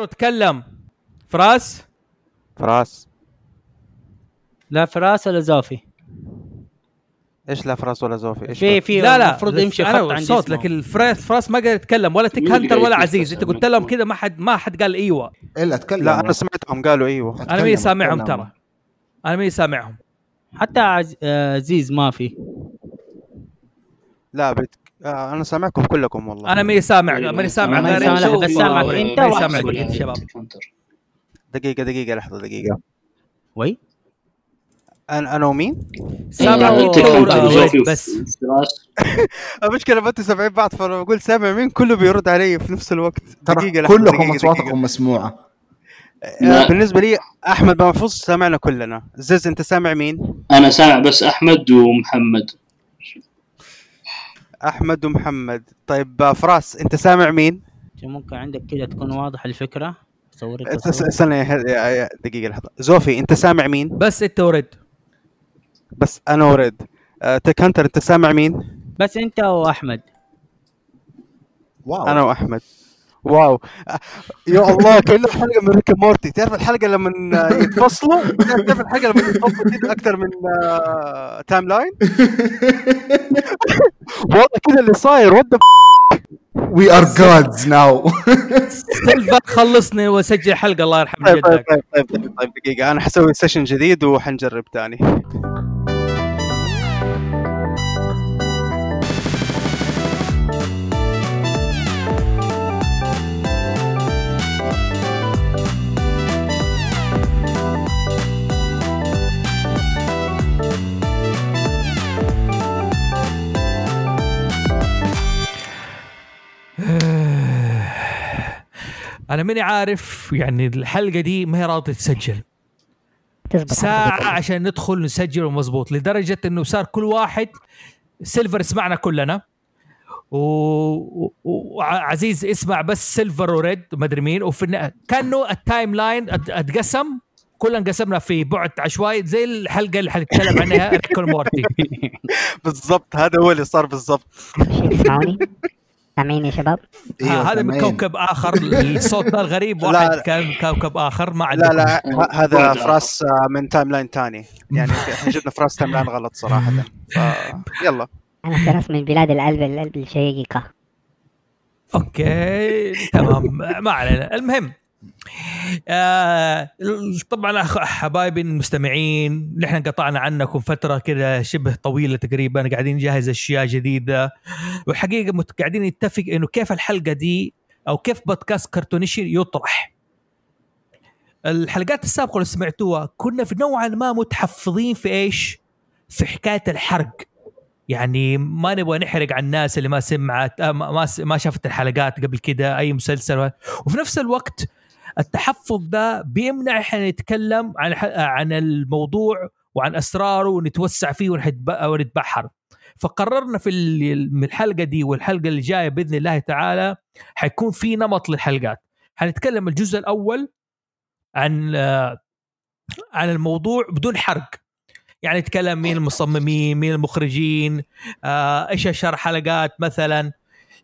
غيره تكلم فراس؟ فراس. لا فراس ولا زوفي. إيش لا فراس ولا زوفي؟ إيش في في لا لا. المفروض يمشي خط عندي صوت اسمه. لكن فراس فراس ما قدر يتكلم ولا هنتر اللي ولا عزيز. انت؟ قلت لهم كذا ما حد ما حد قال أيوه إلا أتكلم. لا أنا سمعتهم قالوا أيوه أنا ماني سامعهم. ترى. أنا ماني سامعهم. حتى عز... آه، عزيز ما في. لا بت... آه أنا سامعكم كلكم والله أنا ماني سامع أيوة. ماني سامع أنا غير ماني سامع، أنت بس و- سامعك ماني أنت سامع وأحمد. بقية الشباب دقيقة دقيقة لحظة دقيقة وي أنا أنا ومين؟ سامع. انت بس فراس المشكلة ما أنتوا سامعين بعض فانا بقول سامع مين كله بيرد علي في نفس الوقت لحظة كلكم أصواتكم. مسموعة. آه بالنسبة لي أحمد محفوظ سامعنا كلنا زز أنت سامع مين؟ أنا سامع بس أحمد ومحمد أحمد ومحمد. طيب آه، فراس أنت سامع مين؟ ممكن عندك كذا تكون واضح الفكرة؟ س- استنى يا- يا- دقيقة لحظة. زوفي أنت سامع مين؟ بس أنت ورد. بس أنا ورد. آه تك هانتر أنت سامع مين؟ بس أنت واحمد wow. أنا وأحمد. wow. آه، يا الله كأنه حلقة من ريك مورتي تعرف الحلقة لما يتفصلوا تعرف الحلقة لما يتفصلوا أكثر من آه، timeline والله كذا اللي صاير what we are gods now خلصني وسجل حلقة الله يرحم طيب طيب جدك. طيب طيب, طيب, دقيقة. أنا حسوي session جديد وحنجرب تاني. أنا ماني عارف يعني الحلقة دي ما هي راضية تسجل. ساعة عشان ندخل نسجل ومظبوط لدرجة إنه صار كل واحد سيلفر يسمعنا كلنا. و- و- وعزيز اسمع بس سيلفر وريد وما أدري مين وفي كأنه ال timeline أت- أتقسم. كلنا انقسمنا في بعد عشوائي زي الحلقة اللي حنتكلم عنها ريك مورتي بالضبط هذا هو اللي صار بالضبط؟ سامعين يا شباب؟ أيوة، هذا من كوكب آخر الصوت ده الغريب واحد لا. كان كوكب آخر ما لا لا هذا فراس آه، من timeline تاني. يعني إحنا جبنا فراس timeline غلط صراحة. ف... يلا. أنا فراس من بلاد القلب القلب الشقيقة okay تمام. ما علينا. المهم آه طبعا حبايبي المستمعين نحن قطعنا عنكم فترة كذا شبه طويلة تقريبا قاعدين نجهز أشياء جديدة. والحقيقة قاعدين نتفق إنه كيف الحلقة دي أو كيف بودكاست كرتونيشي يطرح. الحلقات السابقة اللي سمعتوها كنا في نوعا ما متحفظين في إيش؟ في حكاية الحرق. يعني ما نبغى نحرق على الناس اللي ما سمعت آه، ما شافت الحلقات قبل كده أي مسلسل. وفي نفس الوقت التحفظ ده بيمنع إحنا نتكلم عن عن الموضوع وعن أسراره ونتوسع فيه ونتبحر. فقررنا في الحلقة دي والحلقة اللي جاية بإذن الله تعالى حيكون في نمط للحلقات. حنتكلم الجزء الأول عن عن الموضوع بدون حرق. يعني نتكلم مين المصممين مين المخرجين آه، إيش أشهر حلقات مثلا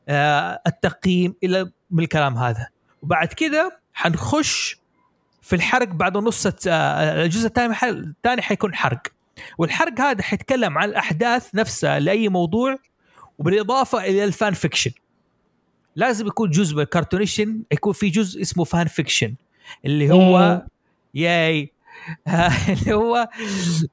آه، التقييم إلى من الكلام هذا. وبعد كده حنخش في الحرق بعد نص آه، الجزء الثاني الثاني حيكون حرق. والحرق هذا حيتكلم عن الأحداث نفسها لأي موضوع وبالإضافة إلى ال fan fiction. لازم يكون جزء من الكرتونيشن يكون في جزء اسمه fan fiction اللي هو ياي. اللي هو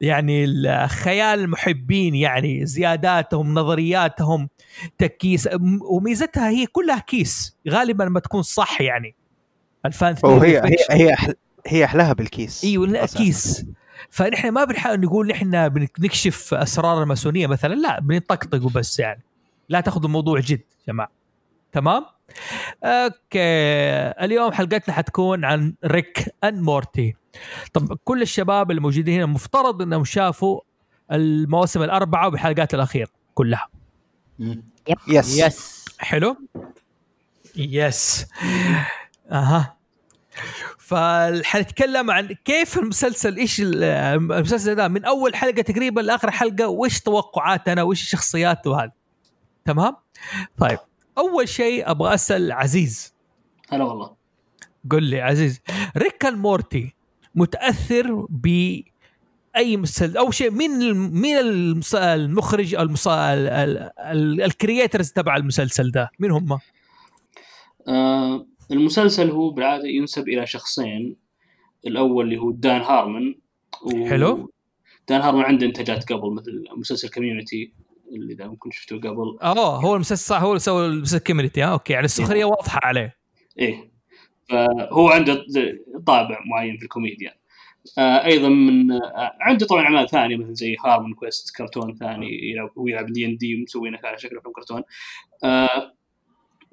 يعني ال- خيال المحبين يعني زياداتهم نظرياتهم تكيس وميزتها هي كلها كيس غالبا ما تكون صح يعني. ال fan وهي theory هي fiction. هي أحل... هي أحلاها بالكيس. أيوه لا. كيس. فنحن ما بنحاول نقول نحن بنكشف أسرار الماسونية مثلا لا بنطقطق وبس يعني. لا تاخذوا الموضوع جد يا جماعة. تمام؟ okay. اليوم حلقتنا حتكون عن ريك أند مورتي. طب كل الشباب الموجودين هنا مفترض إنهم شافوا المواسم الأربعة والحلقات الاخيره كلها. yes yes حلو؟ يس أها. فحنتكلم عن كيف المسلسل إيش ال- المسلسل ده؟ من أول حلقة تقريبا لآخر حلقة وإيش توقعاتنا وإيش الشخصيات وهذا. تمام؟ طيب. أول شيء أبغى أسأل عزيز. هلا والله. قل لي عزيز ريك مورتي متأثر ب أي مسلسل أو شيء مين مين المخرج أو ال creators تبع المسلسل ده؟ مين هم؟ آه المسلسل هو بالعادة ينسب إلى شخصين الأول اللي هو دان هارمون و... حلو. دان هارمون عنده إنتاجات قبل مثل مسلسل Community اللي إذا ممكن شفتوه قبل. آه هو المسلسل صح هو اللي سوى المسلسل Community آه أوكي يعني السخرية واضحة عليه. إيه. فهو عنده طابع معين في الكوميديا. آه أيضا من آه عنده طبعا أعمال ثانية مثل زي HarmonQuest كرتون ثاني يلعب هو يلعب دي ان دي ومسوينه على شكل فيلم كرتون آه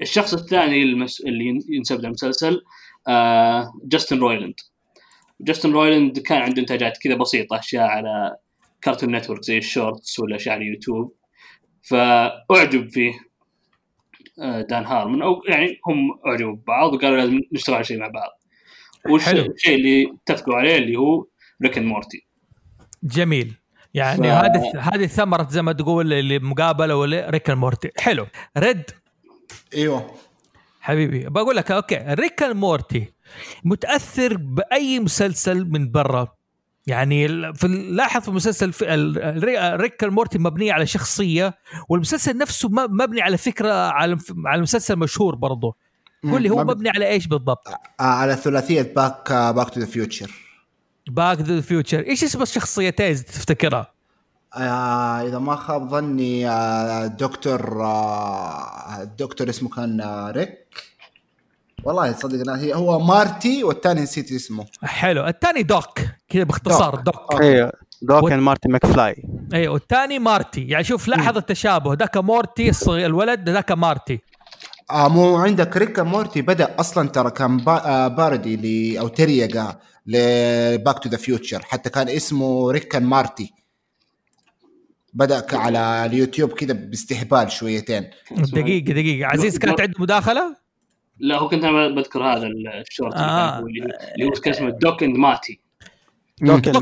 الشخص الثاني المس... اللي ين- ينسب له المسلسل آه جاستن رويلاند. جاستن رويلاند كان عنده إنتاجات كذا بسيطة أشياء على Cartoon Network زي ال shorts ولا أشياء على اليوتيوب فأعجب فيه آه، دان هارمون أو يعني هم أعجبوا ببعض وقالوا لازم نشتغل على شيء مع بعض. والشيء اللي اتفقوا عليه اللي هو ريك مورتي. جميل. يعني ف- هذه هذه ثمرة زي ما تقول اللي مقابلة مورتي. حلو. ريد أيوه حبيبي بقول لك أوكي ريك مورتي متأثر بأي مسلسل من برا يعني في لاحظ في ال- ريك مورتي مبنيه على شخصية والمسلسل نفسه مبني على فكرة على على مسلسل مشهور برضه قول لي هو. مبني على إيش بالضبط؟ آه، على ثلاثية Back Back to the Future Back the Future إيش اسم الشخصيتين تفتكرها؟ آه إذا ما خاب ظني آه دكتور آه الدكتور اسمه كان آه ريك. والله تصدق هي هو مارتي والثاني نسيت اسمه. حلو. الثاني Doc كذا باختصار Doc. Doc, Doc. أيوه Doc and مارتي ماكفلاي. أيوه والثاني مارتي. يعني شوف لاحظ التشابه. ذاك مورتي الصغير الولد ذاك مارتي. آه مو عندك ريك اند مورتي بدأ أصلا ترى كان با آه parody ل أو تريقه ل Back to the Future حتى كان اسمه ريكا مارتي. بدأ ك- على اليوتيوب كذا باستهبال شويتين. دقيقة دقيقة. عزيز كانت عنده مداخلة؟ لا هو كنت أنا بذكر هذا الشورت اللي آه. اللي هو كان اسمه Doc and مارتي Doc and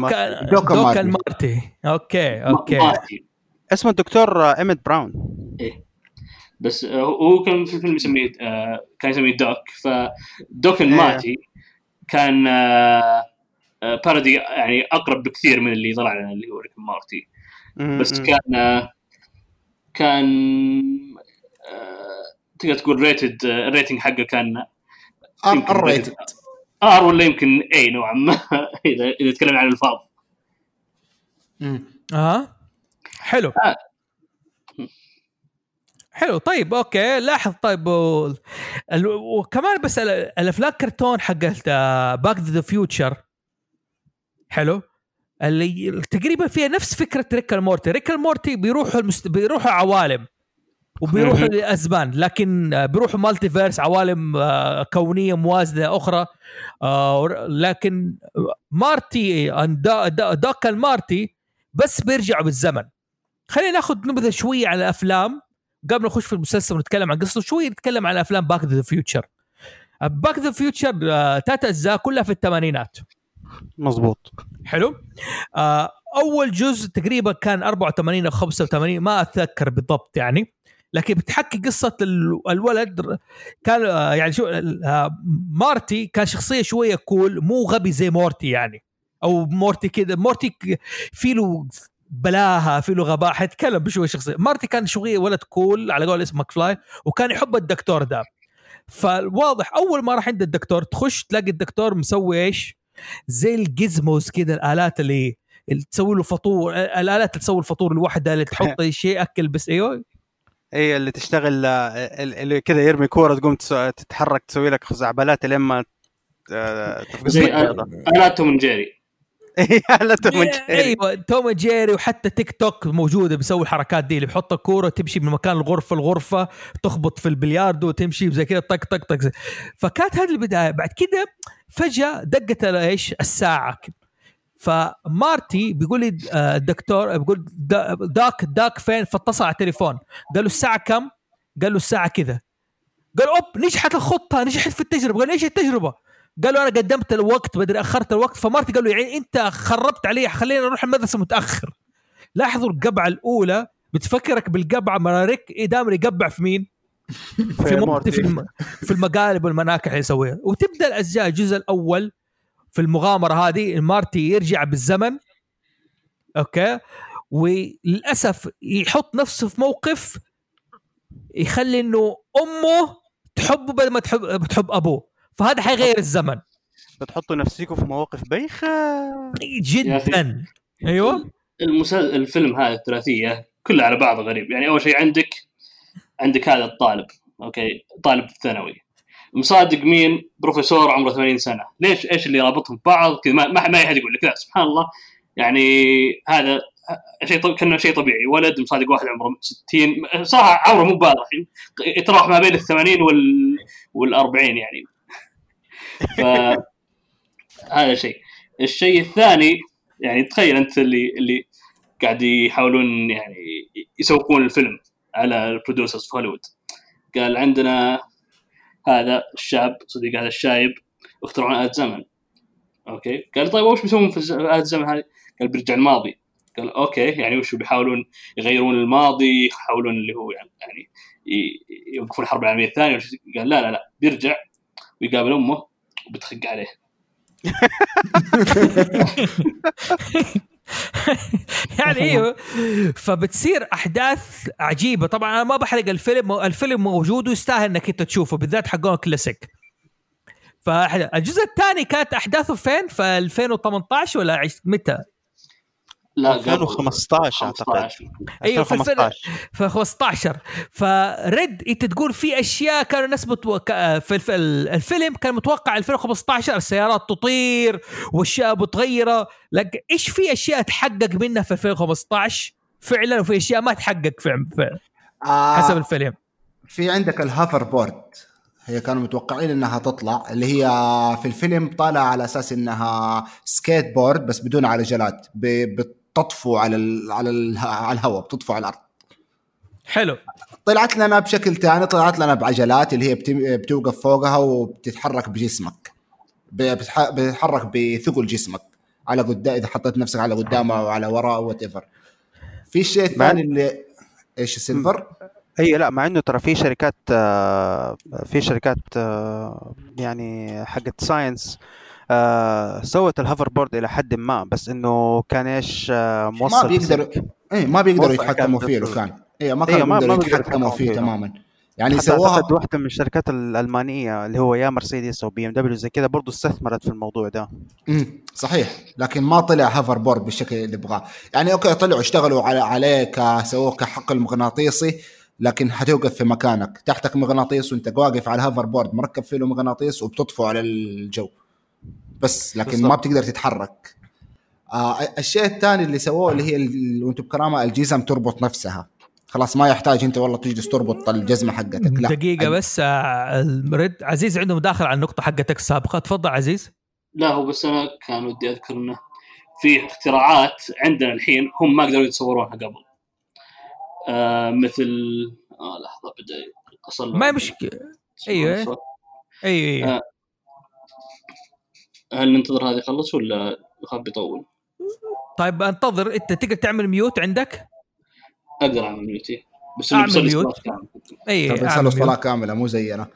Doc مارتي. مارتي. المارتي أوكي أوكي. مارتي اسمه الدكتور ايمت براون. إيه. بس آه، هو كان في الفيلم يسميه آه، كان يسميه Doc. ف Doc and إيه. مارتي كان آه، parody يعني أقرب بكثير من اللي طلع لنا اللي هو ريك مورتي. بس. كان آه، كان آه، تقدر تقول rated ال rating حقه كان R rated R ولا يمكن اي نوعا ما. إذا إذا تكلمنا عن الفاظ. آه حلو. آه. حلو. طيب أوكي. لاحظ طيب. ال... وكمان بس ال... الأفلام كرتون حقت Back the Future حلو. اللي تقريبا فيها نفس فكرة ريك مورتي ريك مورتي بيروحوا المست... بيروحوا عوالم وبيروحوا. لاسبان لكن آه، بيروحوا multiverse عوالم آه، كونية موازنة أخرى. آه، لكن مارتي دا- دا- Doc مارتي بس بيرجعوا بالزمن. خلينا ناخذ نبذة شوية على الأفلام. قبل نخش في المسلسل ونتكلم عن قصته شوية نتكلم عن افلام Back the Future Back the Future ثلاث اجزاء كلها في الثمانينات. مظبوط. حلو. آه أول جزء تقريبا كان 84 أو 85 ما أتذكر بالضبط يعني. لكن بتحكي قصة ال- الولد كان آه يعني شو آه مارتي كان شخصية شوية cool مو غبي زي مورتي يعني. أو مورتي كذا مورتي في له بلاها في له غباء حيتكلم بشوية شخصية. مارتي كان شوية ولد cool على قول اسمه ماكفلاي وكان يحب الدكتور ده. فالواضح أول ما راح عند الدكتور تخش تلاقي الدكتور مسوي إيش؟ زي ال gizmos كده الآلات اللي, اللي تسوي له فطور الآلات اللي تسوي الفطور الواحده اللي تحط شيء أكل بس أيوه اي اللي تشتغل آه، اللي كذا يرمي كورة تقوم تتحرك تسوي لك خزعبلات لما آه، تفقد زي. أنا توم جيري إيه، لا توم جيري. أيوه توم جيري وحتى تيك توك موجودة بيسوي الحركات دي اللي بيحط الكورة تمشي من مكان الغرفة لغرفة تخبط في البلياردو وتمشي زي كذا طق طق طق فكانت هذه البداية بعد كده فجأة دقت إيش؟ الساعة. فمارتي بيقول لي آه، الدكتور بيقول دا- Doc Doc فين؟ فاتصل على التليفون. قال له الساعة كم؟ قال له الساعة كذا. قال أوب نجحت الخطة نجحت في التجربة. قال إيش التجربة؟ قال له أنا قدمت الوقت بدري أخرت الوقت. فمارتي قال له يعني أنت خربت علي خلينا نروح المدرسة متأخر. لاحظوا القبعة الأولى بتفكرك بالقبعة مرة ريك إيه دائما يقبع في مين؟ في مو- مورتي. في الم- في المقالب والمناكح اللي يسويها. وتبدأ الاجزاء الجزء الأول في المغامرة هذه مارتي يرجع بالزمن أوكي؟ وللأسف يحط نفسه في موقف يخلي إنه أمه تحبه بدل ما تحب بتحب أبوه. فهذا حيغير الزمن. بتحطوا نفسيكم في مواقف بايخه جدا. أيوه؟ المسلسل الفيلم هذا الثلاثية كلها على بعض غريب. يعني أول شيء عندك عندك هذا الطالب أوكي؟ طالب ثانوي مصادق مين؟ بروفيسور عمره 80 سنة. ليش؟ إيش اللي رابطهم ببعض كذا ما ما احد يقول لك لا سبحان الله. يعني هذا شيء طب... كأنه شيء طبيعي. ولد مصادق واحد عمره 60 صراحة عمره مو بالغ يتراوح ما بين ال 80 وال وال 40 يعني. ف هذا شيء. الشيء الثاني يعني تخيل أنت اللي اللي قاعد يحاولون يعني يسوقون الفيلم. على البرودوسرز في هوليوود قال عندنا هذا الشاب صديق هذا الشايب يخترعون آلة زمن أوكي قال طيب وش بيسوون في آلة الزمن هذه؟ قال بيرجع الماضي قال أوكي يعني وش بيحاولون يغيرون الماضي يحاولون اللي هو يعني, يعني يوقفون الحرب العالمية الثانية؟ قال لا لا لا بيرجع ويقابل أمه وبتخق عليه يعني أيوه فبتصير أحداث عجيبة طبعا أنا ما بحرق الفيلم الفيلم موجود ويستاهل إنك أنت تشوفه بالذات حقون كلاسيك فالجزء الثاني كانت أحداثه فين؟ في 2018 ولا متى؟ لا قبل 2015 أعتقد. 15. أيوه في الفيلم 2015 في 15 فريد أنت تقول في أشياء كانوا الناس متوقع في الف- الفيلم كان متوقع 2015 السيارات تطير واشياء متغيرة لك إيش في أشياء تحقق منها في 2015 فعلا وفي أشياء ما تحقق في في- آه حسب الفيلم. في عندك ال hoverboard هي كانوا متوقعين إنها تطلع اللي هي في الفيلم طالعه على أساس إنها سكيت بورد بس بدون عجلات بتطفو على ال على ال على الهواء بتطفو على الأرض. حلو. طلعت لنا بشكل ثاني طلعت لنا بعجلات اللي هي بت- بتوقف فوقها وبتتحرك بجسمك. ب- بتح- بتتحرك بثقل جسمك. على قدام إذا حطيت نفسك على قدام أو على وراء whatever في الشيء الثاني اللي إيش السيلفر؟ اي لا مع إنه ترى في شركات آه، في شركات آه، يعني حقت science آه، سوت ال hoverboard إلى حد ما بس إنه كان إيش آه، موصل ما بيقدروا. إيه ما بيقدروا يتحكموا كان فيه لو كان ما إيه، كانوا ما- ما بيقدروا بيقدروا يتحكموا فيه فيه. تماما. يعني أعتقد واحدة من الشركات الالمانيه اللي هو يا مرسيدس أو بي إم دبليو زي كذا برضه استثمرت في الموضوع ده. امم صحيح. لكن ما طلع hoverboard بالشكل اللي يبغاه. يعني okay طلعوا اشتغلوا على عليه سووه كحقل مغناطيسي لكن حتوقف في مكانك. تحتك مغناطيس وأنت واقف على ال hoverboard مركب فيه له مغناطيس وبتطفو على الجو. بس لكن بالضبط. ما بتقدر تتحرك. آه الشيء الثاني اللي سووه اللي هي ال- وأنتم بكرامة الجزم تربط نفسها. خلاص ما يحتاج انت والله تجلس تربط الجزمة حقتك. لا دقيقة بس آه، ريد عزيز عنده مداخلة على النقطة حقتك السابقة. تفضل عزيز. لا هو بس أنا كان ودي أذكر إنه في اختراعات عندنا الحين هم ما قدروا يتصورونها قبل. آه مثل آه لحظة بدأ أصلا. ما مشكلة. أيوة. اي اي آه. هل ننتظر هذا يخلص ولا يخاف يطول؟ طيب انتظر انت تقدر تعمل mute عندك؟ أقدر أعمل mute بس أعمل انه بيصلي mute. صلاة كاملة. اي أعمل mute. صلاة كاملة مو زينا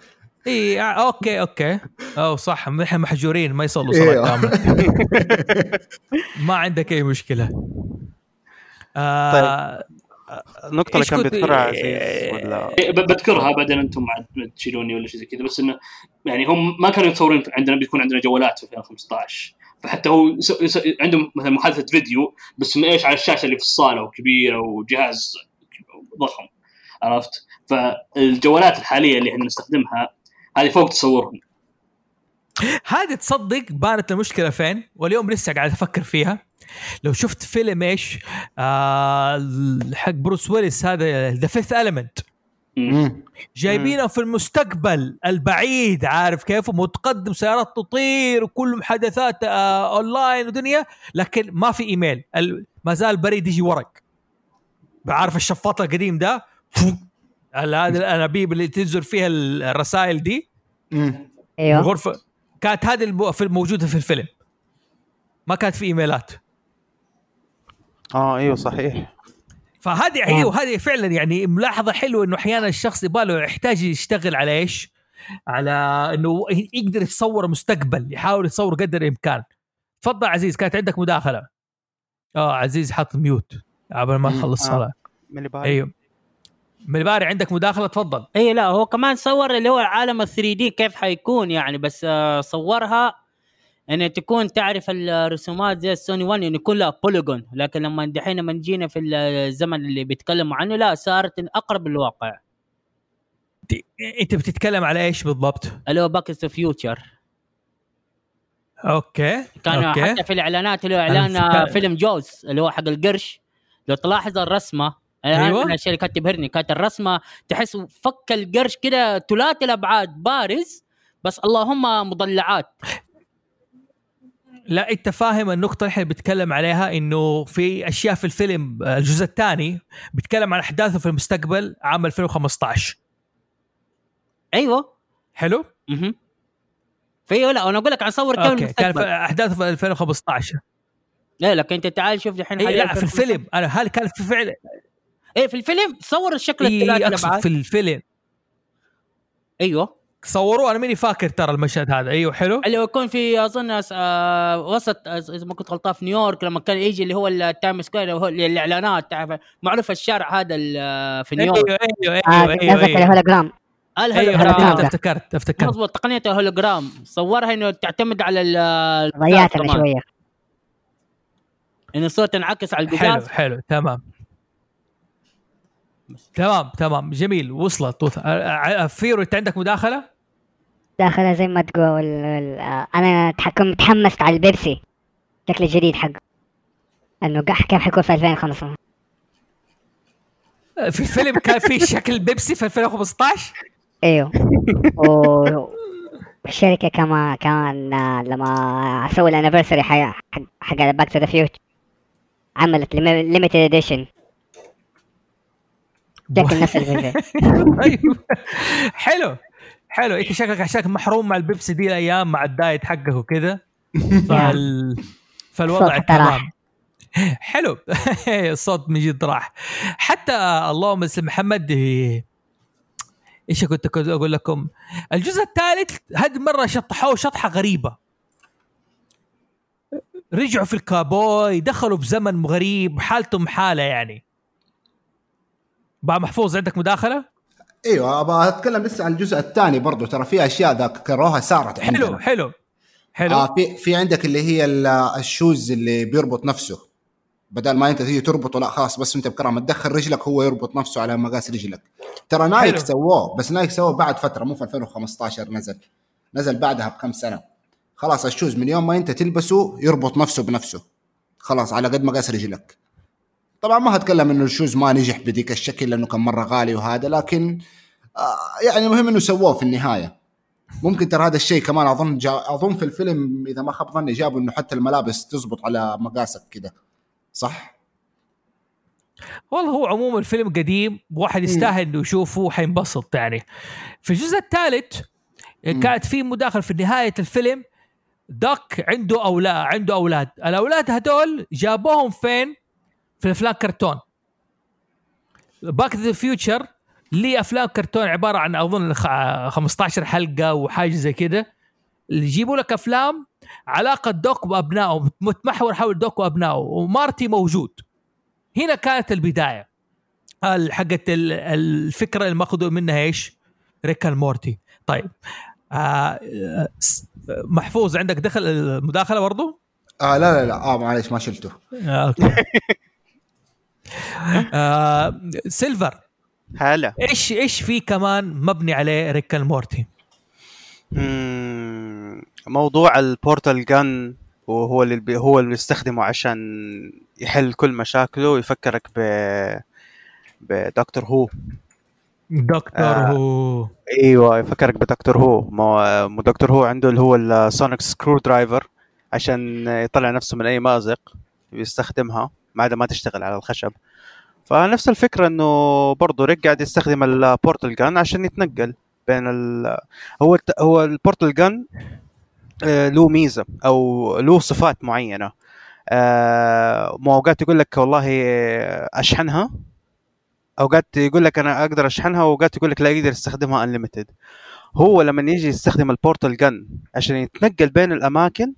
اي آه، okay okay أو صح إحنا محجورين ما يصلوا صلاة إيوه. كاملة ما عندك أي مشكلة آه النقطه اللي كان بيذكرها عزيز ولا؟ إيه، ب- بذكرها بعدين أنتم عاد تشيلوني ولا شيء زي كذا بس إنه يعني هم ما كانوا يتصورون عندنا بيكون عندنا جوالات في 2015 فحتى هو عندهم مثلا محادثة فيديو بس إنه إيش على الشاشة اللي في الصالة وكبيرة وجهاز ضخم عرفت؟ فالجوالات الحالية اللي إحنا نستخدمها هذه فوق تصورهم. هذه تصدق بانت المشكلة فين؟ واليوم لسه قاعد أفكر فيها. لو شفت فيلم إيش؟ آه حق بروس ويلس هذا The Fifth Element. جايبينه في المستقبل البعيد عارف كيف؟ متقدم سيارات تطير وكل محادثات آه اونلاين ودنيا لكن ما في إيميل. ما زال البريد يجي ورق. بعرف الشفاط القديم ده؟ ال- هذه الأنابيب اللي تنزل فيها الرسائل دي. أيوه. الغرفه كانت هذه الم- في موجودة في الفيلم. ما كانت في إيميلات. آه أيوه صحيح فهذه آه. أيوه هذه فعلا يعني ملاحظة حلوة إنه أحيانا الشخص يباله يحتاج يشتغل على إيش؟ على إنه يقدر يتصور مستقبل يحاول يتصور قدر الإمكان تفضل عزيز كانت عندك مداخلة آه عزيز حط mute قبل ما. نخلص آه. صلاه من اللي بالي. أيوه من الباري عندك مداخلة تفضل اي لا هو كمان صور اللي هو العالم ال 3D كيف حيكون يعني بس آه، صورها ان تكون تعرف الرسومات زي السوني 1 انه يكون لها polygon لكن لما دحين لما جينا في الزمن اللي بيتكلموا عنه لا صارت أقرب للواقع أنت بتتكلم على إيش بالضبط؟ اللي هو Back the Future okay كان أوكي. حتى في الإعلانات اللي هو إعلان فيلم Jaws اللي هو حق القرش. لو تلاحظ الرسمة أيوة. من الاشياء اللي كانت تبهرني كانت الرسمة تحس فك القرش كده ثلاثي الأبعاد بارز بس اللهم مضلعات. لا انت فاهم النقطة اللي إحنا بنتكلم عليها انه في أشياء في الفيلم آه، الجزء الثاني بيتكلم عن أحداثه في المستقبل عام 2015 أيوه. حلو؟ أها في لا أنا أقول لك عن صور كيف okay كان في أحداثه في 2015 لا لكن انت تعال شوف اي حاليا لا في الفيلم. أنا هل كان في فعل. إيه في الفيلم؟ صور الشكل اي الثلاثي الابعاد في الفيلم. أيوه. صوروه أنا ماني فاكر ترى المشهد هذا. أيوه حلو. اللي هو يكون في أظن آه وسط إذا ما كنت غلطان في نيويورك لما كان يجي اللي هو ال Time Square اللي هو الإعلانات تعرف معروف الشارع هذا ال- في أيوه نيويورك. أيوه آه أيوه. أيوه, قصدك أيوة. الهولوجرام أيوه الهولوجرام أفتكرت أفتكرت أفتكرت. مضبوط تقنية الهولوجرام. صورها إنه تعتمد على ال- ضيعت أنا كمان. شوية. انه الصورة تنعكس على حلو القزاز حلو تمام. تمام تمام. جميل. وصلت. وصلت. فيرو أنت عندك مداخلة؟ داخلها زي ما تقول. أنا تحكم متحمس على البيبسي. الشكل الجديد حقه إنه كيف حيكون في 2015 في الفيلم كان في شكل بيبسي في 2015 أيوه. والشركة كمان كمان آه، لما سووا ال anniversary حق حق Back to the Future عملت limited edition شكل نفس الفيديو أيوه. حلو. حلو. إنت شكلك عشان محروم مع البيبسي دي الأيام مع ال diet حقك وكذا فال... فالوضع. تمام. حلو. الصوت من جد راح. حتى اللهم اسم محمد. إيش كنت أقول لكم؟ الجزء الثالث هذه مرة شطحوه شطحة غريبة. رجعوا في الكابوي دخلوا بزمن غريب حالتهم حالة يعني. بقى محفوظ عندك مداخلة؟ أيوه أبغى أتكلم لسه عن الجزء الثاني برضو. ترى في أشياء ذكروها صارت حلو عندنا. حلو حلو آه في في عندك اللي هي ال- ال shoes اللي بيربط نفسه. بدل ما انت تيجي تربطه لا خلاص بس انت بكره ما تدخل رجلك هو يربط نفسه على مقاس رجلك. ترى نايك. سووه بس نايك سووه بعد فترة مو في 2015 نزل. نزل بعدها بكم سنة. خلاص ال shoes من يوم ما انت تلبسه يربط نفسه بنفسه. خلاص على قد مقاس رجلك. طبعا ما هتكلم إنه ال shoes ما نجح بديك الشكل لأنه كان مرة غالي وهذا لكن آه يعني المهم إنه سووه في النهاية. ممكن ترى هذا الشيء كمان أظن جا أظن في الفيلم إذا ما خاب ظني جابوا إنه حتى الملابس تزبط على مقاسك كده. صح؟ والله هو عموما الفيلم قديم واحد يستاهل إنه يشوفه حينبسط يعني. في الجزء الثالث كانت في مداخلة في نهاية الفيلم دوك عنده أولاد عنده أولاد. الأولاد هدول جابوهم فين؟ في افلام كرتون. Back to the Future لي افلام كرتون عبارة عن أظن خ- 15 حلقة وحاجة زي كده. اللي يجيبوا لك أفلام علاقة دوك وابنائه متمحور حول دوك وابنائه ومارتي موجود. هنا كانت البداية. ال- حقت ال- الفكرة اللي ماخذوا منها إيش؟ Rick and Morty. طيب. آه محفوظ عندك دخل المداخله برضو؟ آه لا لا لا. آه معليش ما شلته. آه، أوكي. آه سيلفر. هلا. إيش إيش في كمان مبني عليه Rick and Morty؟ موضوع ال portal gun وهو اللي بي هو اللي يستخدمه عشان يحل كل مشاكله ويفكرك ب ب Doctor Who. Doctor آه. Who. إيوه يفكرك ب Doctor Who. ما مو Doctor Who عنده اللي هو ال sonic screwdriver عشان يطلع نفسه من أي مازق يستخدمها. ما عدا ما تشتغل على الخشب. فنفس الفكرة إنه برضه ريك قاعد يستخدم ال portal gun عشان يتنقل بين ال هو الت... هو ال portal gun آه، له ميزة أو له صفات معينة. آه، مو أوقات يقول لك والله أشحنها أوقات يقول لك أنا أقدر أشحنها وأوقات يقول لك لا يقدر يستخدمها unlimited هو لما يجي يستخدم ال portal gun عشان يتنقل بين الأماكن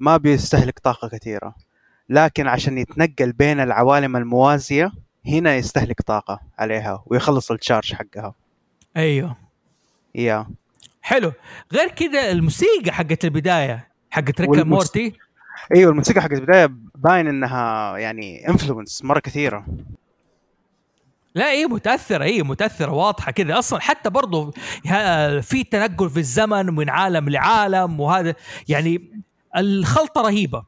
ما بيستهلك طاقة كثيرة. لكن عشان يتنقل بين العوالم الموازية هنا يستهلك طاقة عليها ويخلص ال charge حقها. أيوه. يا. حلو. غير كذا الموسيقى حقت البداية حقت ريك والموس- مورتي إيوه الموسيقى حقت البداية باين إنها يعني influence مرة كثيرة. لا إيه متأثرة إيه متأثرة واضحة كذا. أصلا حتى برضو في تنقل في الزمن من عالم لعالم وهذا يعني الخلطة رهيبة.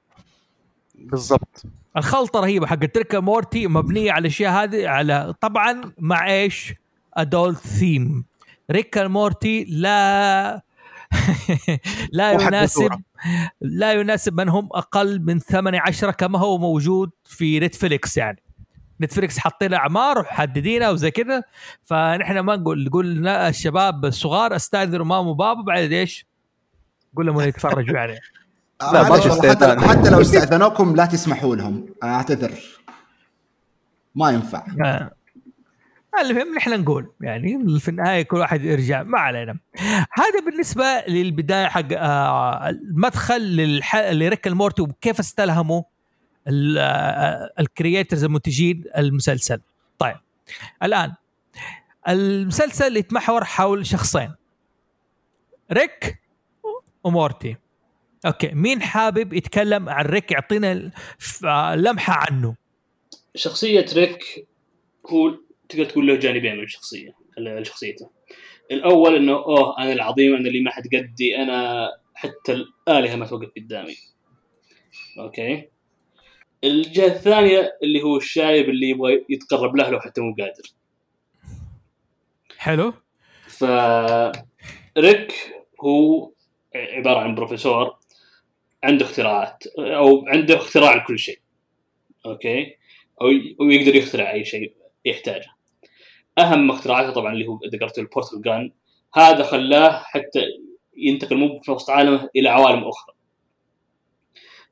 بالضبط الخلطة رهيبة حقت ريك مورتي مبنية على الأشياء هذه على طبعا مع إيش؟ adult theme ريك مورتي لا لا يناسب. لا يناسب من هم أقل من 8 10 كما هو موجود في نتفليكس يعني نتفليكس حاطين أعمار وحددينها وزي كذا فنحن ما نقول نقول الشباب الصغار استاذنوا ماما وبابا بعد إيش؟ قول لهم يتفرجوا يعني لا، معلش ما حتى, استئذان. حتى لو استأذنوكم لا تسمحوا لهم. أنا أعتذر. ما ينفع. آه. المهم نحن نقول يعني في النهاية كل واحد يرجع ما علينا. هذا بالنسبة للبداية حق آه المدخل للح... لريك المورتي وكيف استلهموا ال- آه، ال creators المنتجين المسلسل. طيب الآن المسلسل يتمحور حول شخصين ريك ومورتي. أوكي مين حابب يتكلم عن ريك؟ يعطينا لمحة عنه. شخصية ريك هو تقدر تقول له جانبين من الشخصية ال- شخصيته. الأول إنه أوه أنا العظيم أنا اللي ما حد قدي أنا حتى الآلهة ما توقف قدامي. أوكي؟ الجهة الثانية اللي هو الشايب اللي يبغى يتقرب له لو حتى مو قادر. حلو. ف ريك هو عبارة عن بروفيسور عنده اختراعات أو عنده اختراع لكل شيء. أوكي؟ أو أو يقدر يخترع أي شيء يحتاجه. أهم اختراعاته طبعا اللي هو ذكرته ال portal gun هذا خلاه حتى ينتقل مو في وسط عالمه إلى عوالم أخرى.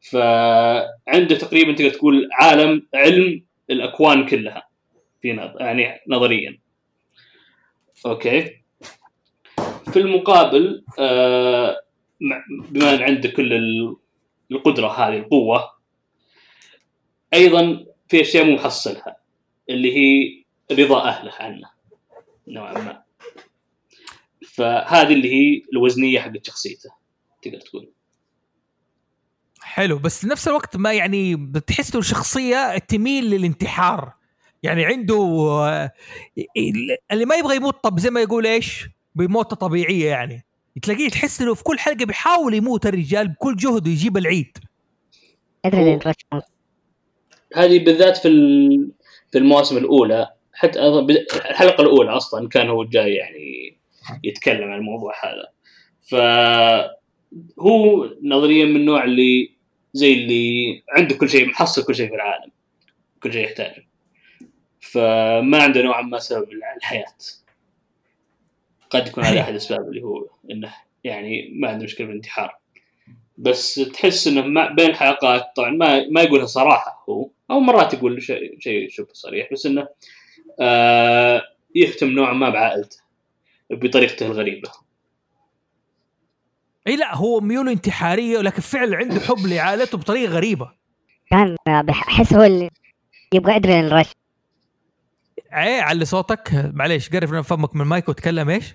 فعنده تقريبا تقدر تقول عالم علم الأكوان كلها في نظ... يعني نظريا. أوكي؟ في المقابل آه بما إن عنده كل القدرة هذه القوة. أيضا في أشياء مو محصلها اللي هي رضا أهله عنه نوعا ما. فهذه اللي هي الوزنية حقت شخصيته تقدر تقول. حلو بس نفس الوقت ما يعني بتحس إنه شخصية تميل للانتحار. يعني عنده آه، اللي ما يبغى يموت طب زي ما يقول إيش؟ بموتة طبيعية يعني. تلاقيه تحس إنه في كل حلقة بيحاول يموت الرجال بكل جهده يجيب العيد. رش هذه بالذات في ال- في المواسم الأولى حتى الحلقة الأولى أصلا كان هو جاي يعني يتكلم عن الموضوع هذا. فهو نظريا من النوع اللي زي اللي عنده كل شيء محصل كل شيء في العالم كل شيء يحتاجه. فما عنده نوعا ما سبب الحياة. قد يكون هذا أحد الأسباب اللي هو إنه يعني ما عنده مشكلة بالانتحار. بس تحس إنه ما بين الحلقات طبعا ما ما يقولها صراحة هو أو مرات يقول شيء شيء شبه صريح بس إنه آه يهتم نوعا ما بعائلته بطريقته الغريبة. إي لا هو ميوله انتحارية ولكن فعلا عنده حب لعائلته بطريقة غريبة. كان بحس هو اللي يبغى ادري رش إيه علي صوتك. معليش قرب من فمك من المايك وتكلم إيش؟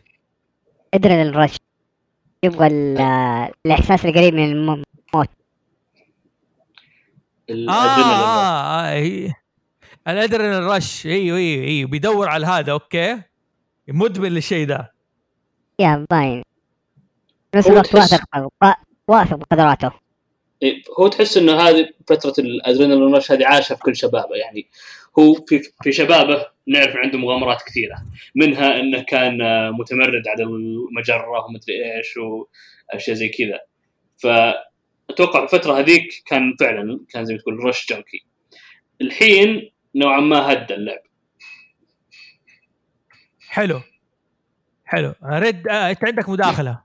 adrenaline rush يبغى ال- الإحساس القريب من الم- الموت. آه الأدرينالين. آه, آه إيه. ال adrenaline rush أيوه أيوه أيوه بيدور على هذا أوكي؟ مدمن للشيء ده. يا باين. في نفس الوقت واثق واثق بقدراته. إيه، هو تحس إنه هذه فترة ال adrenaline rush هذه عاشها في كل شبابه. يعني هو في في شبابه نعرف عنده مغامرات كثيرة منها إنه كان آه، متمرد على المجرة ومدري إيش وأشياء زي كذا. فأتوقع الفترة هذيك كان فعلا كان زي ما تقول رش جنكي الحين نوعا ما هدى اللعب. حلو. حلو. رد آه أنت عندك مداخلة.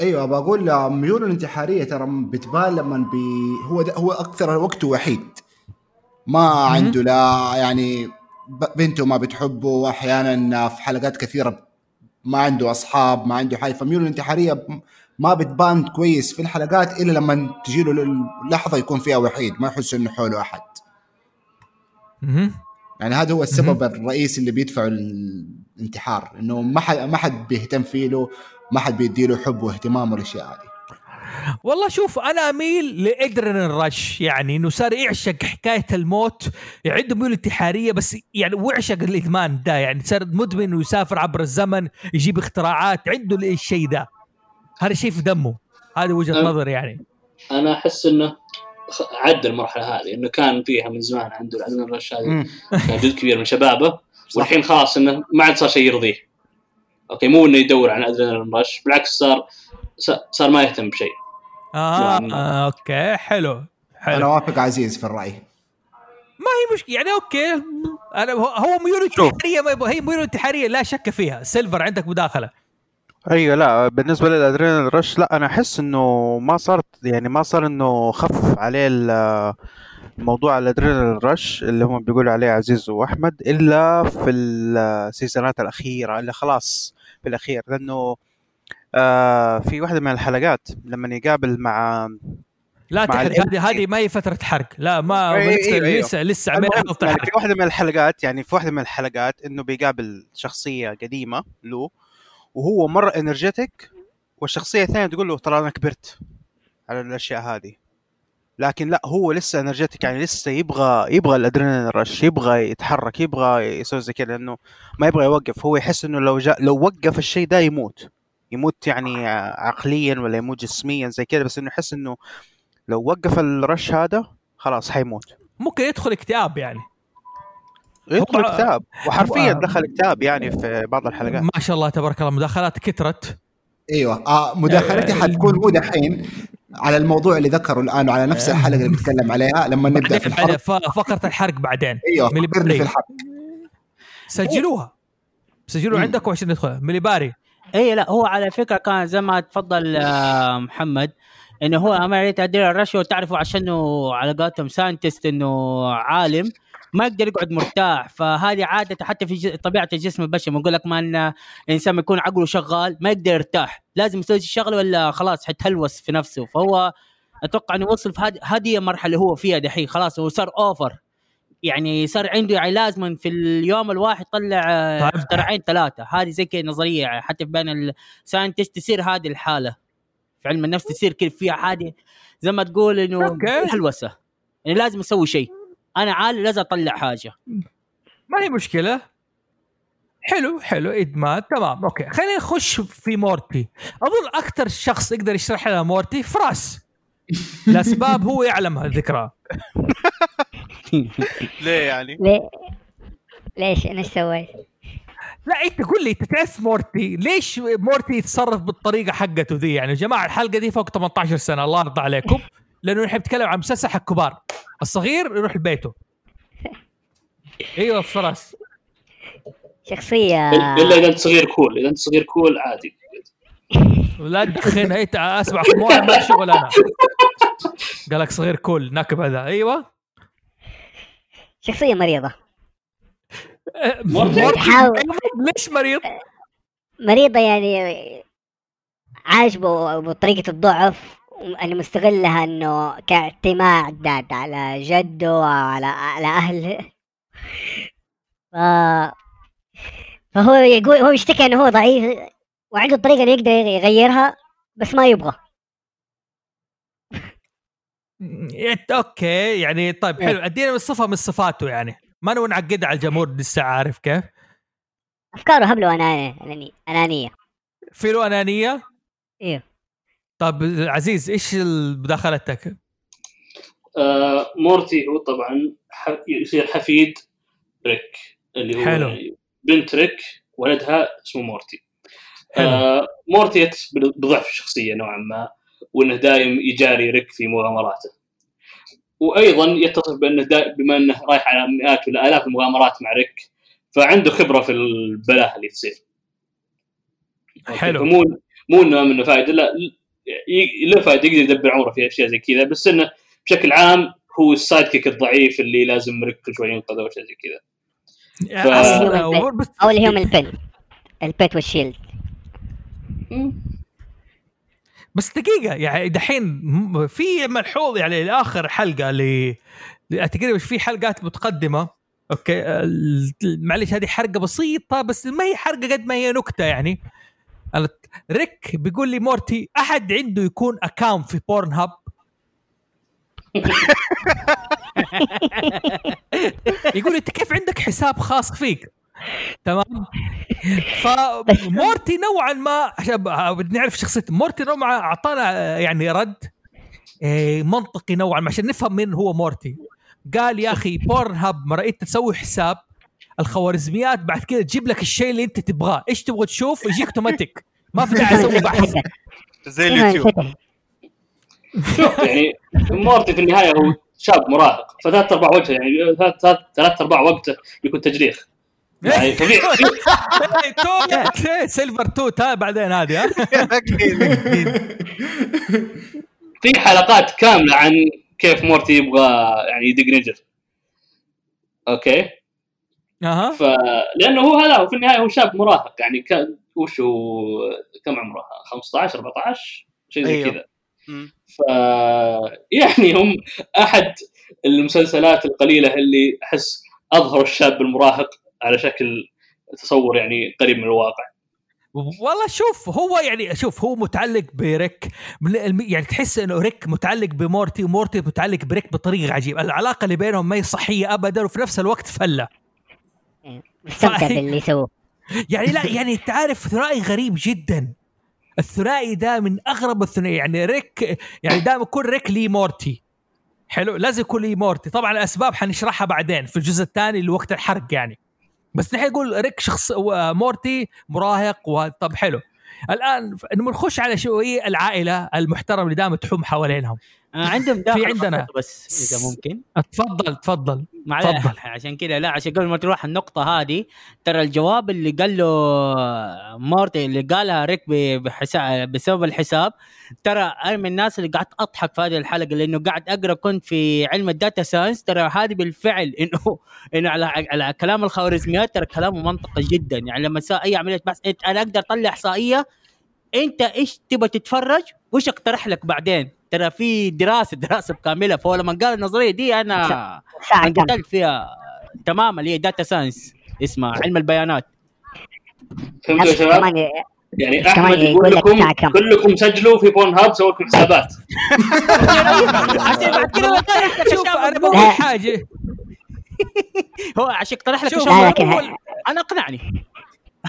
أيوه بقول آه، ميوله الانتحارية ترى بتبان لما بي هو ده هو أكثر وقته وحيد. ما عنده لا يعني بنته ما بتحبه واحيانا في حلقات كثيرة ما عنده أصحاب ما عنده حاجة. فميولة الانتحاريه ما بتبان كويس في الحلقات إلا لما تجي له اللحظه يكون فيها وحيد ما يحس إنه حوله أحد. يعني هذا هو السبب الرئيسي اللي بيدفعه الانتحار إنه ما حد ما حد بيهتم فيه له ما حد بيدي له حب واهتمام والأشياء هذه. والله شوف أنا أميل لإدرينالين رش يعني إنه صار يعشق حكاية الموت عنده ميول انتحارية بس يعني ويعشق الإدمان ده يعني صار مدمن ويسافر عبر الزمن يجيب اختراعات عنده الشيء ده هذا شيء في دمه هذه وجهة. نظري يعني أنا أحس إنه عدى المرحلة هذه إنه كان فيها من زمان عنده الإدرينالين رش هذه. كان جزء كبير من شبابه. والحين خلاص إنه ما عاد صار شيء يرضيه أوكي مو إنه يدور على adrenaline rush بالعكس صار- صار ما يهتم بشيء آه. آه أوكي حلو أنا حلو وافق عزيز في الرأي. ما هي مشكله يعني أوكي أنا هو- هو ميول انتحاريه هي ميول انتحاريه لا شك فيها. سيلفر عندك مداخلة. أيوه لا بالنسبة لل adrenaline rush لا أنا أحس إنه ما صارت يعني ما صار إنه خف عليه موضوع ال adrenaline rush اللي هم بيقولوا عليه عزيز وأحمد إلا في السيزونات الأخيرة اللي خلاص في الأخير لأنه آه في واحدة من الحلقات لما يقابل مع لا هذه هذه ما هي فترة حرق. لا ما أيوة، لسه أيوة. لسه لسه يعني في واحدة من الحلقات يعني في واحدة من الحلقات إنه بيقابل شخصية قديمة له وهو مره انرجيتك والشخصية الثانية تقول له ترى أنا كبرت على الأشياء هذه. لكن لا هو لسه انرجيتك يعني لسه يبغى يبغى الأدرينالين رش يبغى يتحرك يبغى يسوي زي كذا لأنه ما يبغى يوقف. هو يحس إنه لو جاء لو وقف الشيء ده يموت. يموت يعني عقليا ولا يموت جسميا زي كذا بس إنه يحس إنه لو وقف الرش هذا خلاص حيموت. ممكن يدخل اكتئاب يعني. يدخل كتاب. وحرفيا دخل كتاب يعني في بعض الحلقات. ما شاء الله تبارك الله مداخلات كثرت. أيوه. آه مداخلتي آه، حتكون مو دحين على الموضوع اللي ذكره الآن وعلى نفس الحلقة اللي بنتكلم عليها. لما نبدأ في ف- فقرة الحرق بعدين. أيوه ملي. في الحرب سجلوها. سجلوا مم. عندكم عشان ندخل ملي باري اي لا هو على فكرة كان زي ما تفضل آه، محمد إنه هو عمليه ادير الرشوة تعرفوا عشانه على قولتهم ساينتست إنه عالم ما يقدر يقعد مرتاح. فهذه عادة حتى في طبيعة الجسم البشري بنقول لك ما ان الانسان يكون عقله شغال ما يقدر يرتاح. لازم يسوي الشغله ولا خلاص حيتهلوس في نفسه. فهو أتوقع إنه وصل في هذه المرحلة اللي هو فيها دحين. خلاص هو صار over يعني صار عنده يعني لازم في اليوم الواحد طلع آه، طيب. اختراعين ثلاثة. هذه زي كذا نظرية يعني حتى بين ال scientist تصير هذه الحالة. في علم النفس تصير كيف فيها حاجة زي ما تقول إنه. هلوسة يعني لازم أسوي شيء. أنا عالم لازم أطلع حاجة. ما هي مشكلة. حلو حلو. إدمان. تمام. أوكي. خلينا نخش في مورتي. أظن أكثر شخص يقدر يشرح لنا مورتي فراس. لاسباب هو يعلمها الذكرى ليه يعني؟ ليه ليش أنا إيش سويت؟ لا أنت قول لي أنت تعرف مورتي؟ ليش مورتي يتصرف بالطريقة حقته ذي؟ يعني يا جماعة الحلقة دي فوق 18 سنة الله يرضى عليكم. لأنه نحن بنتكلم عن مسلسل حق كبار. الصغير يروح لبيته. أيوه فراس. شخصية. الا إذا أنت صغير كول إذا أنت صغير كول عادي. لا تدخن أنت اسمع ما شغل أنا. قال لك صغير كول نكب هذا أيوه. شخصية مريضة مورتي؟ مورتي حاول. ليش مريض؟ مريضة يعني عاجبه بطريقة الضعف اللي مستغلها إنه كاعتماد على جده وعلى على أهله ف... فهو يقول هو يشتكي إنه هو ضعيف وعنده الطريقة اللي يقدر يغيرها بس ما يبغى أوكي يعني طيب حلو. أدينا من صفة من صفاته يعني. ما نبغى نعقدها على الجمهور لسه عارف كيف؟ أفكاره هبله انانية أنانية, أنانية. في له أنانية؟ أيوه طيب عزيز إيش مداخلتك؟ آه مورتي هو طبعا ح- يصير حفيد ريك اللي هو حلو. بنت ريك ولدها اسمه مورتي. حلو. آه مورتي بضعف الشخصية نوعا ما. وإنه دايم يجاري ريك في مغامراته وأيضا يتصف بأنه بما إنه رايح على مئات ولا آلاف المغامرات مع ريك فعنده خبرة في البلاهه اللي تصير حلو. فمو مو إنه منه فائده لا له فائده يقدر يدبر عمره في أشياء زي كذا بس إنه بشكل عام هو ال sidekick الضعيف اللي لازم ريك كل شوي ينقذه واشياء زي كذا. بس أو اللي هم البن البيت والشيلد. بس دقيقة يعني دحين في ملحوظ يعني لآخر حلقة ل ل- تقريبا في حلقات متقدمة. أوكي؟ ال- معلش هذه حرقة بسيطة بس ما هي حرقة قد ما هي نكتة يعني. ريك بيقول لي مورتي أحد عنده يكون account في Pornhub يقول أنت كيف عندك حساب خاص فيك؟ تمام؟ فمورتي نوعا ما عشان ب- بدي نعرف شخصية مورتي نوعا ما أعطانا يعني رد آه، منطقي نوعا ما عشان نفهم مين هو مورتي. قال يا أخي Pornhub مرة انت تسوي حساب الخوارزميات بعد كده تجيب لك الشيء اللي أنت تبغاه. إيش تبغى تشوف؟ يجيك اوتوماتيك ما في داعي أسوي بحث. زي اليوتيوب. يعني مورتي في النهاية هو شاب مراهق. فثلاث أرباع وجهه يعني ثلاث ثلاث- ثلاث أرباع وقته يكون تجريخ. يعني طبيعي. إيه، تو إيه، سيلفر توت ها بعدين هذه في حلقات كاملة عن كيف مورتي يبغى يعني يدق نجر. أوكي؟ أها. ف لأنه هو هذا هو في النهاية هو شاب مراهق يعني كان وش هو كم عمره؟ 15 14 شيء زي أيوه. كذا. ف يعني هم أحد المسلسلات القليلة اللي أحس اظهروا الشاب المراهق على شكل تصور يعني قريب من الواقع. والله شوف هو يعني شوف هو متعلق بريك يعني تحس إنه ريك متعلق بمورتي ومورتي متعلق بريك بطريقة عجيبة. العلاقة اللي بينهم ما هي صحية ابدا وفي نفس الوقت فلة. مستمتع صحيح. باللي يسووه. يعني لا يعني انت عارف ثنائي غريب جدا. الثنائي ده من أغرب الثنائي. يعني ريك يعني دائما يكون ريك لي مورتي. حلو؟ لازم يكون لي مورتي. طبعا الأسباب حنشرحها بعدين في الجزء الثاني اللي وقت الحرق يعني. بس نحن نقول ريك شخص مورتي مراهق طب حلو. الآن نخش على شوية العائلة المحترمة اللي دائما تحوم حوالينهم. عندهم داخل عندنا. بس إذا ممكن تفضل تفضل معلش تفضل. عشان كذا لا عشان قبل ما تروح النقطة هذه ترى الجواب اللي قال له مورتي اللي قالها ريك بحساب بسبب الحساب ترى أنا من الناس اللي قعدت أضحك في هذه الحلقة لأنه قاعد أقرأ كنت في علم ال data science ترى هذه بالفعل إنه إنه على على كلام الخوارزميات ترى كلامه منطقي جدا يعني لما أي عملية بحث انت أنا أقدر أطلع إحصائية انت إيش تبغى تتفرج؟ وش اقترح لك بعدين؟ ترى في دراسة دراسة كامله فهو لما قال النظرية دي أنا انقتلت فيها تماما. اللي هي data science اسمها علم البيانات. فهمتوا يا شباب؟ يعني أحمد يقول يقول لك لكم. كلكم سجلوا في Pornhub سووا لكم حسابات. عشان بعد شوف أشياء أنا. بقول حاجة. هو عشان اقترح لك شوف أنا أقنعني.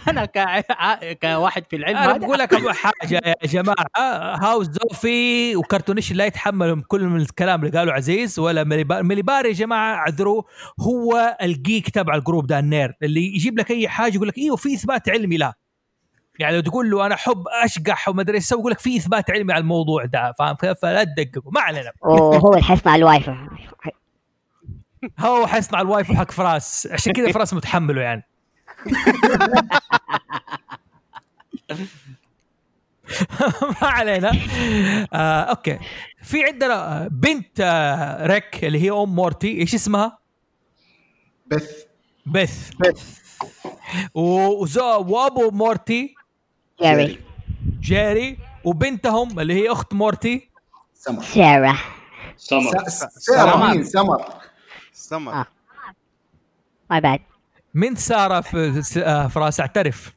أنا ك... كواحد في العلم أنا بقول لك حاجة يا جماعة. هاوس زوفي وكرتونيش لا يتحملوا كل من الكلام اللي قاله عزيز ولا مليبار يا جماعة اعذروه هو الجيك تبع الجروب ده النير اللي يجيب لك أي حاجة يقول لك إيوه في إثبات علمي لا. يعني لو تقول له أنا احب أشقح وما أدري إيش يسوي يقول لك في إثبات علمي على الموضوع ده فاهم؟ فلا تدققوا ما علينا. وهو اللي حيصنع الواي فاي هو حيصنع ال waifu حق فراس. عشان كذا فراس متحمله يعني. ما علينا. آه أوكي. في عندنا بنت آه ريك اللي هي أم مورتي. إيش اسمها؟ بث. بث. و- وزو وأبو مورتي. جيري. جيري. وبنتهم اللي هي أخت مورتي. سمر. سارة. سمر. سمر سمر. مين؟ سمر. سمر. آه. ما من سارة في آه فراس اعترف.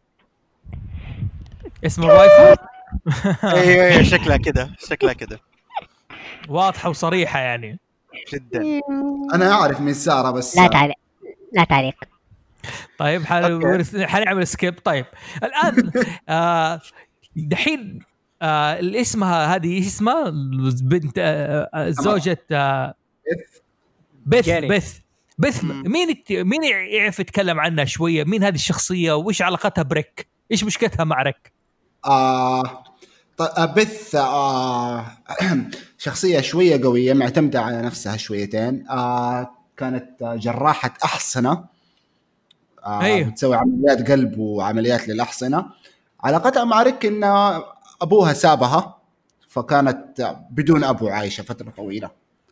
اسم ال waifu أيوه أيوه شكلها كده شكلها كده. واضحة وصريحة يعني. جدا. أنا أعرف من سارة بس لا تعليق لا تعليق. طيب حن- حنعمل skip. طيب الآن آه دحين آه اللي اسمها هذه إيش اسمها؟ بنت آه آه، زوجة آه بث. بث. مين الت- مين يعرف يتكلم عنها شوية؟ مين هذه الشخصية وإيش علاقتها بريك؟ إيش مشكلتها مع ريك؟ آه ط- بث آه شخصية شوية قوية معتمدة على نفسها شويتين آه كانت آه، جراحة أحصنة آه أيوه. بتسوي عمليات قلب وعمليات للأحصنة علاقتها مع ريك إن أبوها سابها فكانت بدون أبو عايشة فترة طويلة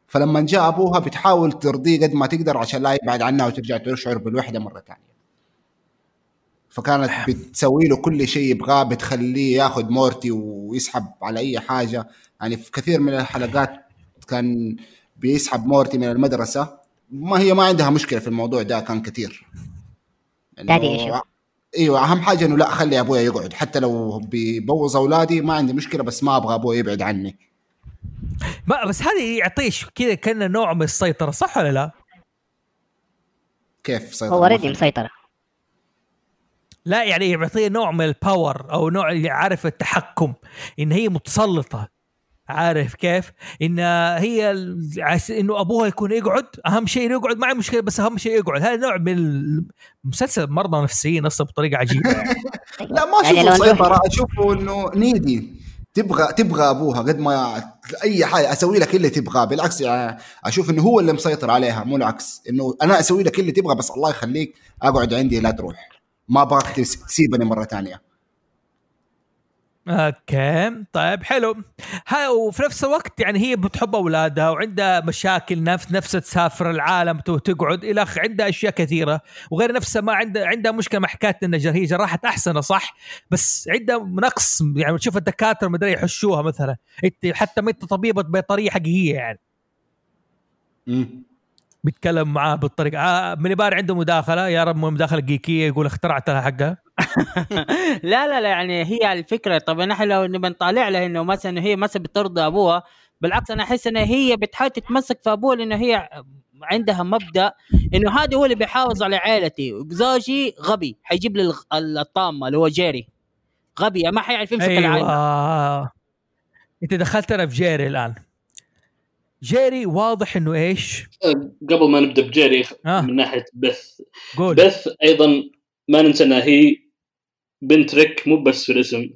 فلما جاء أبوها بتحاول ترضيه قد ما تقدر عشان لا يبعد عنها وترجع تشعر بالوحدة مرة ثانية. فكانت بتسوي له كل شيء يبغاه بتخليه ياخذ مورتي ويسحب على أي حاجة. يعني في كثير من الحلقات كان بيسحب مورتي من المدرسة. ما هي ما عندها مشكلة في الموضوع ده كان كثير. issue. إيوه أهم حاجة إنه لا خلي أبويا يقعد. حتى لو بيبوظ أولادي ما عندي مشكلة بس ما أبغى أبويا يبعد عني. ما بس هذه يعطيش كذا كان نوع من السيطرة صح ولا لا؟ كيف سيطر هو already مسيطر لا يعني يعطيه نوع من ال power أو نوع اللي عارف التحكم إن هي متسلطة عارف كيف؟ إن هي إنه أبوها يكون يقعد أهم شيء إنه يقعد ما عندي مشكلة بس أهم شيء يقعد هذا نوع من المسلسل مرضى نفسيين أصلا بطريقة عجيبة يعني. لا ما يعني أشوفه لو سيطرة أشوفه إنه نيدي تبغى تبغى أبوها قد ما أي حاجة أسوي لك اللي تبغاه. بالعكس أشوف إنه هو اللي مسيطر عليها مو العكس. إنه أنا أسوي لك اللي تبغى بس الله يخليك أقعد عندي لا تروح. ما ابغاك تس- تسيبني مرة ثانية. okay. طيب حلو. ها وفي نفس الوقت يعني هي بتحب أولادها وعندها مشاكل نفس نفسها تسافر العالم تو- تقعد إلى اخره عندها أشياء كثيرة. وغير نفسها ما عندها عندها مشكلة مع حكاية ان هي جراحة احسنه صح؟ بس عندها نقص يعني تشوف الدكاترة مدري يحشوها مثلا. إنت حتى ما أنت طبيبة بطريقة حقيقية يعني. مم. بيتكلم معاه بالطريقة. آه مليبار عنده مداخلة يا رب مداخلة جيكية يقول اخترعت لها حقها. لا لا لا يعني هي الفكرة. طب نحن لو نبي نطالع لها إنه مثلا إنه هي مثلا بترضى أبوها بالعكس أنا أحس انها هي بتحاول تتمسك في أبوها لإنه هي عندها مبدأ إنه هذا هو اللي بيحافظ على عائلتي. زوجي غبي حيجيب لي الطامة اللي هو جيري. غبي ما حيعرف يمسك العائله أيوه أنت دخلتنا في جيري الآن. جيري واضح إنه إيش؟ قبل ما نبدأ بجيري آه. من ناحية بث. قول. بث أيضا ما ننسى انها هي بنت ريك مو بس في الاسم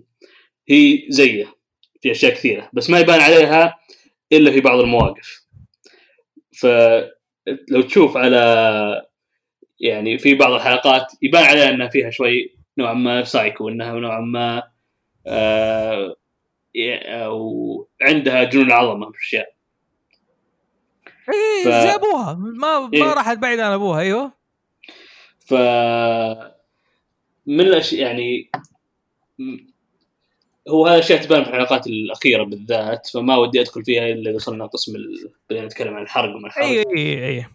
هي زيه في أشياء كثيرة بس ما يبان عليها إلا في بعض المواقف. فلو تشوف على يعني في بعض الحلقات يبان عليها إنها فيها شوي نوعا ما سايكو إنها نوعا ما آه وعندها جنون العظمة في اشياء إيه ف- زي ابوها ما ما إيه. راحت بعيد عن أبوها أيوه. ف من الاشياء يعني هو هذا الاشياء تبان في الحلقات الأخيرة بالذات فما ودي أدخل فيها إلا إذا وصلنا قسم ال... بدينا نتكلم عن الحرق وما الحرق. أي أي أي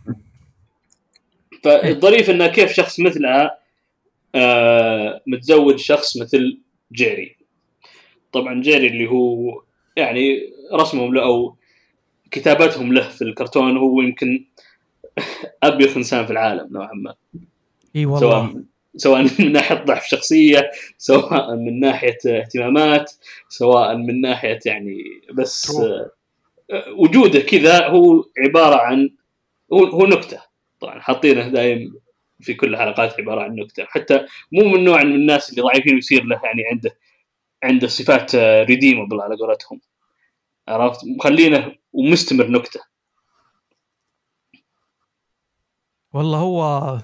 فالظريف إنه كيف شخص مثلها آه متزوج شخص مثل جيري. طبعا جيري اللي هو يعني رسمهم له أو كتابتهم له في الكرتون هو يمكن أبيض إنسان في العالم نوعا ما. إي والله. سواء سواء من ناحية ضعف شخصية سواء من ناحية اهتمامات سواء من ناحية يعني بس آه، وجوده كذا هو عبارة عن هو, هو نكتة. طبعا حاطينه دايم في كل الحلقات عبارة عن نكتة. حتى مو من نوع من الناس اللي ضعيفين ويصير له يعني عنده عنده صفات ريديمبل على قولتهم. عرفت؟ مخلينه ومستمر نكتة. والله هو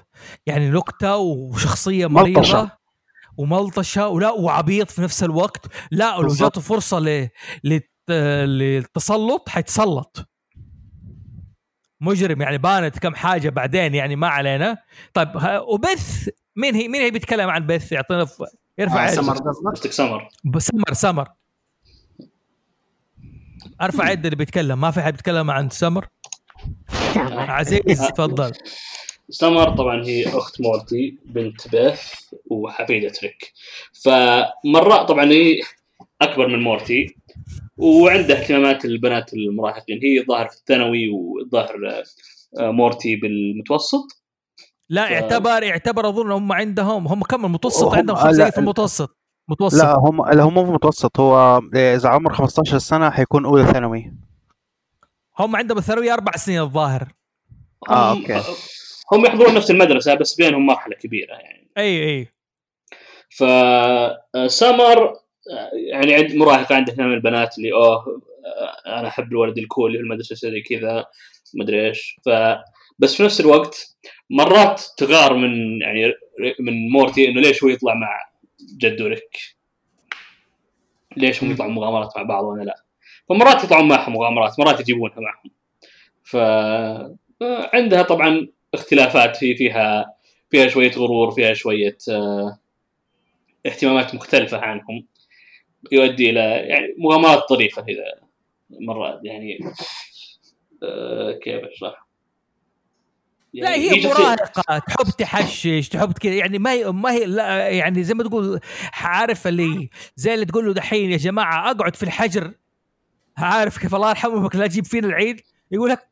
يعني نكتة وشخصية مريضة ملطشة. وملطشة ولا وعبيط في نفس الوقت. لا ولو بالضبط. جاته فرصة ل... لت... للتسلط حيتسلط. مجرم يعني بانت كم حاجة بعدين يعني ما علينا. طيب ها- وبث مين هي مين هي بيتكلم عن بث؟ يعطينا ف... يرفع آه. سمر قصدك؟ سمر. سمر سمر. أرفع يد اللي بيتكلم. ما في حد بيتكلم عن سمر. عزيز تفضل. سمر طبعا هي أخت مورتي بنت بيث وحفيدة ريك فمرات طبعا هي أكبر من مورتي وعندها اهتمامات البنات المراهقين. هي ظاهر في الثانوي وظاهر آه، مورتي بالمتوسط. لا ف- يعتبر يعتبر أظن هم عندهم هم كم؟ المتوسط هم- عندهم لا، خمسة في المتوسط. متوسط. لا هم لا هم مو في متوسط هو إذا عمر 15 سنة حيكون أولى ثانوي. هم عندهم الثانوي أربع سنين الظاهر. آه، هم- okay. هم يحضرون نفس المدرسة بس بينهم مرحلة كبيرة يعني. أي أي. فسمر يعني عند مراهقه عندها اهتمام البنات اللي أوه آه، أنا أحب الولد الكول اللي في المدرسة زي كذا مدري إيش. ف بس في نفس الوقت مرات تغار من يعني من مورتي إنه ليش هو يطلع مع جده ريك ليش هم يطلعون مغامرات مع بعض وأنا لا؟ فمرات يطلعون معهم مغامرات مرات يجيبونها معهم. ف آه، عندها طبعا اختلافات في فيها فيها شوية غرور فيها شوية آه، اهتمامات مختلفة عنهم يؤدي إلى يعني مغامرات طريفة إذا مرات يعني آه، كيف أشرح؟ لا يعني هي شخصية- مراهقة تحب تحشش تحب كذا يعني ما هي ما هي لا يعني زي ما تقول عارف اللي زي اللي تقول له دحين يا جماعة أقعد في الحجر عارف كيف الله يرحمك لا تجيب فينا العيد يقول لك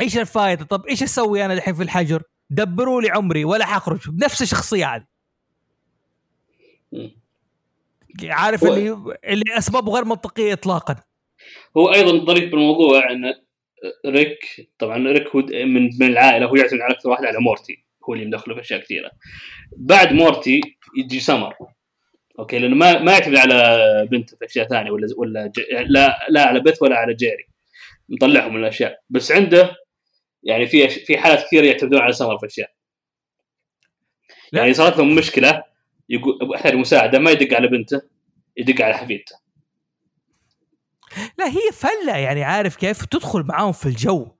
إيش الفائده طب إيش أسوي أنا دحين في الحجر؟ دبروا لي عمري ولا حخرج نفس الشخصية مم. عارف هو- اللي اللي أسباب غير منطقية اطلاقا. هو أيضا الظريف بالموضوع إن ريك طبعا ريك هو من من العائلة هو يعتمد على أكثر واحد على مورتي هو اللي مدخله في أشياء كثيرة. بعد مورتي يجي سمر. okay لأنه ما ما يعتمد على بنته في أشياء ثانية ولا ولا ج... لا لا على بث ولا على جيري. مطلعهم من الأشياء. بس عنده يعني في. في حالات كثيرة يعتمدون على سمر في اشياء لا. يعني صارت لهم مشكلة يقول احتاج مساعده ما يدق على بنته يدق على حفيدته. لا هي فلة يعني عارف كيف؟ تدخل معاهم في الجو.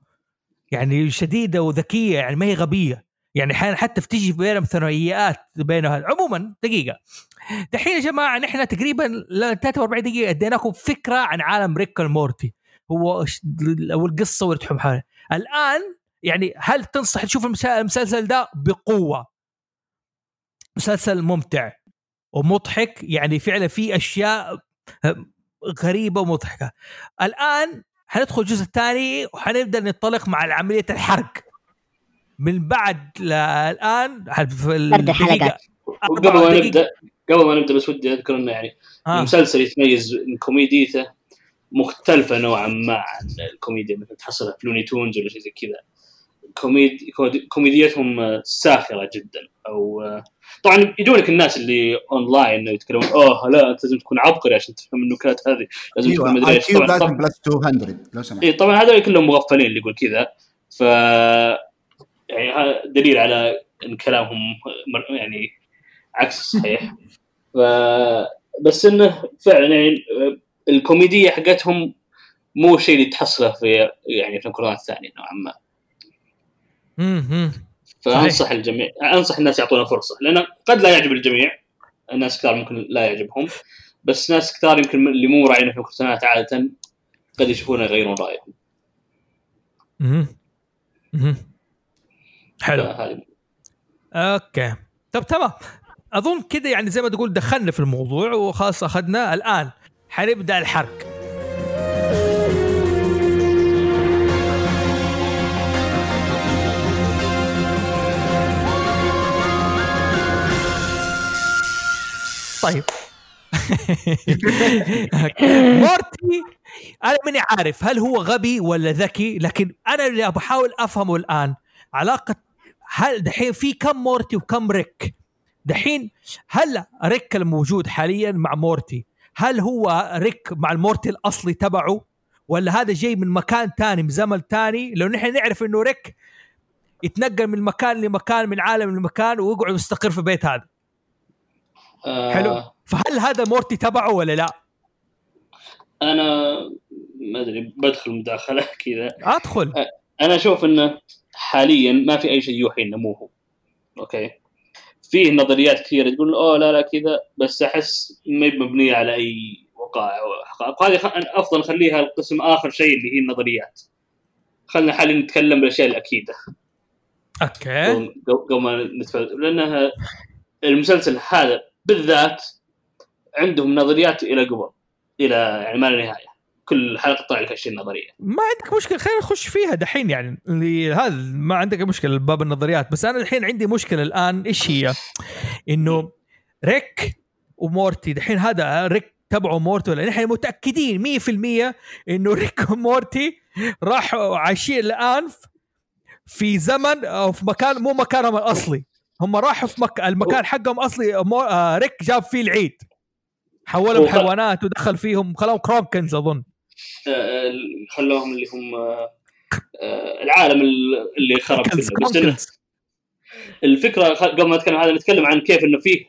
يعني شديدة وذكية يعني ما هي غبية. يعني أحيانا حتى بتجي بينهم ثنائيات بينها عموما دقيقة. دحين يا جماعة نحن تقريبا ل 43 دقيقة أديناكم فكرة عن عالم ريك مورتي. هو أو القصة وتحم حالها الآن يعني هل تنصح تشوف المسلسل ده بقوة؟ مسلسل ممتع ومضحك يعني فعلا في أشياء غريبة ومضحكة. الآن حندخل الجزء الثاني وحنبدأ ننطلق مع عملية الحرق. من بعد الان في بدأ حلقات. وقبل ما نبدا قبل ما نبدأ بس ودي أذكر إنه يعني آه. المسلسل يتميز ان كوميديته مختلفة نوعا ما عن الكوميديا مثل تحصلها في Looney Tunes ولا شيء زي كذا. كوميد كوميديتهم ساخرة جدا. أو طبعا يجونك الناس اللي اونلاين يتكلمون أوه لا أنت لازم تكون عبقري عشان تفهم النكات هذه لازم تكون أيوه مدري اي إيش. طبعا لازم طبعا, plus 200 لو سمحت. إيه طبعا هذول كلهم مغفلين اللي يقول كذا. ف يعني هذا دليل على إن كلامهم مر- يعني عكس الصحيح ف بس إنه فعلا يعني الكوميديا حقتهم مو الشيء اللي تحصله في يعني في القرآن الثانية نوعا ما. فأنصح الجميع أنصح الناس يعطونا فرصة لأن قد لا يعجب الجميع. الناس كثار ممكن لا يعجبهم. بس ناس كثار يمكن اللي مو راعيين في الكرتونات عادة قد يشوفونه يغيرون رأيهم. حلو. okay. طب تمام. أظن كذا يعني زي ما تقول دخلنا في الموضوع وخلاص أخذنا الآن. حنبدأ الحرق. طيب. مورتي أنا ماني عارف هل هو غبي ولا ذكي لكن أنا اللي بحاول أفهمه الآن. علاقة هل دحين في كم مورتي وكم ريك؟ دحين هل ريك الموجود حاليا مع مورتي؟ هل هو ريك مع المورتي الاصلي تبعه ولا هذا جاي من مكان تاني من زمن تاني؟ لو نحن نعرف إنه ريك يتنقل من مكان لمكان من عالم لمكان ويقعد يستقر في بيت هذا. آه حلو. فهل هذا مورتي تبعه ولا لا؟ أنا ما أدري بدخل مداخلة كذا. أدخل. أنا أشوف إنه حاليا ما في أي شيء يوحي إنه مو هو. okay. فيه نظريات كثيرة تقول أوه لا لا كذا. بس أحس ما مبنية على أي وقائع هذه أفضل نخليها القسم آخر شيء اللي هي النظريات. خلينا حاليا نتكلم بالأشياء الأكيدة. okay. قبل قبل ما نتفلسف لأنها المسلسل هذا بالذات عندهم نظريات إلى قبل إلى يعني ما لا نهاية. كل حلقه طلع لك 20 نظريه ما عندك مشكلة خلينا نخش فيها دحين يعني. اللي هذا ما عندك مشكلة باب النظريات بس أنا الحين عندي مشكلة الآن. إيش هي؟ إنه ريك ومورتي دحين هذا ريك تبعه مورتي ولا نحن متأكدين 100% إنه ريك ومورتي راحوا عايشين الآن في زمن أو في مكان مو مكانهم الأصلي. هم راحوا في مك... المكان حقهم أصلي. آه ريك جاب فيه العيد. حولهم حيوانات ودخل فيهم خلاهم Cronenbergs أظن. آه، خلوهم اللي هم آه، العالم ال- اللي خرب كله. بس الفكرة قبل ما نتكلم هذا نتكلم عن كيف إنه فيه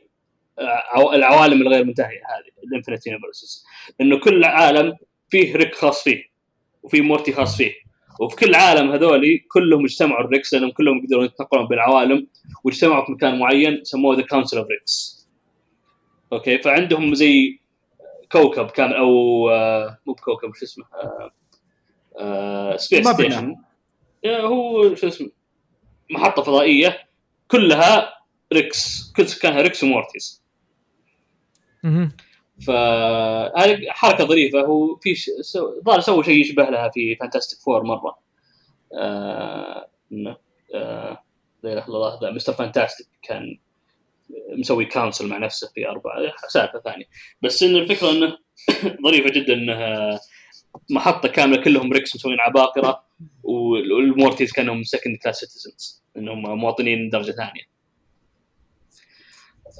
آه، عو- العوالم الغير منتهية هذه ال infinite universes إنه كل عالم فيه ريك خاص فيه وفي مورتي خاص فيه. وفي كل عالم هذولي كلهم اجتمعوا ال Ricks لأنهم كلهم يقدرون يتنقلون بين العوالم واجتمعوا في مكان معين سموه The Council of Ricks okay؟ فعندهم زي كوكب كامل أو آه، مو بكوكب شو اسمه آه، آه، space مبنى. station هو شو اسمه محطة فضائية كلها Ricks كل سكانها Ricks و Mortys. فهذه حركة ظريفة هو في ش... سو... سووا شيء يشبه لها في Fantastic Four مرة آه... آه... لا إله إلا الله Mister Fantastic كان مسوي council مع نفسه في اربعه سالفه ثانية. بس إن الفكرة إنه ظريفة جدا إنها محطة كاملة كلهم Ricks مسوين عباقرة وال Mortys كأنهم second class citizens إنهم مواطنين درجة ثانية.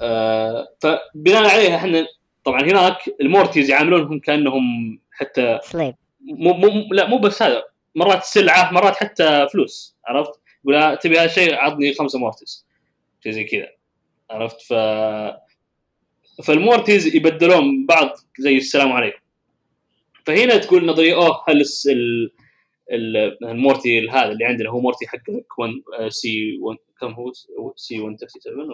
آه فبناء عليها إحنا طبعا هناك ال Mortys يعاملونهم كأنهم حتى مو مو لا مو بس هذا مرات سلعة مرات حتى فلوس عرفت؟ يقول آه، تبي هذا الشيء؟ عطني خمسة Mortys. شيء زي كذا. عرفت؟ ف فال Mortys يبدلون بعض زي السلام عليكم. فهنا تقول نظرية أوه هل الس- ال... ال- المورتي هذا اللي عندنا هو مورتي حق ريك 1 سي 1 كم هو؟ سي 137 ولا؟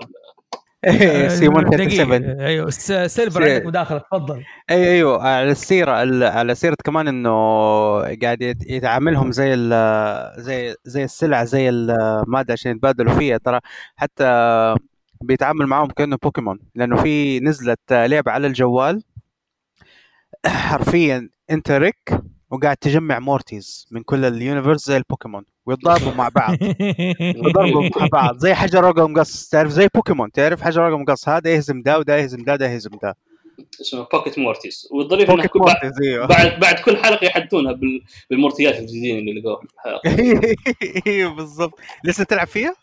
C 137 دقيقة. أيوه سيلفر سي- عندك مداخلة تفضل. اي أيوه على السيرة ال- على سيرة كمان إنه قاعد يت- يتعاملهم زي ال زي زي السلعه زي الماده عشان يتبادلوا فيها. ترى حتى بيتعامل معاهم كأنه بوكيمون لأنه في نزلت لعبة على الجوال. حرفيا أنت ريك وقاعد تجمع Mortys من كل ال universe زي البوكيمون ويتضاربوا مع بعض. ويضربوا مع بعض. زي حجر ورقه ومقص تعرف زي بوكيمون تعرف حجر ورقه ومقص هذا يهزم ده وده يهزم ده ده يهزم ده. اسمه Pocket Mortys والظريف إنه بعد, Mortys أيوه. بعد بعد كل حلقة يحدثونها بال... بالمورتيات الجديدين اللي لقوها في الحلقة أيوه بالضبط. لسه تلعب فيها؟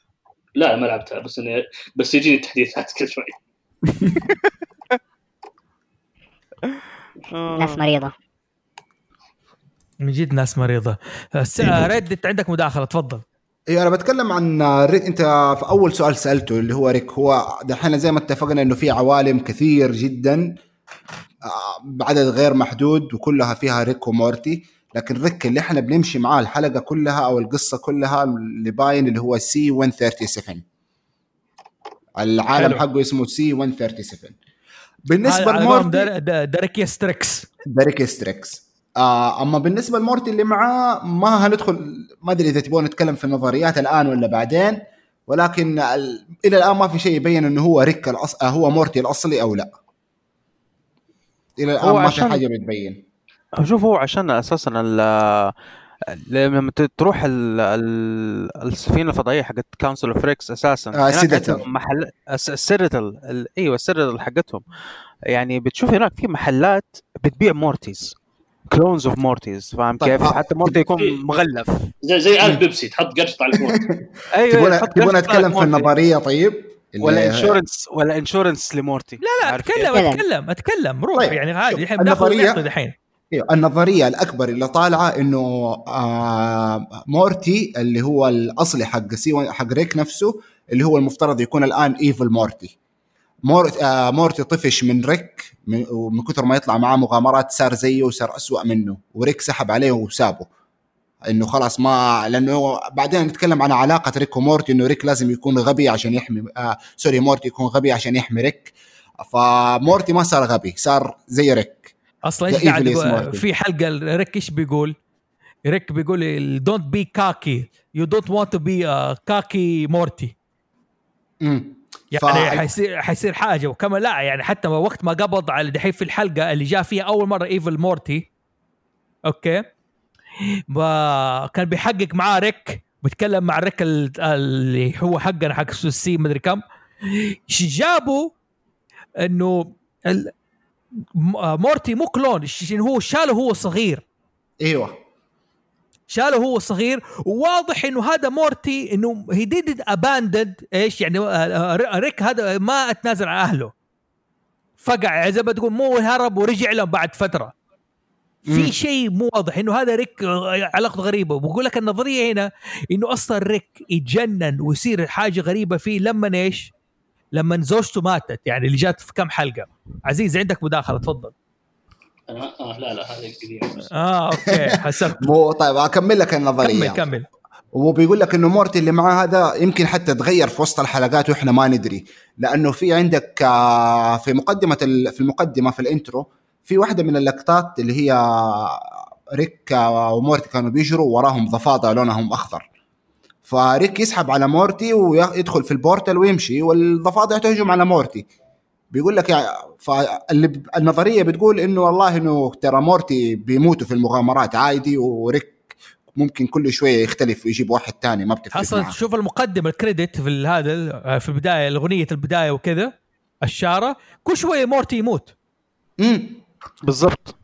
لا ما لعبتها بس اني بس يجيني التحديثات كل شوي. ناس مريضة. من جد ناس مريضة. س- آه، ريد أنت عندك مداخلة تفضل. أيوه أنا بتكلم عن ريك أنت في أول سؤال سألته اللي هو ريك هو دحين زي ما اتفقنا إنه في عوالم كثير جدا آه، بعدد غير محدود وكلها فيها ريك ومورتي. لكن ريك اللي إحنا بنمشي معاه الحلقة كلها أو القصة كلها اللي باين اللي هو سي 137 العالم حلو. حقه اسمه سي 137 بالنسبة لمورتي در- داركيا ستريكس. داريك ستريكس. آه أما بالنسبة لمورتي اللي معاه ما هندخل ما أدري إذا تبغون نتكلم في النظريات الآن ولا بعدين ولكن ال... إلى الآن ما في شيء يبين إنه هو ريك الأص... آه هو مورتي الأصلي أو لا. إلى الآن ما في حاجة بتبين. شوف هو عشان أساسا ال- لما تروح ال- ال- السفينة الفضائية حقت كونسل اوف ريكس أساسا آه،. عندهم محل الس- السيرتل ال- أيوه السيرتل حقتهم. يعني بتشوف هناك في محلات بتبيع مورتيز كلونز اوف مورتيز فاهم طيب، كيف؟ آه، حتى مورتي يكون مغلف. زي زي علبه بيبسي تحط قرشط على الموت أيوه تبغون نتكلم على في. النظرية طيب؟ ولا insurance ولا insurance لمورتي. لا لا أتكلم؟ أتكلم أتكلم. روح طيب، يعني عادي الحين بناخذ الحين النظرية الأكبر اللي طالعة إنه آه مورتي اللي هو الأصلي حق C حق ريك نفسه اللي هو المفترض يكون الآن evil مورتي. مور آه مورتي طفش من ريك من, ومن كثر ما يطلع معاه مغامرات صار زيه وصار أسوأ منه وريك سحب عليه وسابه. إنه خلاص ما لأنه بعدين نتكلم عن علاقة ريك ومورتي إنه ريك لازم يكون غبي عشان يحمي آه sorry مورتي يكون غبي عشان يحمي ريك. فمورتي ما صار غبي صار زي ريك. أصلا إيش قاعد. في حلقة ريك إيش بيقول؟ ريك بيقول don't be cocky you don't want to be cocky مورتي امم يعني ف- حيصير حيصير حاجة. وكما لا يعني حتى وقت ما قبض على دحين في الحلقة اللي جاء فيها أول مرة evil مورتي okay. ما كان بيحقق معاه ريك بيتكلم مع ريك ال- اللي هو حقنا حق ال C مدري كم. جابوا إنه مورتي مو كلون هو؟ شاله هو صغير. أيوه. شاله هو صغير. وواضح إنه هذا مورتي إنه هي ديد اباندد إيش؟ يعني آه، آه، ريك هذا ما أتنازل عن أهله. فقع زي ما تقول مو هرب ورجع لهم بعد فترة. في شيء مو واضح إنه هذا ريك آه، علاقته غريبة. وبقول لك النظرية هنا إنه أصلا ريك يتجنن ويصير حاجة غريبة فيه لما إيش؟ لما زوجته ماتت يعني اللي جات في كم حلقة. عزيز عندك مداخلة تفضل. آه, آه لا لا هذا قديم بس. آه okay حسبت. مو طيب أكمل لك النظرية. كمل كمل. وبيقول لك إنه مورتي اللي معاه هذا يمكن حتى تغير في وسط الحلقات وإحنا ما ندري. لأنه في عندك آه، في مقدمة ال- في المقدمة في ال intro في واحدة من اللقطات اللي هي ريك آه، ومورتي كانوا بيجروا وراهم ضفادع لونهم أخضر. فريك يسحب على مورتي ويدخل في ال portal ويمشي والضفادع تهجم على مورتي. بيقول لك يعني فاللي النظرية بتقول إنه والله إنه ترى مورتي بيموتوا في المغامرات عادي وريك ممكن كل شوية يختلف ويجيب واحد تاني ما بتفرق أصلا معه شوف المقدمة ال credit في هذا في البداية الأغنية البداية وكذا الشارة كل شوية مورتي يموت. امم بالضبط.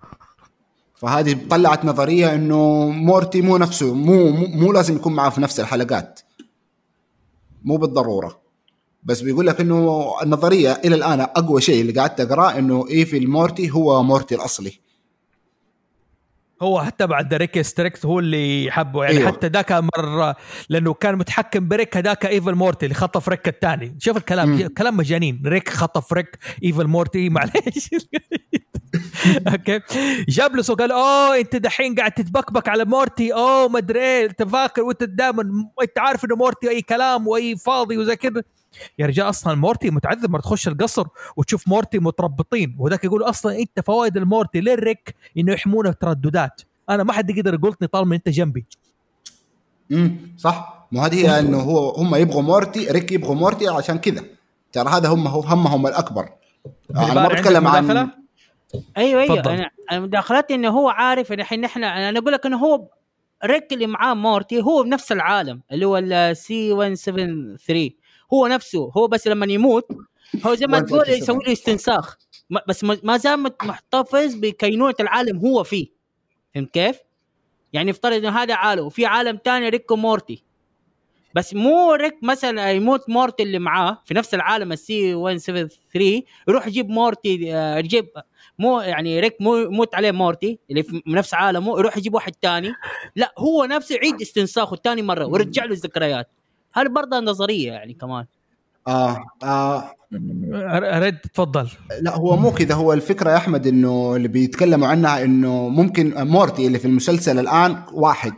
فهذه طلعت نظرية إنه مورتي مو نفسه مو مو, لازم يكون معه في نفس الحلقات. مو بالضرورة. بس بيقول لك إنه النظرية إلى الآن أقوى شيء اللي قعدت أقرأه إنه Evil مورتي هو مورتي الأصلي. هو حتى بعد ريك ستريكت هو اللي حبه. يعني أيوه. حتى ذاك مرة لأنه كان متحكم بريك هذاك Evil مورتي اللي خطف ريك الثاني. شوف الكلام مم. كلام مجانين. ريك خطف ريك Evil مورتي معليش. okay. جاب له سوق قال أوه أنت دحين قاعد تتبكبك على مورتي. أوه ما أدري إيه انت فاكر وانت دائما أنت عارف إنه مورتي أي كلام وأي فاضي وزي كذا. يا رجال أصلا مورتي متعذب مرة تخش القصر وتشوف مورتي متربطين وذاك يقول أصلا أنت فوائد المورتي للريك إنه يحمونا ترددات. أنا ما حد يقدر يقولني طالما أنت جنبي. امم صح. مو هذه هي إنه هو هم يبغوا مورتي ريك يبغوا مورتي عشان كذا. ترى هذا هم هو همهم الأكبر. أنا ما بتكلم عن مداخلة؟ أيوه أيوه. تفضل. أنا أنا مداخلاتي إنه هو عارف إن الحين نحن أنا أقول لك إنه هو ريك اللي معاه مورتي هو بنفس العالم اللي هو ال C 173 هو نفسه هو بس لما يموت هو زي ما تقول 147. يسوي له استنساخ. بس ما زال محتفظ بكينونة العالم هو فيه. فهمت كيف؟ يعني افترض إنه هذا عالم وفي عالم تاني ريك ومورتي بس مو ريك مثلا يموت مورتي اللي معاه في نفس العالم ال C 173 يروح يجيب مورتي آه، يجيب مو يعني ريك مو يموت عليه مورتي اللي في نفس عالمه يروح يجيب واحد تاني. لا هو نفسه يعيد استنساخه تاني مرة ويرجع له الذكريات. هذه برضه نظرية يعني كمان؟ آه آه. رد تفضل. لا هو مو كذا. هو الفكرة يا أحمد إنه اللي بيتكلموا عنها إنه ممكن مورتي اللي في المسلسل الآن واحد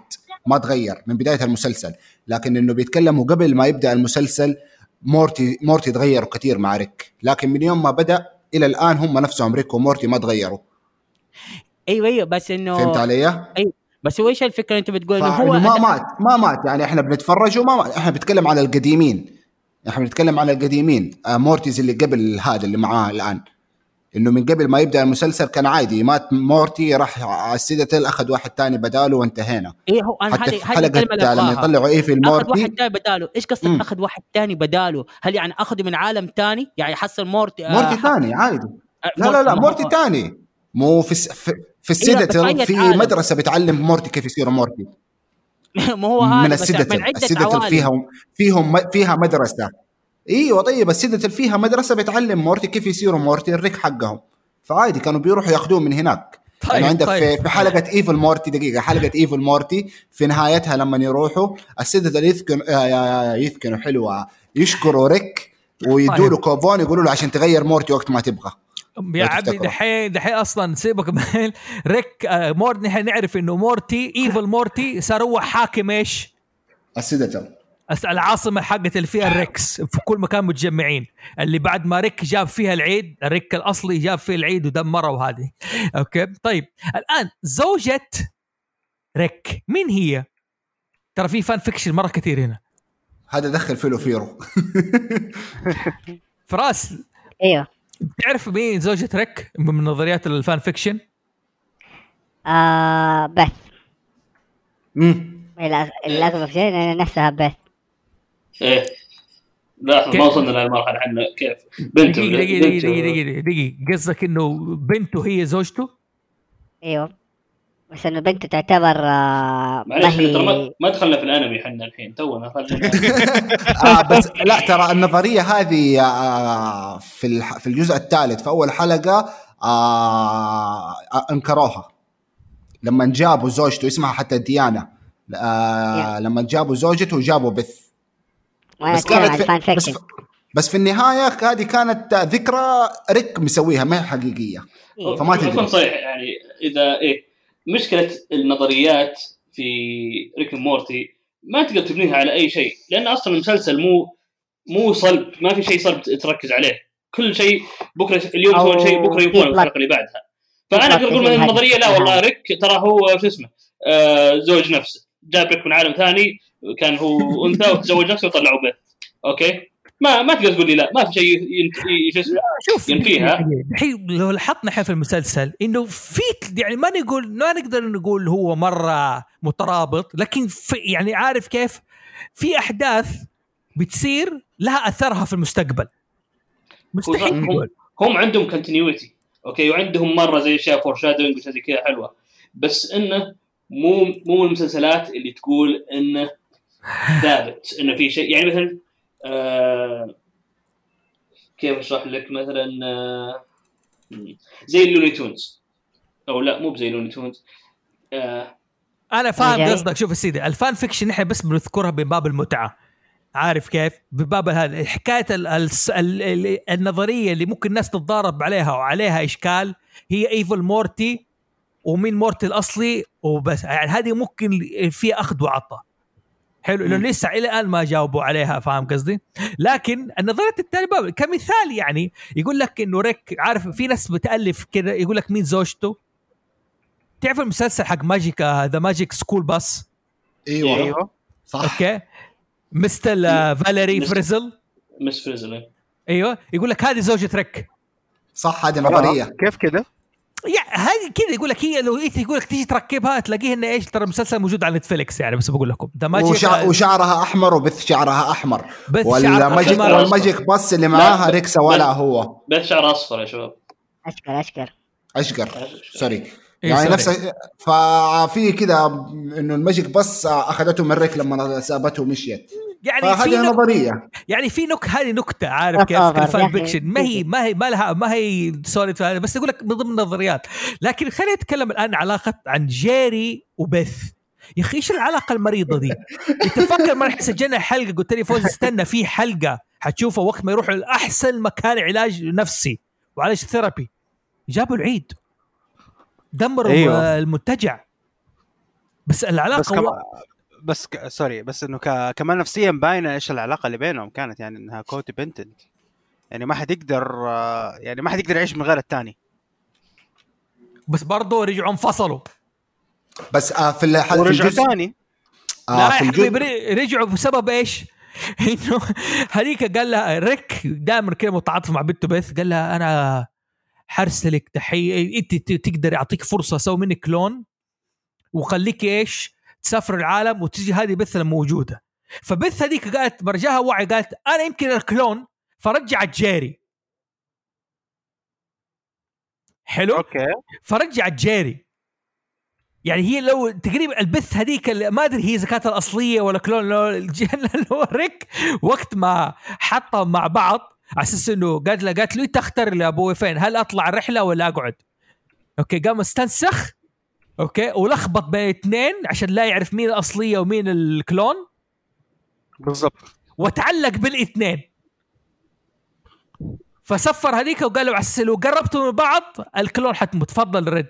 ما تغير من بداية المسلسل لكن إنه بيتكلموا قبل ما يبدأ المسلسل مورتي مورتي تغيروا كثير مع ريك. لكن من يوم ما بدأ إلى الآن هم نفسهم ريك ومورتي ما تغيروا. أيوه أيوه بس إنه فهمت علي؟ بس هو إيش الفكرة أنت بتقول إنه هو ما مات ما مات. يعني إحنا بنتفرج وما مات. إحنا بنتكلم على القديمين. إحنا بنتكلم على القديمين. آه Mortys اللي قبل هذا اللي معاه الآن. إنه من قبل ما يبدأ المسلسل كان عادي. مات مورتي راح على ال Citadel أخذ واحد تاني بداله وانتهينا. إيه هو أنا هذه الكلمة حلقه لما. يطلعوا إيه في أخذ المورتي؟ واحد تاني بداله. إيش قصدك. أخذ واحد تاني بداله؟ هل يعني اخذه من عالم تاني؟ يعني يحصل مورتي آه، مورتي ثاني عادي. آه، لا لا لا مورتي ثاني مو في الس- في, في السيدتل بتغير في عالم. مدرسة بتعلم مورتي كيف يصيروا مورتي؟ ما هو هذا من السيدتل عوالم. فيها فيهم فيها مدرسة. إيوه طيب السيدتل فيها مدرسة بتعلم مورتي كيف يصيروا مورتي؟ الريك حقهم. فعادي كانوا بيروحوا ياخذوهم من هناك. طيب يعني عندك طيب. في, حلقة ايفل مورتي دقيقة حلقة ايفل مورتي في نهايتها لما يروحوا السيدتل يذكن آه، آه، يذكنوا حلوة. يشكروا ريك ويدوا له طيب. كوبون يقولوا له عشان تغير مورتي وقت ما تبغى. يا عمي. دحين دحين أصلا سيبك من ريك آه، مورتي نحن نعرف إنه مورتي Evil مورتي صار هو حاكم إيش؟ ال Citadel. أس- العاصمة حقت اللي فيها ال Ricks في كل مكان متجمعين. اللي بعد ما ريك جاب فيها العيد الريك الأصلي جاب فيه العيد ودمره وهذه okay؟ طيب الآن زوجة ريك مين هي؟ ترى في fan fiction مرة كثير هنا. هذا دخل فيلو فيرو. فراس. أيوه تعرف مين زوجة ريك من نظريات ال fan fiction؟ آه بث مم. الأ- الاغرب شيء نفسها بث إيه لا؟ ما وصلنا للمرحله إحنا كيف بنته بنته- دقيقة دقيقة دقيقة قصدك إنه بنته هي زوجته؟ أيوه بس إنه بنته تعتبر آه ما معلش إحنا ترى ما- هي ما دخلنا في الأنمي إحنا الحين تونا خلينا آه بس لا ترى النظرية هذه آه في الح- في الجزء الثالث في أول حلقة آه آه، أنكروها. لما جابوا زوجته اسمها حتى ديانا آه لما جابوا زوجته وجابوا بث. وأنا بس كانت في- بس في- بس في النهاية هذه كانت ذكرى ريك مسويها ما هي حقيقية. إيه. فما بكون تدري صريح يعني إذا إيه مشكلة النظريات في ريك مورتي ما تقدر تبنيها على أي شيء لأن أصلا المسلسل مو مو صلب ما في شيء صلب تركز عليه. كل شيء بكرة اليوم يسوون شيء بكرة يبغون يطلق. الحلقة اللي بعدها. فأنا أقدر أقول النظرية لا. والله ريك ترى هو شو اسمه آه زوج نفسه جاب ريك من عالم ثاني كان هو أنثى وتزوج نفسه وطلعوا بث. okay؟ ما ما تقدر تقول لي لا ما في شيء شوف ينفيها. الحين لو لاحظنا إحنا في المسلسل إنه في يعني ما نقول ما نقدر نقول هو مرة مترابط لكن في يعني عارف كيف؟ في أحداث بتصير لها أثرها في المستقبل. مستحيل هم- هم عندهم continuity okay؟ وعندهم مرة زي أشياء foreshadowing زي كذا حلوة. بس إنه مو مو المسلسلات اللي تقول إنه ثابت إنه في شيء يعني مثلا آه كيف اشرح لك مثلا آه زي اللوني تونز. أو لا مو بزي اللوني تونز. آه أنا فاهم جاي. قصدك. شوف يا سيدي ال fan fiction إحنا بس بنذكرها من باب المتعة. عارف كيف؟ بباب هذا حكاية ال ال ال ال النظرية اللي ممكن الناس تتضارب عليها وعليها إشكال هي Evil مورتي ومين مورتي الأصلي وبس. يعني هذه ممكن فيها أخذ وعطاء. حلو لأنه لسه إلى الآن ما جاوبوا عليها فاهم قصدي؟ لكن النظرية الثانية كمثال يعني يقول لك إنه ريك عارف في ناس بتألف كذا يقول لك مين زوجته؟ تعرف المسلسل حق Magic The Magic School Bus إيوه. إيوه. صح. okay. Mister آه، فاليري Mister- فريزل؟ Miss فريزل إيوه. يقول لك هذه زوجة ريك. صح هذه نظرية. كيف كذا؟ يا هذه كذا يقول لك هي لو انت يقول لك تيجي تركبها تلاقيه إنه إيش ترى المسلسل موجود على نتفليكس يعني بس بقول لكم. the magic وشع... وشعرها أحمر وبث شعرها أحمر. بث شعرها وال magic كمان وال magic بس اللي معاها لا، ريك سوى بس- لها هو. بس شعر أصفر يا شباب. اشكر اشكر أشقر sorry إيه، يعني sorry. نفس ففي كذا إنه ال magic بس أخذته من ريك لما سابته ومشيت يعني في نك... نظرية. يعني في نك هذه نكتة عارف كيف؟ ال fan يا أخي. fiction ما هي ما هي ما لها ما هي sorry بس يقول لك من ضمن النظريات. لكن خلينا نتكلم الآن علاقة عن جيري وبث يا أخي إيش العلاقة المريضة دي؟ انت فكر ما إحنا سجلنا حلقة قلت لي فوز استنى في حلقة حتشوفها وقت ما يروحوا لأحسن مكان علاج نفسي وعلاج therapy. جابوا العيد. دمروا أيوه. أيوه. المنتجع بس العلاقة بس كم... بس ك... sorry بس إنه ك... كمان نفسيا باينة إيش العلاقة اللي بينهم كانت يعني إنها codependent يعني ما حد يقدر آه، يعني ما حد يقدر يعيش من غير الثاني بس برضه رجعوا انفصلوا بس آه في الح- في ورجعوا الجزء ثاني آه لا في يا الجزء حبيبي رجعوا بسبب إيش؟ إنه هذيك قال لها ريك دائما كذا متعاطف مع بنته بث قال لها أنا حرسلك تحية. إنت تقدر اعطيك فرصة أسوي منك كلون وخليك إيش؟ تسافر العالم وتجي هذه بث موجودة. فبث هذيك قالت برجاها وعي قالت أنا يمكن ال clone فرجعت جيري. حلو؟ okay. فرجعت جيري. يعني هي لو تقريبا البث هذيك ما أدري هي زكاة الأصلية ولا clone لو ريك وقت ما حطهم مع بعض على أساس إنه قالت له قالت له إنت اختار لي أبوي فين؟ هل أطلع الرحلة ولا أقعد؟ okay قام استنسخ okay ولخبط بين اثنين عشان لا يعرف مين الأصلية ومين ال clone. بالضبط. وتعلق بالاثنين. فسفر هذيك وقال له على أساس لو قربتوا من بعض ال clone حتموت. تفضل رد.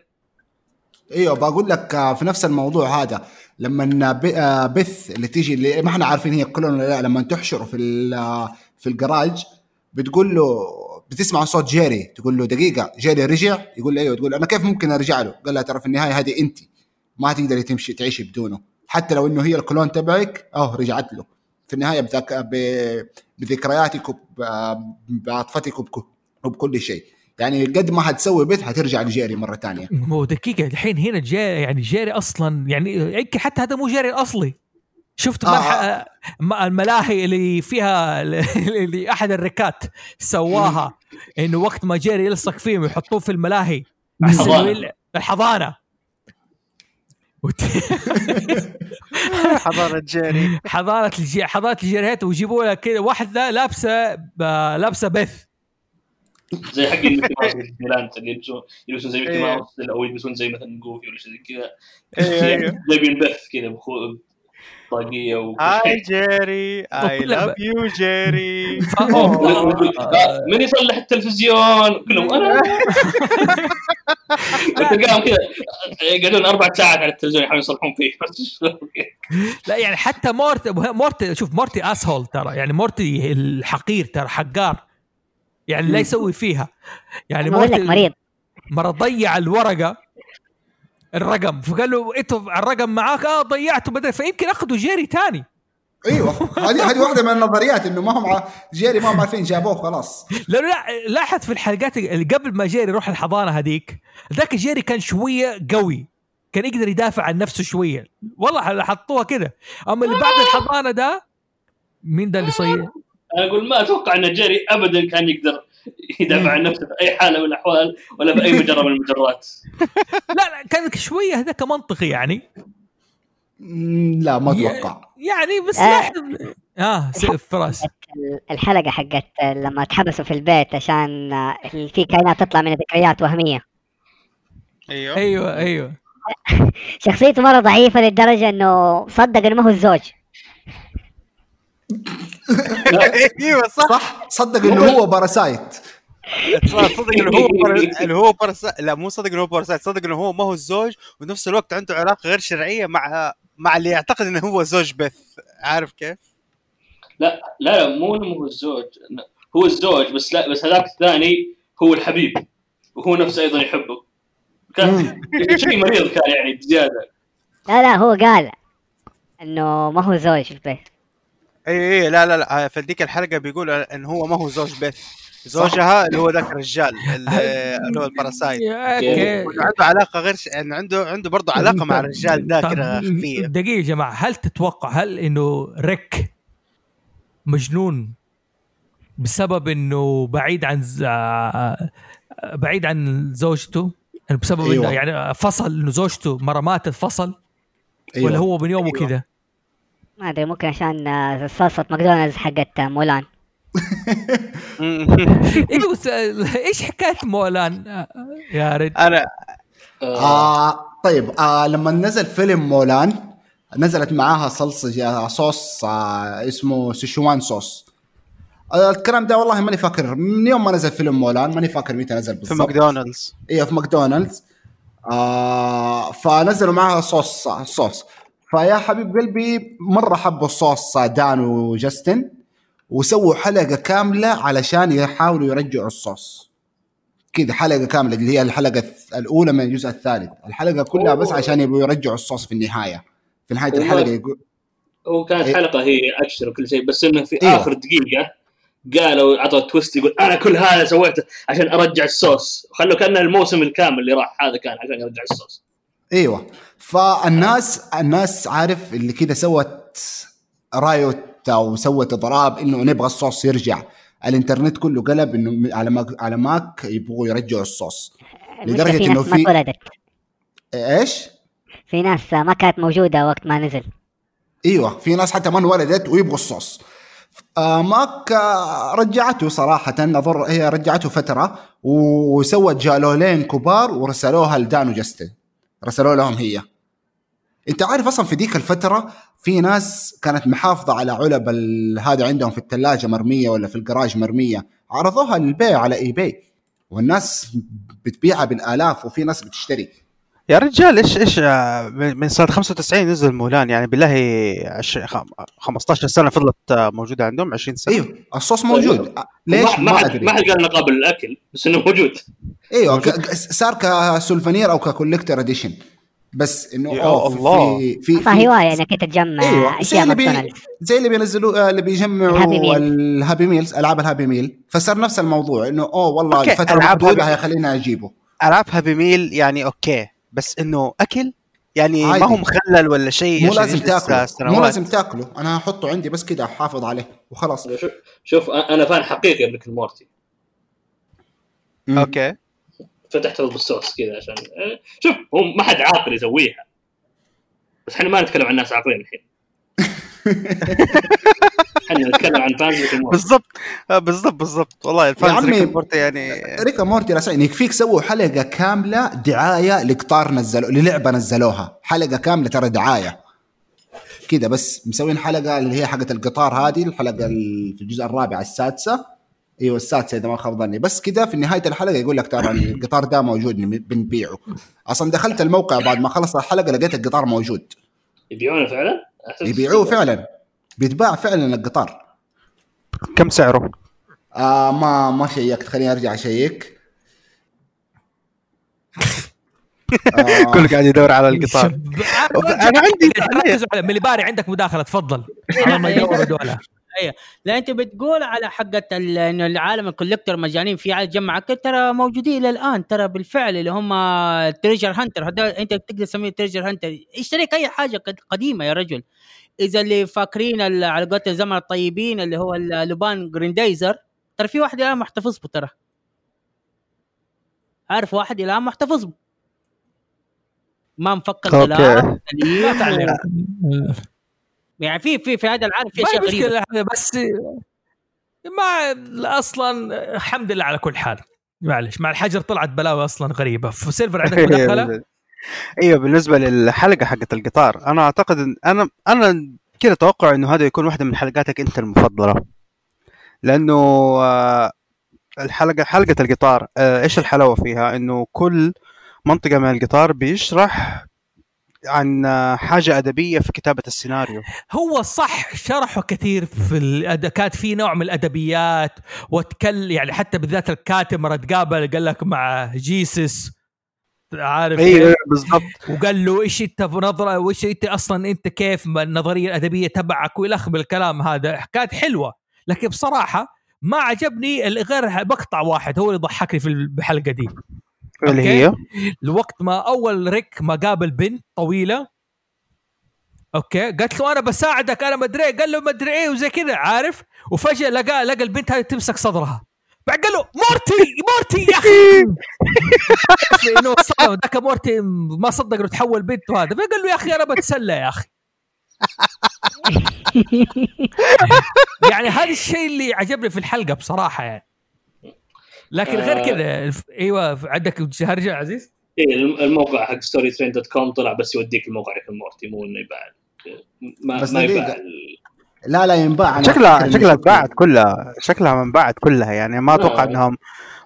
أيوه بقول لك آه، في نفس الموضوع هذا لما آه، بث اللي تيجي اللي ما إحنا عارفين هي clone ولا لا لما تحشره في ال- آه، في الجراج بتقول له بتسمع صوت جيري تقول له دقيقة جيري رجع يقول له أيوه تقول أنا كيف ممكن أرجع له؟ قال لها ترى في النهاية هذه أنت. ما تقدري تمشي تعيشي بدونه. حتى لو إنه هي الكلون تبعك آه رجعت له. في النهاية بتك... ب... بذكرياتك وب... بعاطفتك وبك... وبكل شيء. يعني قد ما حتسوي بث حترجع لجيري مرة ثانية مو دقيقة الحين هنا جيري يعني جيري أصلا يعني حتى هذا مو جيري الأصلي. شفت آه. الملاهي اللي فيها اللي أحد الركات سواها إنه وقت ما جيري يلصق فيهم يحطوه في الملاهي الحضانة وت- حضارة جيري حضانة الجي حضانة الجيريات ويجيبوا لها كذا واحدة لابسة ب- لابسة بث زي حق ميكي ماوس اللي يلبسون يلبسون زي ميكي إيه. ماوس أو يلبسون زي مثلا جوفي ولا شيء زي كذا إيه، إيه. جايبين بث كذا طاقيه و هاي جيري اي لاف يو جيري من يصلح التلفزيون؟ كلهم. أنا. تلقاهم كذا. يقعدون أربع ساعات على التلفزيون يحاولون يصلحون فيه. لا يعني حتى مورتي مورتي شوف مورتي asshole ترى. يعني مورتي الحقير ترى حقار. يعني لا يسوي فيها. يعني لك مريض. مرة ضيع الورقة. الرقم. فقال له انت الرقم معاك. آه ضيعته بدل. فيمكن أخذوا جيري تاني. أيوه. هذه هذه واحدة من النظريات إنه ما هم جيري ما هم عارفين جابوه خلاص. لأنه لا لاحظ في الحلقات اللي قبل ما جيري يروح الحضانة هذيك ذاك جيري كان شوية قوي. كان يقدر يدافع عن نفسه شوية. والله حطوها كده. أما اللي بعد الحضانة ده مين ده اللي صير أنا أقول ما أتوقع إن جيري ابدا كان يقدر يدافع عن نفسه في أي حالة من الأحوال ولا في اي مجره من المجرات. لا لا كان شوية هذاك منطقي يعني. لا ما أتوقع. يعني بس آه. لاحظ آه سيف فراس. الحلقة حقت لما تحبسوا في البيت عشان في كائنات تطلع من ذكريات وهمية. أيوه أيوه أيوه. شخصيته مرة ضعيفة لدرجة إنه صدق إنه ما هو الزوج. إيوه صح. صح؟ صدق إنه هو باراسايت صدق إنه هو اللي هو para... لا مو صدق إنه هو parasite صدق إنه هو ما هو الزوج وبنفس الوقت عنده علاقة غير شرعية مع مع اللي يعتقد إنه هو زوج بث. عارف كيف؟ لا لا لا مو إنه هو الزوج هو الزوج بس لا بس هذاك الثاني هو الحبيب وهو نفسه أيضا يحبه. كان شيء مريض كان يعني بزيادة. لا لا هو قال إنه ما هو زوج في البيت اي اي لا لا لا في ذيك الحلقة بيقول انه هو ما هو زوج بث زوجها اللي هو ذاك الرجال اللي هو ال parasite. okay عنده علاقة غير ش... يعني عنده عنده برضه علاقة مع الرجال كذا خفيه دقيقة يا جماعة هل تتوقع هل إنه ريك مجنون بسبب إنه بعيد عن ز... آه، بعيد عن زوجته؟ يعني بسبب أيوة. انه يعني فصل إنه زوجته مرة ماتت فصل؟ أيوة. ولا هو من يومه أيوة. كذا ما أدري ممكن عشان آه، صلصة ماكدونالدز حقت آه، مولان. إيه إيش حكاية مولان آه، يا رد أنا آه. طيب آه لما نزل فيلم مولان نزلت معاها صلصة صوص آه اسمه سيشوان صوص. آه الكلام ده والله ماني فاكر. من يوم ما نزل فيلم مولان ماني فاكر متى نزل في بالضبط. ماكدونالدز. أيوه في ماكدونالدز. آه فنزلوا معاها sauce sauce. فيا حبيب قلبي مرة حبوا الصوص دان وجاستن وسووا حلقة كاملة علشان يحاولوا يرجعوا الصوص كذا حلقة كاملة اللي هي الحلقة الأولى من الجزء الثالث الحلقة كلها بس عشان يبغوا يرجعوا الصوص في النهاية في نهاية. الحلقة يقول هو كانت إيه. حلقة هي أكشن وكل شيء بس إنه في إيوه. آخر دقيقة قالوا عطوا twist يقول أنا كل هذا سويته عشان أرجع الصوص خلوا كأنه الموسم الكامل اللي راح هذا كان عشان يرجع الصوص إيوه. فالناس الناس عارف اللي كذا سوت riot أو سوت اضراب إنه نبغى الصوص يرجع. الإنترنت كله قلب إنه على ماك على ماك يبغوا يرجعوا الصوص. المشكلة لدرجة في اتولدت إيش؟ في ناس ما كانت موجودة وقت ما نزل. إيوه. في ناس حتى ما انولدت ويبغوا الصوص. آه ماك آه رجعته صراحة. أظن هي رجعته فترة وسوت جالولين كبار ورسلوها لدان وجستن رسلوا لهم هي. انت عارف أصلا في ديك الفترة في ناس كانت محافظة على علب هذا عندهم في الثلاجة مرمية ولا في الجراج مرمية. عرضوها للبيع على eBay والناس بتبيعها بالآلاف وفي ناس بتشتري. يا رجال إيش إيش آه، من سنة 95 نزل مولان يعني بالله عش... خم- 15 سنة فضلت آه، موجودة عندهم 20 سنة. إيوه الصوص موجود. آه، ليش؟ ما, حد ما حد قال إنه قابل للأكل بس إنه موجود. إيوه ك- صار ك souvenir أو ك collector edition. بس إنه يا الله. في في, في فهواية إنك أنت تجمع زي أشياء اللي بي زي اللي بينزلوا اللي بيجمعوا ال Happy Meal. ال Happy Meals ألعاب ال Happy Meal. فصار نفس الموضوع إنه أوه والله الفترة محدوده هيخليني أجيبه. ألعاب Happy Meal يعني okay. بس إنه أكل؟ يعني عادي. ما هو مخلل ولا شيء مو لازم تاكله. مو لازم تاكله. أنا هحطه عندي بس كده أحافظ عليه وخلاص. شوف, شوف أنا fan حقيقي بريك مورتي. مم. Okay. فتحت بالصوص كذا عشان آه، شوف هو ما حد عاقل يسويها. بس إحنا ما نتكلم عن ناس عاقلين الحين. نتكلم عن fans بالضبط. آه، بالضبط بالضبط. والله ال fans عمي، Rick and Morty يعني Rick and Morty رسائل يكفيك سووا حلقة كاملة دعاية لقطار نزلوا للعبة نزلوها. حلقة كاملة ترى دعاية. كذا بس مسوين حلقة اللي هي حلقه القطار هذه الحلقة ال- في الجزء الرابع السادسة. أيوه السادسة إذا ما خاب ظني. بس كذا في نهاية الحلقة يقول لك ترى القطار ده موجود بنبيعه. أصلا دخلت الموقع بعد ما خلص الحلقة لقيت القطار موجود. يبيعونه فعلا؟ يبيعوه فعلا. بيتباع فعلا القطار. كم سعره؟ آه ما ما شيكت. خليني أرجع أشيك. آه كله قاعد يدور على القطار. أنا عندي ركزوا على مليباري عندك مداخلة تفضل. على ما يدوروا دولة لا أنت بتقول على حقة ال- انه العالم ال collector مجانين في عالم جمع. ترى موجودين إلى الآن. ترى بالفعل اللي هم treasure hunter هذا أنت تقدر تسميه treasure hunter اشتريك أي حاجة قد- قديمة يا رجل. إذا اللي فاكرين ال- على قولة الزمن الطيبين اللي هو اللبان جريندايزر ترى في واحد الآن محتفظ به ترى. عارف واحد الآن محتفظ به. ما مفك okay. الغلاف لا سليم تعليق يعني في في في هذا العالم في ما أشياء غريبة. بس ما أصلا الحمد لله على كل حال. معلش مع الحجر طلعت بلاوي أصلا غريبة. في سيلفر عندك مداخلة؟ أيوه بالنسبة للحلقة حقت القطار أنا أعتقد إن أنا أنا كذا أتوقع إنه هذا يكون واحدة من حلقاتك أنت المفضلة لأنه آه، الحلقة حلقة القطار آه، إيش الحلاوة فيها إنه كل منطقة من القطار بيشرح عن آه، حاجة أدبية في كتابة السيناريو هو صح شرحوا كثير في. كانت في نوع من الأدبيات وتكل يعني حتى بالذات الكاتب مرة تقابل قال لك مع جيسس عارف أيوه؟ بالضبط. وقال له إيش أنت نظرة وإيش أنت أصلا أنت كيف ما النظرية الأدبية تبعك وإلى اخره الكلام هذا. كانت حلوة. لكن بصراحة ما عجبني غير مقطع واحد هو اللي ضحكني في الحلقة دي. اللي. هي؟ الوقت ما أول ريك ما قابل بنت طويلة. okay؟ قالت له أنا بساعدك أنا مدري إيه. قال له مدري إيه وزي كذا عارف؟ وفجأة لقى لقى البنت هذه تمسك صدرها. بعد قال له مورتي مورتي يا أخي. انه صدم ذاك مورتي ما صدق إنه تحول بنت وهذا. فقال له يا أخي أنا بتسلى يا أخي. يعني هذا الشيء اللي عجبني في الحلقة بصراحة يعني. لكن غير آه. كذا إيوه عندك هرجه عزيز؟ إيه الم- الموقع حق story train dot com طلع بس يوديك الموقع ريك مورتي مو إنه يباع. ما بس ما يباع لا لا ينباع. شكلها شكلها شفته. اتباعت كلها. شكلها انباعت كلها يعني. ما أتوقع آه. انهم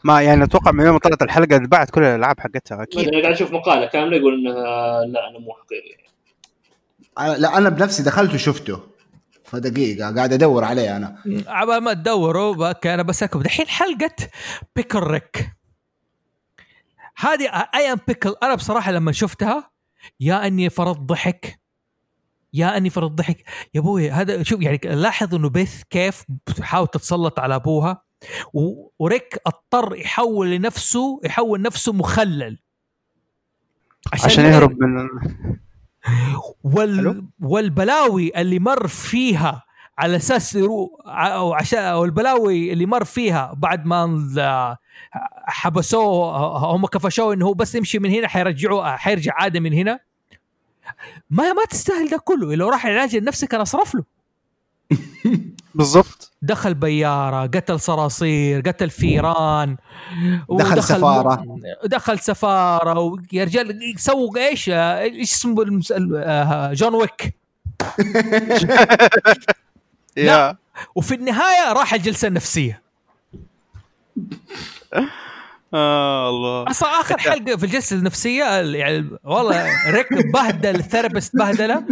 ما يعني أتوقع من يوم ما طلعت الحلقة اتباعت كل الألعاب حقتها أكيد. أنا قاعد أشوف مقالة كاملة يقول إنها لا أنا مو حقيقي. لا أنا بنفسي دخلت وشفته فدقيقه قاعد أدور عليه أنا. عبال ما تدوروا أنا بسالكم دحين حلقة بيكل ريك هذه اي ام بيكل أنا بصراحة لما شفتها يا إني فرط ضحك. يا أني فرط ضحك. يا أبوي هذا شوف يعني لاحظ إنه بيث كيف بتحاول تتسلط على أبوها وريك اضطر يحول لنفسه يحول نفسه مخلل. عشان يهرب من وال. والبلاوي اللي مر فيها على أساس يرو أو عشان أو البلاوي اللي مر فيها بعد ما حبسوه هم كفشوه إنه هو بس يمشي من هنا حيرجعوه حيرجع عادي من هنا. ما ما تستاهل ده كله. لو راح العلاج النفسي كان أصرف له. بالضبط. دخل بيارة قتل صراصير قتل فيران دخل ودخل- سفارة. دخل سفارة و- يا رجال سووا إيش؟ إيش اسمه المس- آه، جون ويك. وفي النهاية راح الجلسة النفسية. آه الله. أصلا آخر حلقة في الجلسة النفسية ال- يعني والله ريك بهدل ال therapist بهدلة.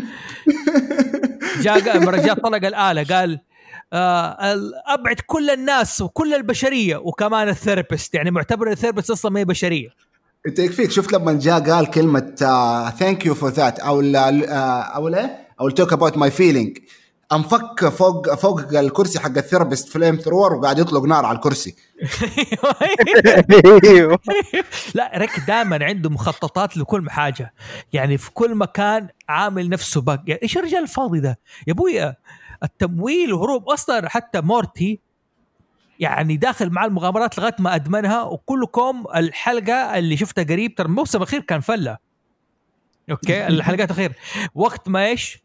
جاء مرة جاء طلق الآلة قال آه أبعد كل الناس وكل البشرية وكمان ال therapist. يعني معتبر ال therapist أصلا ما هي بشرية. إنت يكفيك شفت لما جاء قال كلمة thank you for that أو ال- آه، أو إيه أو talk about my feeling انفك فوق فوق الكرسي حق ال therapist flamethrower وقاعد يطلق نار على الكرسي. لا ريك دائما عنده مخططات لكل حاجة. يعني في كل مكان عامل نفسه backup يعني إيش الرجال الفاضي ده؟ يا ابويا التمويه وهروب أصلا حتى مورتي يعني داخل مع المغامرات لغاية ما أدمنها وكلكم الحلقة اللي شفتها قريب ترى الموسم الأخير كان فلة. okay الحلقات الأخير. وقت ما إيش؟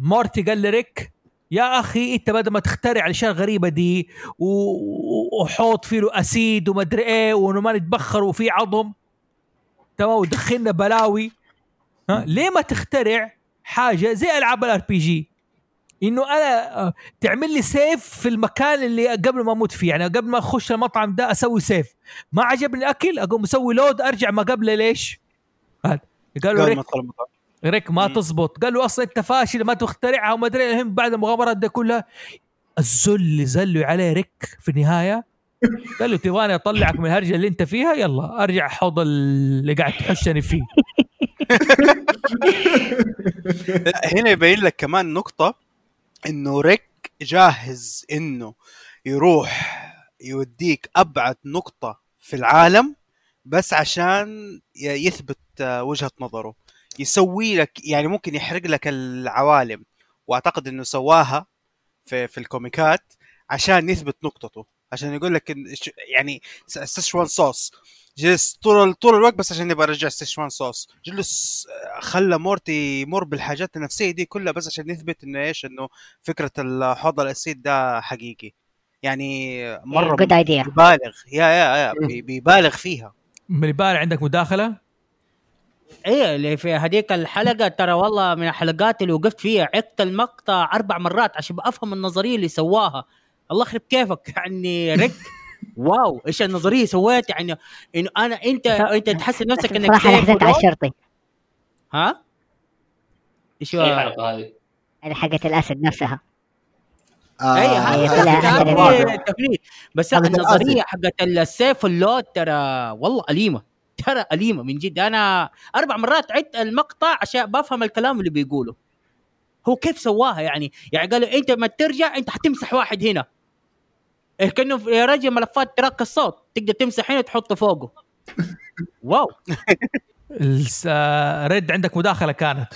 مورتي قال لريك يا أخي أنت بدل ما تخترع الاشياء الغريبه دي وحوض فيه له acid ومدري إيه وإنه ما نتبخر وفي عظم. تمام ودخلنا بلاوي. ها ليه ما تخترع حاجة زي ألعاب ال RPG إنه أنا آه، تعمل لي سيف في المكان اللي قبل ما أموت فيه. يعني قبل ما أخش المطعم ده أسوي سيف. ما عجبني الأكل أقوم أسوي لود أرجع ما قبل ليش قالوا قبل ما ادخل المطار ريك ما. تزبط. قال له أصلا أنت فاشل ما تخترعها وما أدري المهم بعد المغامرات دي كلها الذل اللي زلوا عليه ريك في النهاية قال له تبغاني أطلعك من الهرجة اللي أنت فيها؟ يلا أرجع حوض اللي قاعد تحشني فيه. هنا يبين لك كمان نقطة إنه ريك جاهز إنه يروح يوديك أبعد نقطة في العالم بس عشان يثبت وجهة نظره. يسوي لك يعني ممكن يحرق لك العوالم. وأعتقد إنه سواها في في الكوميكات عشان يثبت نقطته. عشان يقول لك إن ش- يعني Szechuan sauce. جلس طول طول الوقت بس عشان يبغى يرجع Szechuan sauce. جلس آه، خلى مورتي يمر بالحاجات النفسية دي كلها بس عشان يثبت إنه إيش إنه فكرة الحوض ال acid ده حقيقي. يعني مرة بيبالغ. يا يا يا بي- بيبالغ فيها. من عندك مداخلة؟ إيه اللي في هذيك الحلقة ترى والله من الحلقات اللي وقفت فيها عدت المقطع أربع مرات عشان افهم النظرية اللي سواها. الله يخرب كيفك يعني ريك. wow إيش النظرية سويت؟ يعني إنه أنا أنت أنت تحسن نفسك إنك صراحة حزنت على الشرطي. ها؟ إيش اي هو؟ هذه؟ اللي حقت الأسد نفسها. آه، اي هذه هذه هذه تفليت بس النظرية. حقت السيف اللود ترى والله أليمة. ترى أليمة من جد. أنا أربع مرات عدت المقطع عشان بفهم الكلام اللي بيقوله. هو كيف سواها يعني؟ يعني قال له أنت ما ترجع أنت حتمسح واحد هنا. إيه كأنه يا رجل ملفات track الصوت. تقدر تمسح هنا تحطه فوقه. wow. ريد عندك مداخلة كانت؟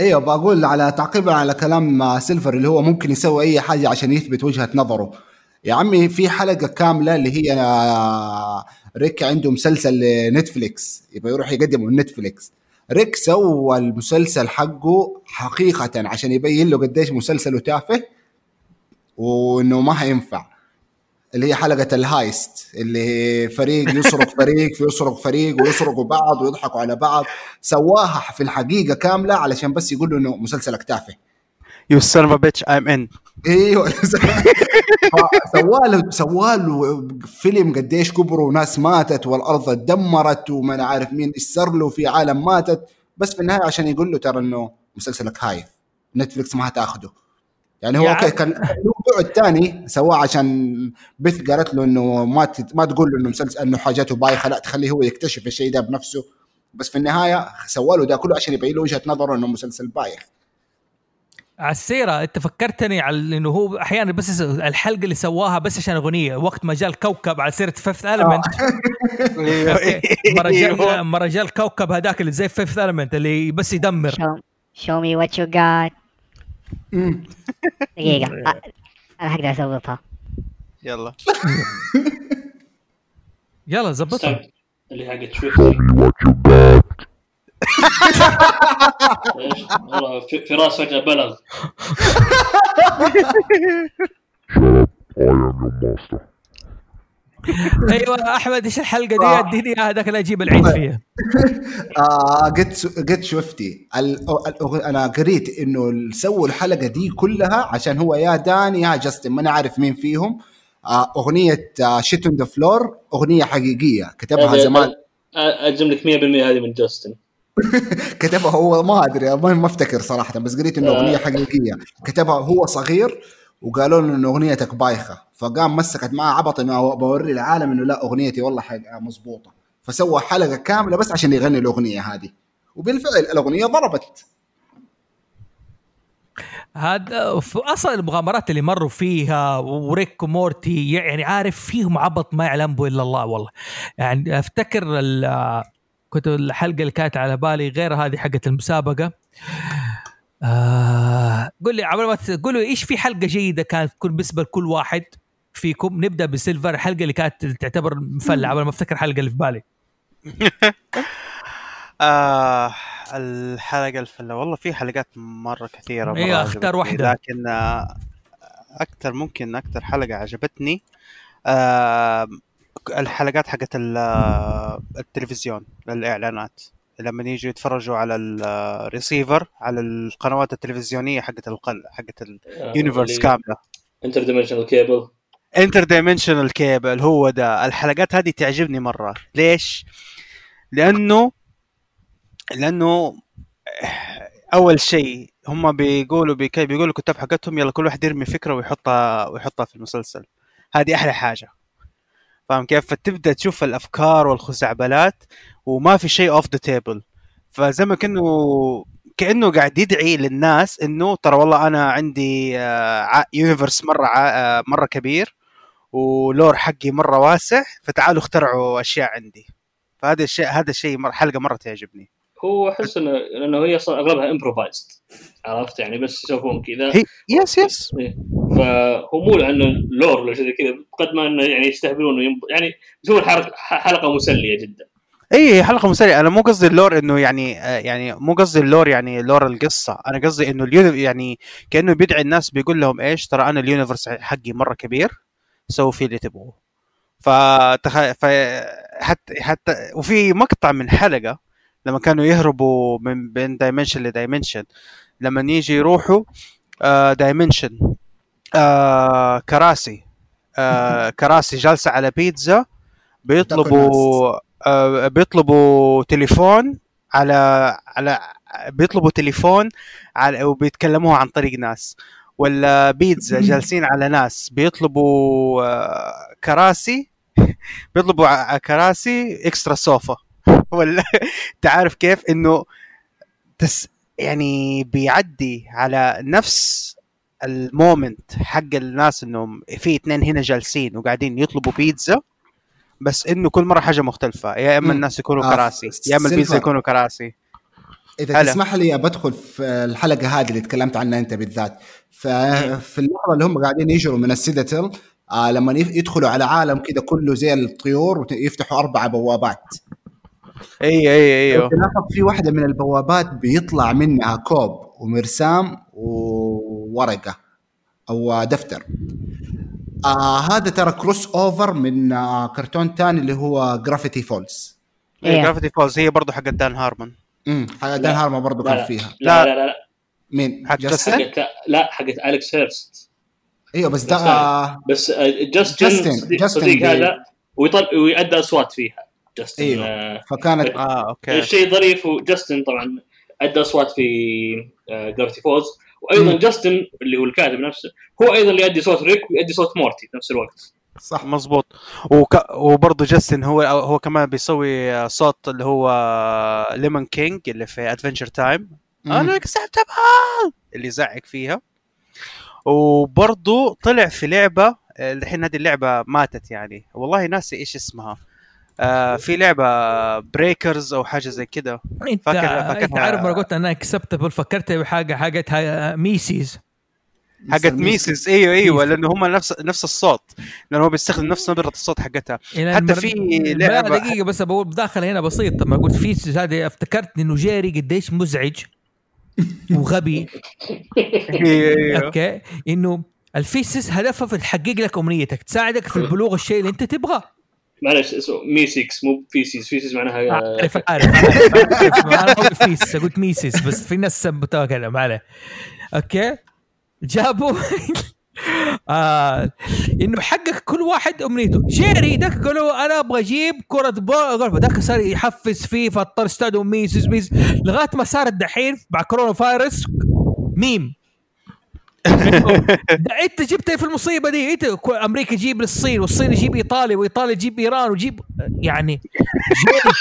أيوه بقول على تعقيبا على كلام سيلفر اللي هو ممكن يسوي أي حاجة عشان يثبت وجهة نظره. يا عمي في حلقة كاملة اللي هي آه، ريك عنده مسلسل Netflix يبغى يروح يقدمه ل Netflix. ريك سوى المسلسل حقه حقيقة عشان يبين له قديش مسلسله تافه وإنه ما حينفع اللي هي حلقة ال heist اللي فريق يسرق فريق فيسرق فريق ويسرقوا بعض ويضحكوا على بعض. سواها في الحقيقة كاملة علشان بس يقول له إنه مسلسلك تافه. you son of a bitch I'm in إيوه. سواله سواله فيلم قديش كبروا وناس ماتت والأرض اتدمرت وما أنا عارف مين إيش صار له في عالم ماتت. بس في النهاية عشان يقول له ترى إنه مسلسلك هايف. Netflix ما هتاخده. يعني هو okay كان له بعد ثاني سواه عشان بيث قالت له إنه ما تت- ما تقول له إنه مسلسل إنه حاجاته بايخة لا تخليه هو يكتشف الشيء ده بنفسه. بس في النهاية سواله ده كله عشان يبين له وجهة نظره إنه مسلسل بايخ. على السيرة انت فكرتني على انه هو أحيانا بس الحلقة اللي سواها بس عشان أغنية وقت ما جاء الكوكب على سيرة Fifth Element مرة جاء مرة جاء الكوكب هذاك اللي زي Fifth Element اللي بس يدمر. شو show me what you got مم. دقيقة. أ- أنا هقدر اصوتها يلا. يلا زبطها. اللي حقت Schwifty إيش؟ والله في في راس فجاه بلغ. أيوه أحمد إيش الحلقة دي؟ أديني إياها هذاك اللي أجيب العيد فيها. آه قد قد شفتي. أنا قريت إنه سووا الحلقة دي كلها عشان هو يا دان يا جاستن ما نعرف مين فيهم. آه أغنية shit on the floor أغنية حقيقية كتبها زمان. اجزم لك 100% هذه من جاستن. كتبها هو ما أدري ما أفتكر صراحة بس قريت إنه آه. اغنيه حقيقية. كتبها هو صغير وقالوا له انه أغنيتك بايخة. فقام مسكت معاه عبط إنه بوري العالم إنه لا أغنيتي والله حق مضبوطه فسوى حلقة كاملة بس عشان يغني الأغنية هذه. وبالفعل الأغنية ضربت. هذا في أصلا المغامرات اللي مروا فيها وريك ومورتي يعني عارف فيهم عبط ما يعلم به الا الله والله. يعني أفتكر ال- كنت الحلقة اللي كانت على بالي غير هذه حقت المسابقة. آه قول لي عبال ما تقول لي إيش في حلقة جيدة كانت تكون بالنسبة لكل واحد فيكم؟ نبدأ بسيلفر الحلقة اللي كانت تعتبر مفلة عبال ما أفتكر الحلقة اللي في بالي. آه الحلقة الفلة. والله في حلقات مرة كثيرة مرة إيه، أختار واحدة. لكن آه أكثر ممكن أكثر حلقة عجبتني. آه الحلقات حقت ال- آه، التلفزيون الإعلانات. لما يجوا يتفرجوا على الريسيفر على القنوات التلفزيونية حقت القل حقت ال universe كامله interdimensional cable interdimensional cable هو ده. الحلقات هذه تعجبني مرة. ليش؟ لأنه لأنه أول شيء هم بيقولوا بيقولوا الكتاب حقتهم يلا كل واحد يرمي فكرة ويحطها ويحطها في المسلسل. هذه أحلى حاجة. فاهم كيف؟ فتبدأ تشوف الأفكار والخزعبلات وما في شيء off the table فزي ما كانه كأنه قاعد يدعي للناس إنه ترى والله أنا عندي universe مرة ع- آه، مرة كبير و lore حقي مرة واسع فتعالوا اخترعوا أشياء عندي. فهذا الشيء هذا الشيء حلقة مرة تعجبني. هو أحس انه لأنه هي أصلا أغلبها improvised عرفت؟ يعني بس يسوون كذا. yes yes إيه. فهو مو لأنه lore ولا شيء زي كذا قد ما إنه يعني يستهبلون وينب... يعني يسوون حلقة مسلية جدا. إي حلقة مسلية. أنا مو قصدي ال lore إنه يعني آه، يعني مو قصدي ال lore يعني lore القصة. أنا قصدي إنه ال uni يعني كأنه بيدعي الناس بيقول لهم إيش؟ ترى أنا ال universe حقي مرة كبير سووا فيه اللي تبغوه فتخ... ف حتى حتى وفي مقطع من حلقة لما كانوا يهربوا من بين dimension ل dimension لما يجي يروحوا dimension آه كراسي آه كراسي جالسة على بيتزا بيطلبوا آه بيطلبوا تليفون على على بيطلبوا تليفون على وبيتكلموها عن طريق ناس. ولا بيتزا جالسين على ناس بيطلبوا آه كراسي بيطلبوا كراسي extra sofa ولا تعرف كيف انه تس يعني بيعدي على نفس المومنت حق الناس انهم في اثنين هنا جالسين وقاعدين يطلبوا بيتزا بس انه كل مرة حاجة مختلفة يا إما. الناس يكونوا آه، كراسي يا إما البيتزا. يكونوا كراسي إذا هلا. تسمح لي بدخل في الحلقة هذه اللي تكلمت عنها أنت بالذات ففي اللحظه اللي هم قاعدين يجروا من السيداتل آه لما يدخلوا على عالم كذا كله زي الطيور ويفتحوا أربع بوابات اي اي أيوه تلاحظ في واحدة من البوابات بيطلع منها كوب ومرسام وورقة أو دفتر. آه هذا ترى crossover من آه كرتون تاني اللي هو Gravity Falls إيه. Gravity Falls هي برضه حق دان هارمون امم دان هارمون برضه كان. فيها. لا لا لا, لا. مين؟ حق جاستن جاستن؟ حقت لا حقت اليكس هيرش أيوه بس ده بس بس آه، جاستن جاستن- صديق, جاستن صديق بي- هذا ويطل ويأدى أصوات فيها. جاستن أيوه. آه، فكانت آه أوكي. الشيء ظريف وجاستن طبعا أدى أصوات في Gravity Falls وأيضا مم. جاستن اللي هو الكاتب نفسه هو أيضا اللي يؤدي صوت ريك ويؤدي صوت مورتي في نفس الوقت. صح. مظبوط. وك... وبرضه جاستن هو هو كمان بيسوي صوت اللي هو Lemon King اللي في Adventure Time. أنا unacceptable اللي يزعق فيها. وبرضه طلع في لعبة الحين هذه اللعبة ماتت يعني. والله ناسي إيش اسمها. آه في لعبة Breakers أو حاجة زي كده. إنت فاكر- إنت عارف مرة قلت unacceptable فكرت بحاجه حقت Meeseeks حقت Meeseeks أيوه أيوه. لأنه هم نفس نفس الصوت. لأنه هو بيستخدم نفس نبرة الصوت حقتها. إلى حتى في لا لعبة- دقيقة بس بقول بداخل هنا بسيط. لما قلت feces هذه افتكرت إنه جيري قديش مزعج وغبي. أيوه أيوه. أوكي؟ إنه ال feces هدفها في تحقق لك أمنيتك تساعدك في البلوغ الشيء اللي أنت تبغاه. معلش اسمه مي 6 مو feces. feces معناها آه، عارف عارف عارف عارف. أنا قلت feces قلت Meeseeks بس في ناس سبتوها كذا ما عليه. أوكي؟ جابوا آه إنه حقق كل واحد أمنيته. جيري ذاك قالوا أنا أبغى أجيب كرة بو- جولف ذاك صار يحفز فيه فاضطر استخدم Meeseeks. ميس لغاية ما صارت دحين مع كورونا فايروس ميم. انت جبت في المصيبة دي انت أمريكا تجيب للصين والصين يجيب إيطاليا وإيطاليا تجيب إيران ويجيب يعني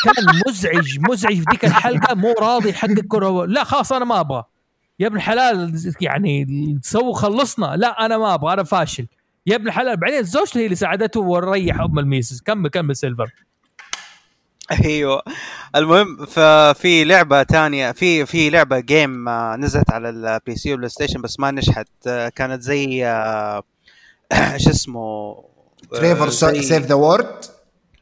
كان مزعج مزعج في ذيك الحلقة مو راضي يحقق كرة. لا خلاص أنا ما أبغى. يا ابن الحلال يعني سووا خلصنا. لا أنا ما أبغى أنا فاشل. يا ابن الحلال بعدين زوجته هي اللي ساعدته وريح أم ال Meeseeks كمل كمل سيلفر. أيوه. المهم ففي لعبة تانية في في لعبة game آه، نزلت على ال PC وال PlayStation بس ما نجحت. آه، كانت زي آه، إيش اسمه Trover Save the World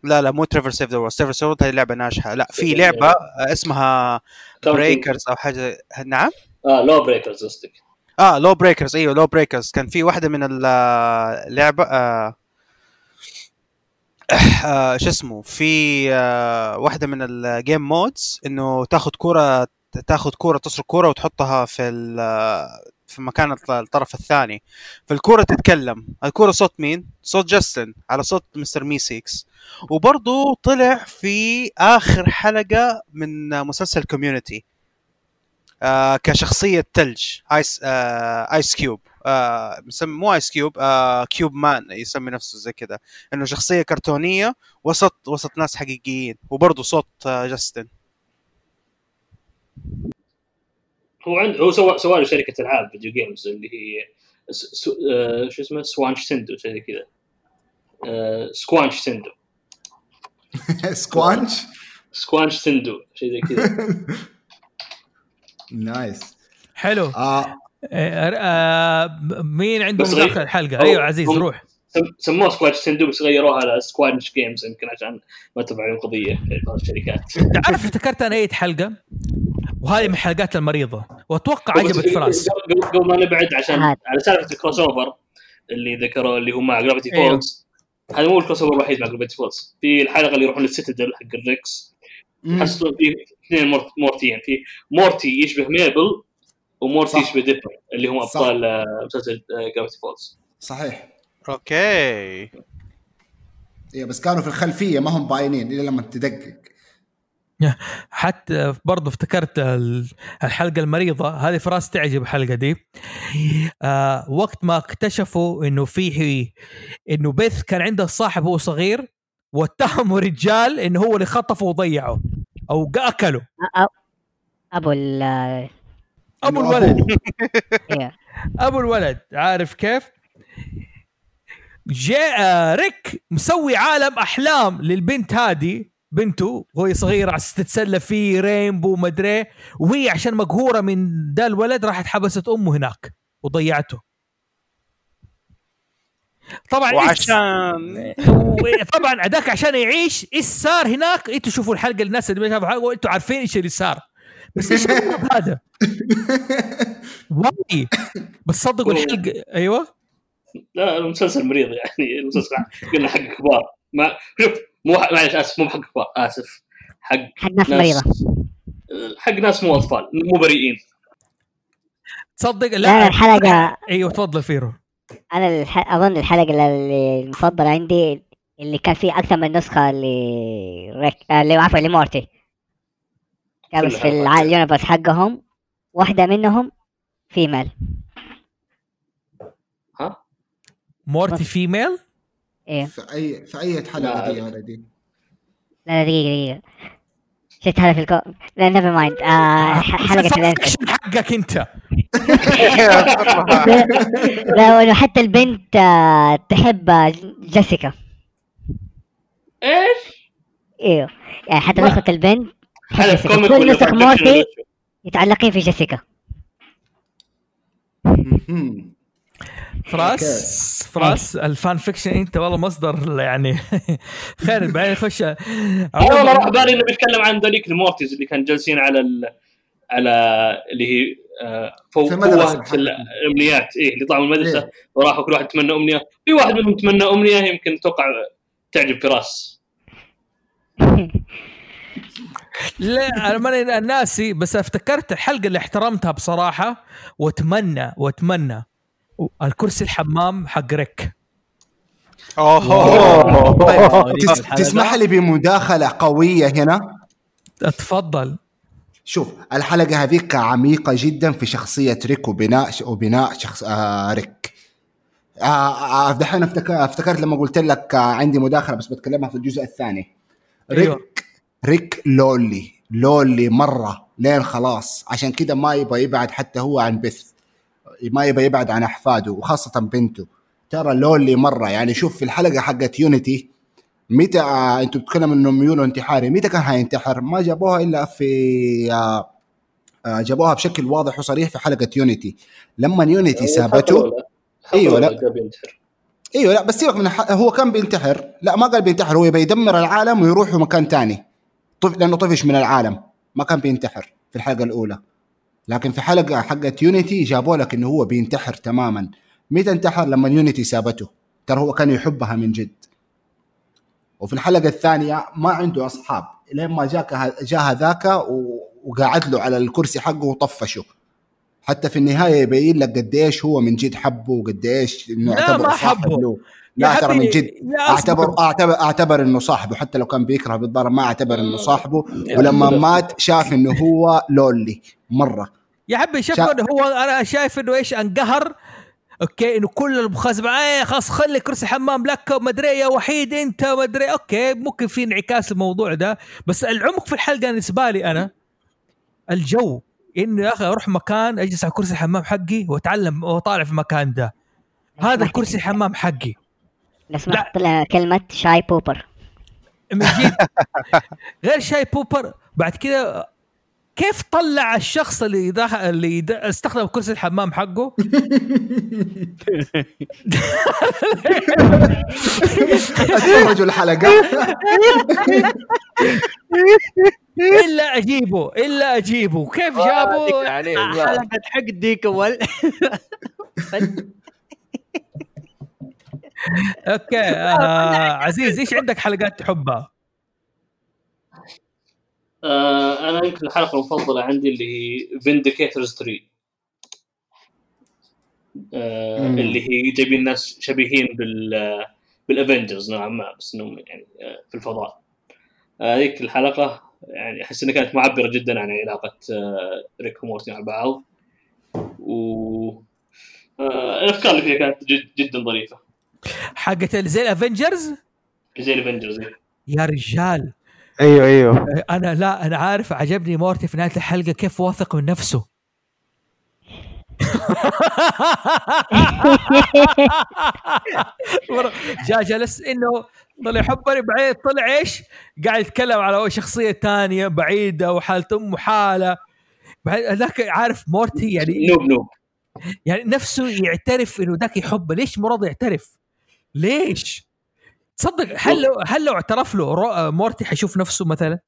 لا لا مو Trover Save the World Trover Save هذه لعبة ناجحة. لا في لعبة اسمها Breakers أو حاجة نعم؟ آه LawBreakers قصدك. آه LawBreakers أيوه LawBreakers كان في واحدة من اللعبه آه آه شو اسمه في آه واحدة من ال game modes إنه تاخذ كورة تاخذ كورة تصرف كورة وتحطها في ال- في مكان الط- الطرف الثاني. فالكورة تتكلم. الكورة صوت مين؟ صوت جاستن على صوت مستر ميسيكس وبرضه طلع في آخر حلقة من مسلسل كوميونتي آه كشخصية ثلج ice آه ice cube. آه مو ice cube آه cube man يسمي نفسه زي كذا. إنه شخصية كرتونية وسط وسط ناس حقيقيين وبرضه صوت آه جاستن هو عند هو سوى سوى له شركة ألعاب فيديو games اللي هي س... س... آه شو اسمه؟ سوانش سندو شيء زي كذا. آه سكوانش سندو سكوانش سكوانش سندو شيء زي كذا. nice حلو. آه آه، آه، مين عنده مداخله الحلقة؟ هو- أيوه عزيز روح. سم- سموه سكوانش سندو بس غيروها على سكوانش جيمز يمكن عشان ما ترفع عليهم قضية بعض الشركات. تعرف افتكرت أنا أي حلقة؟ وهذه من الحلقات المريضة وأتوقع عجبت فراس. قبل ما نبعد عشان. على سالفة ال crossover اللي ذكروا اللي هو مع جرافيتي أيوه. فولز هذا مو ال crossover الوحيد مع جرافيتي فولز في الحلقة اللي يروحون للسيتادل حق الريكس. حسوا في اثنين مور- مورتيين. في مورتي يشبه ميبل ومورتي. يشبه ديبر اللي هم. أبطال آه، مسلسل جرافيتي فولز صحيح. أوكي. إيه بس كانوا في الخلفية ما هم باينين إلا لما تدقق. حتى برضو افتكرت ال- الحلقة المريضة. هذه فراس تعجب الحلقة دي. آه وقت ما اكتشفوا إنه فيه إنه بيث كان عنده صاحب هو صغير واتهموا رجال إنه هو اللي خطفه وضيعه أو أكله. أبو ال أبو الولد. إيه. أبو الولد عارف كيف؟ جاء ريك مسوي عالم أحلام للبنت هذه بنته وهي صغيرة على أساس تتسلى فيه رينبو مدري وهي عشان مقهورة من ده الولد راحت حبست أمه هناك وضيعته. طبعا وعشان. طبعا أداك عشان يعيش إيش صار هناك؟ إنتوا شوفوا الحلقة الناس اللي ما شافوا الحلقة وإنتوا عارفين إيش اللي صار. بس إيش الغرض هذا؟ why. بس صدقوا الحلقة أيوه. لا المسلسل مريض يعني. المسلسل قلنا حق كبار. ما شوف مو معلش آسف مو حق كبار آسف. حق حق ناس مريضة. حق ناس مو أطفال مو بريئين. تصدق لا. لا الحلقة أيوه تفضل فيرو. أنا الح... أظن الحلقة اللي المفضلة عندي اللي كان فيه أكثر من نسخة اللي ريك... آه، اللي عفوا لمورتي. كان بس في ال universe حقهم. واحدة منهم female ها؟ مورتي female؟ إيه. في أي في أي حلقة لا. دي لا. لا دقيقة دقيقة شفت هذا في الكو لا never mind آه ح- حلقة الانفس حقك أنت. لا انه حتى البنت آه تحب جيسيكا. إيش؟ أيوه يعني حتى نسخه البنت comic كل نسخ مورتي؟ يتعلقين في جيسيكا. فراس فراس ال fan fiction انت والله مصدر يعني خير بعدين نخش أنا والله راح بالي إنه بيتكلم عن ذوليك المورتيز اللي كانوا جالسين على ال... على اللي هي آه، فوق حقهم. الأمنيات إيه اللي طلعوا من المدرسة إيه. وراحوا كل واحد تمنى أمنية في واحد منهم تمنى أمنية يمكن أتوقع تعجب فراس لا أنا ماني ناسي بس افتكرت الحلقة اللي احترمتها بصراحة واتمنى واتمنى. الكرسي الحمام حق ريك. أوه. طيب تس- تسمح لي بمداخلة قوية هنا؟ اتفضل شوف الحلقة هذيك عميقه جدا في شخصية ريك وبناء وبناء شخص آه ريك. آه آه دحين افتكر افتكرت لما قلت لك آه عندي مداخلة بس بتكلمها في الجزء الثاني. ريك أيوه. ريك لولي لولي مرة لين خلاص. عشان كده ما يبغى يبعد حتى هو عن بث ما يبغى يبعد عن أحفاده وخاصة بنته. ترى لولي مرة يعني شوف في الحلقة حقت يونيتي متى أنتوا بتتكلموا إنه ميوله انتحاري متى كان حينتحر ما جابوها إلا في آه آه جابوها بشكل واضح وصريح في حلقة يونيتي لما يونيتي سابته أيوة، لا. أيوه لا بس سيبك من. هو كان بينتحر لا ما قال بينتحر هو يبي يدمر العالم ويروح مكان تاني. طف... لأنه طفش من العالم. ما كان بينتحر في الحلقة الأولى. لكن في حلقة حقت يونيتي جابوا لك إنه هو بينتحر تماما. متى انتحر؟ لما يونيتي سابته. ترى هو كان يحبها من جد. وفي الحلقة الثانية ما عنده أصحاب. لين ما جاك جاء هذاك وقعد له على الكرسي حقه وطفشه. حتى في النهاية يبين لك قديش هو من جد حبه وقديش إنه لا، ما حبه. لا ترى من جد اعتبر. أعتبر أعتبر إنه صاحبه حتى لو كان بيكره بالضرب ما أعتبر إنه صاحبه. ولما. مات شاف إنه هو لولي مرة. يا حبي شوف شا- انه هو أنا شايف إنه إيش انقهر. أوكي إنه كل المخازن إيه خلاص خلي كرسي حمام لك وما أدري يا وحيد أنت ما أدري أوكي ممكن في انعكاس الموضوع ده. بس العمق في الحلقة بالنسبة لي أنا الجو إنه يا أخي أروح مكان أجلس على كرسي الحمام حقي وأتعلم وأطالع في المكان ده. هذا الكرسي الحمام حقي. طلع كلمة شاي بوبر. من جد؟ غير شاي بوبر بعد كده كيف طلع الشخص اللي دخل اللي د- استخدم كرسي الحمام حقه؟ اتفرجوا الحلقة إلا أجيبه إلا أجيبه. كيف جابه؟ يعني ما- حلقة حق ديك اول أوكي آه عزيز إيش عندك حلقات تحبها؟ آه أنا يمكن الحلقة المفضلة عندي اللي هي فينديكيتورز 3 آه. اللي هي جايبين ناس شبيهين بال بالافنجرز نوعا ما بس إنهم يعني آه في الفضاء. آه، هذيك الحلقة يعني أحس إنها كانت معبرة جدا عن علاقة ريك ومورتي مع بعض و الأفكار اللي فيها كانت جد جدا ظريفة. حقت زي الافنجرز؟ زي الافنجرز. يا رجال. أيوه أيوه. أنا لا أنا عارف عجبني مورتي في نهاية الحلقة كيف واثق من نفسه. جاء جلس إنه طلع حبني بعدين طلع إيش؟ قاعد يتكلم على شخصية تانية بعيدة وحاله امه حاله بعد ذاك عارف مورتي يعني nope nope. يعني نفسه يعترف إنه ذاك يحبه ليش مو راضي يعترف؟ ليش؟ تصدق هل لو هل لو اعترف له مورتي حيشوف نفسه مثلا؟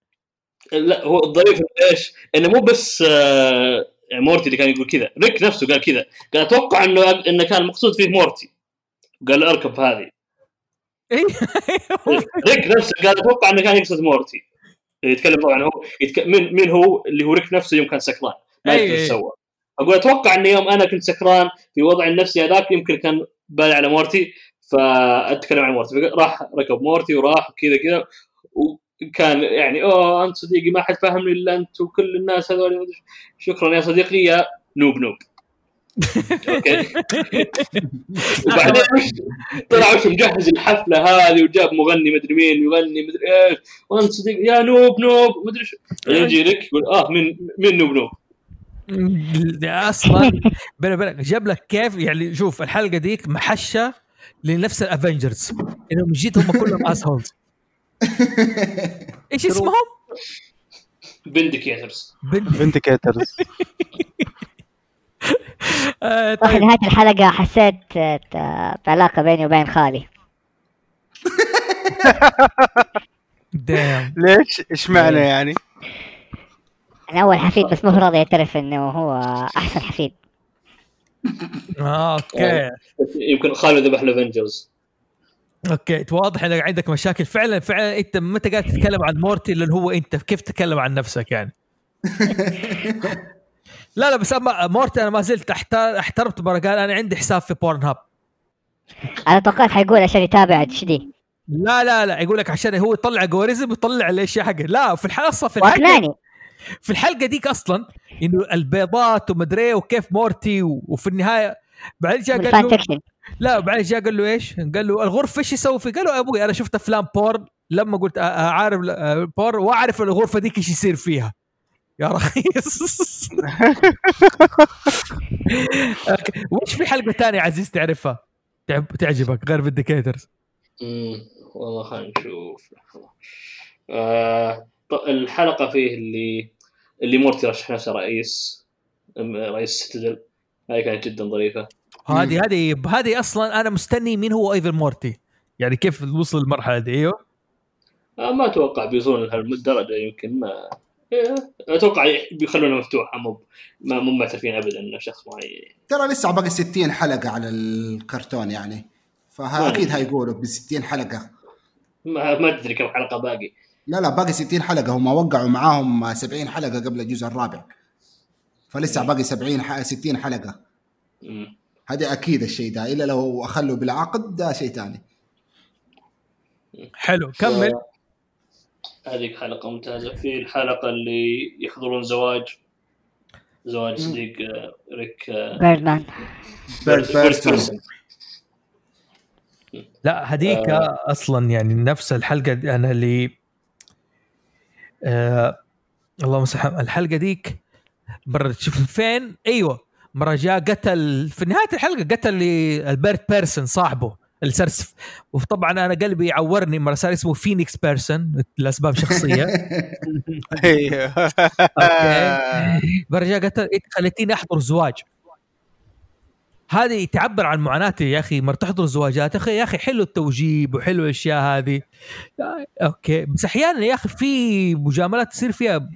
لا هو الظريف إيش؟ إنه مو بس آه يعني مورتي اللي كان يقول كذا، ريك نفسه قال كذا، قال أتوقع إنه إنه كان المقصود فيه مورتي. قال له أركب هذه. اي ريك نفسه قال أتوقع إنه كان يقصد مورتي. يتكلم طبعا هو يتك... من من هو اللي هو ريك نفسه يوم كان سكران ما يدري إيش أي. سوى. أقول أتوقع إنه يوم أنا كنت سكران في وضعي النفسي هذاك يمكن كان بالي على مورتي فأتكلم عن مورتي. راح ركب مورتي وراح وكذا كذا. وكان يعني أوه أنت صديقي ما حد فاهمني إلا أنت وكل الناس هذول. شكرا يا صديقي يا نوب نوب. أوكي. وبعدين طلع وش مجهز الحفلة هذه وجاب مغني مدري مين يغني مدري إيش. وأنت صديقي يا نوب نوب مدري إيش يجي ريك يقول آه من من نوب نوب؟ أصلا بيني وبينك جاب لك كيف؟ يعني شوف الحلقة ديك محشة لنفس ال Avengers إنهم جد هم كلهم assholes إيش اسمهم؟ فينديكيترز فينديكيترز آه طيب. نهاية الحلقة حسيت آه، بعلاقة بيني وبين خالي. دام ليش؟ إيش معنى يعني؟ أنا أول حفيد بس مو راضي يعترف إنه هو أحسن حفيد. آه أوكي. يمكن خالد ذبح الافنجرز أوكي واضح إنك عندك مشاكل. فعلا فعلا أنت متى قاعد تتكلم عن مورتي اللي هو أنت كيف تتكلم عن نفسك يعني؟ لا لا بس أما مورتي أنا ما زلت احتار احترمت مره قال أنا عندي حساب في Pornhub أنا توقعت حيقول عشان يتابع HD. لا لا لا يقول لك عشان هو يطلع algorithm يطلع الاشياء حقه لا في الحلقة في الحلقة. وأقنعني. في الحلقة ديك أصلا إنه البيضات ومدري وكيف مورتي وفي النهاية بعدين جاء قال له لا بعدين جاء قال له إيش؟ قال له الغرفة إيش يسوي فيه؟ قال له أبوي أنا شفت أفلام porn لما قلت عارف porn وأعرف الغرفة ديك إيش يصير فيها يا رخيص. وش في حلقة ثانية عزيز تعرفها؟ تعب تعجبك غير Vindicators امم والله خلينا نشوف. آه الحلقة فيه اللي اللي مورتي رشح نفسه رئيس أم- رئيس Citadel هذه كانت جدا ظريفة. هذه هذه هذه أصلا أنا مستني مين هو Evil Morty. يعني كيف وصل المرحله دي؟ أيوه. آه ما أتوقع بيوصلون لهالدرجة يمكن ما إيه، أتوقع بيخلونها مفتوحه مو ما مو معترفين ابدا إنه شخص معين ترى لسه باقي 60 حلقة على الكرتون يعني. فاكيد هيقولوا ب 60 حلقة. ما, ما تدري كم حلقة باقي. لا لا باقي 60 حلقة. هم وقعوا معاهم 70 حلقة قبل الجزء الرابع. فلسه باقي 70 ح- 60 حلقة. هذا أكيد الشيء ده. إلا لو أخلوا بالعقد ده شيء ثاني. حلو كمل. هذيك حلقة ممتازة. في الحلقة اللي يحضرون زواج زواج صديق آه، ريك آه، بيرسون بيرسون. لا هذيك أصلا يعني نفس الحلقة أنا اللي آه اللهم صل على- الحلقة ديك. مرة تشوف فين؟ أيوه. مرة جاء قتل في نهاية الحلقة قتل لي ال Bird Person صاحبه السرسف وطبعا أنا قلبي يعورني مرة صار اسمه Phoenix Person لأسباب شخصية. أيوه. جاء قتل إنت خليتيني أحضر زواج. هذه تعبر عن معاناتي يا أخي مرة تحضر زواجات. يا أخي يا أخي حلو التوجيب وحلو الأشياء هذه. okay. بس أحيانا يا أخي في مجاملات تصير فيها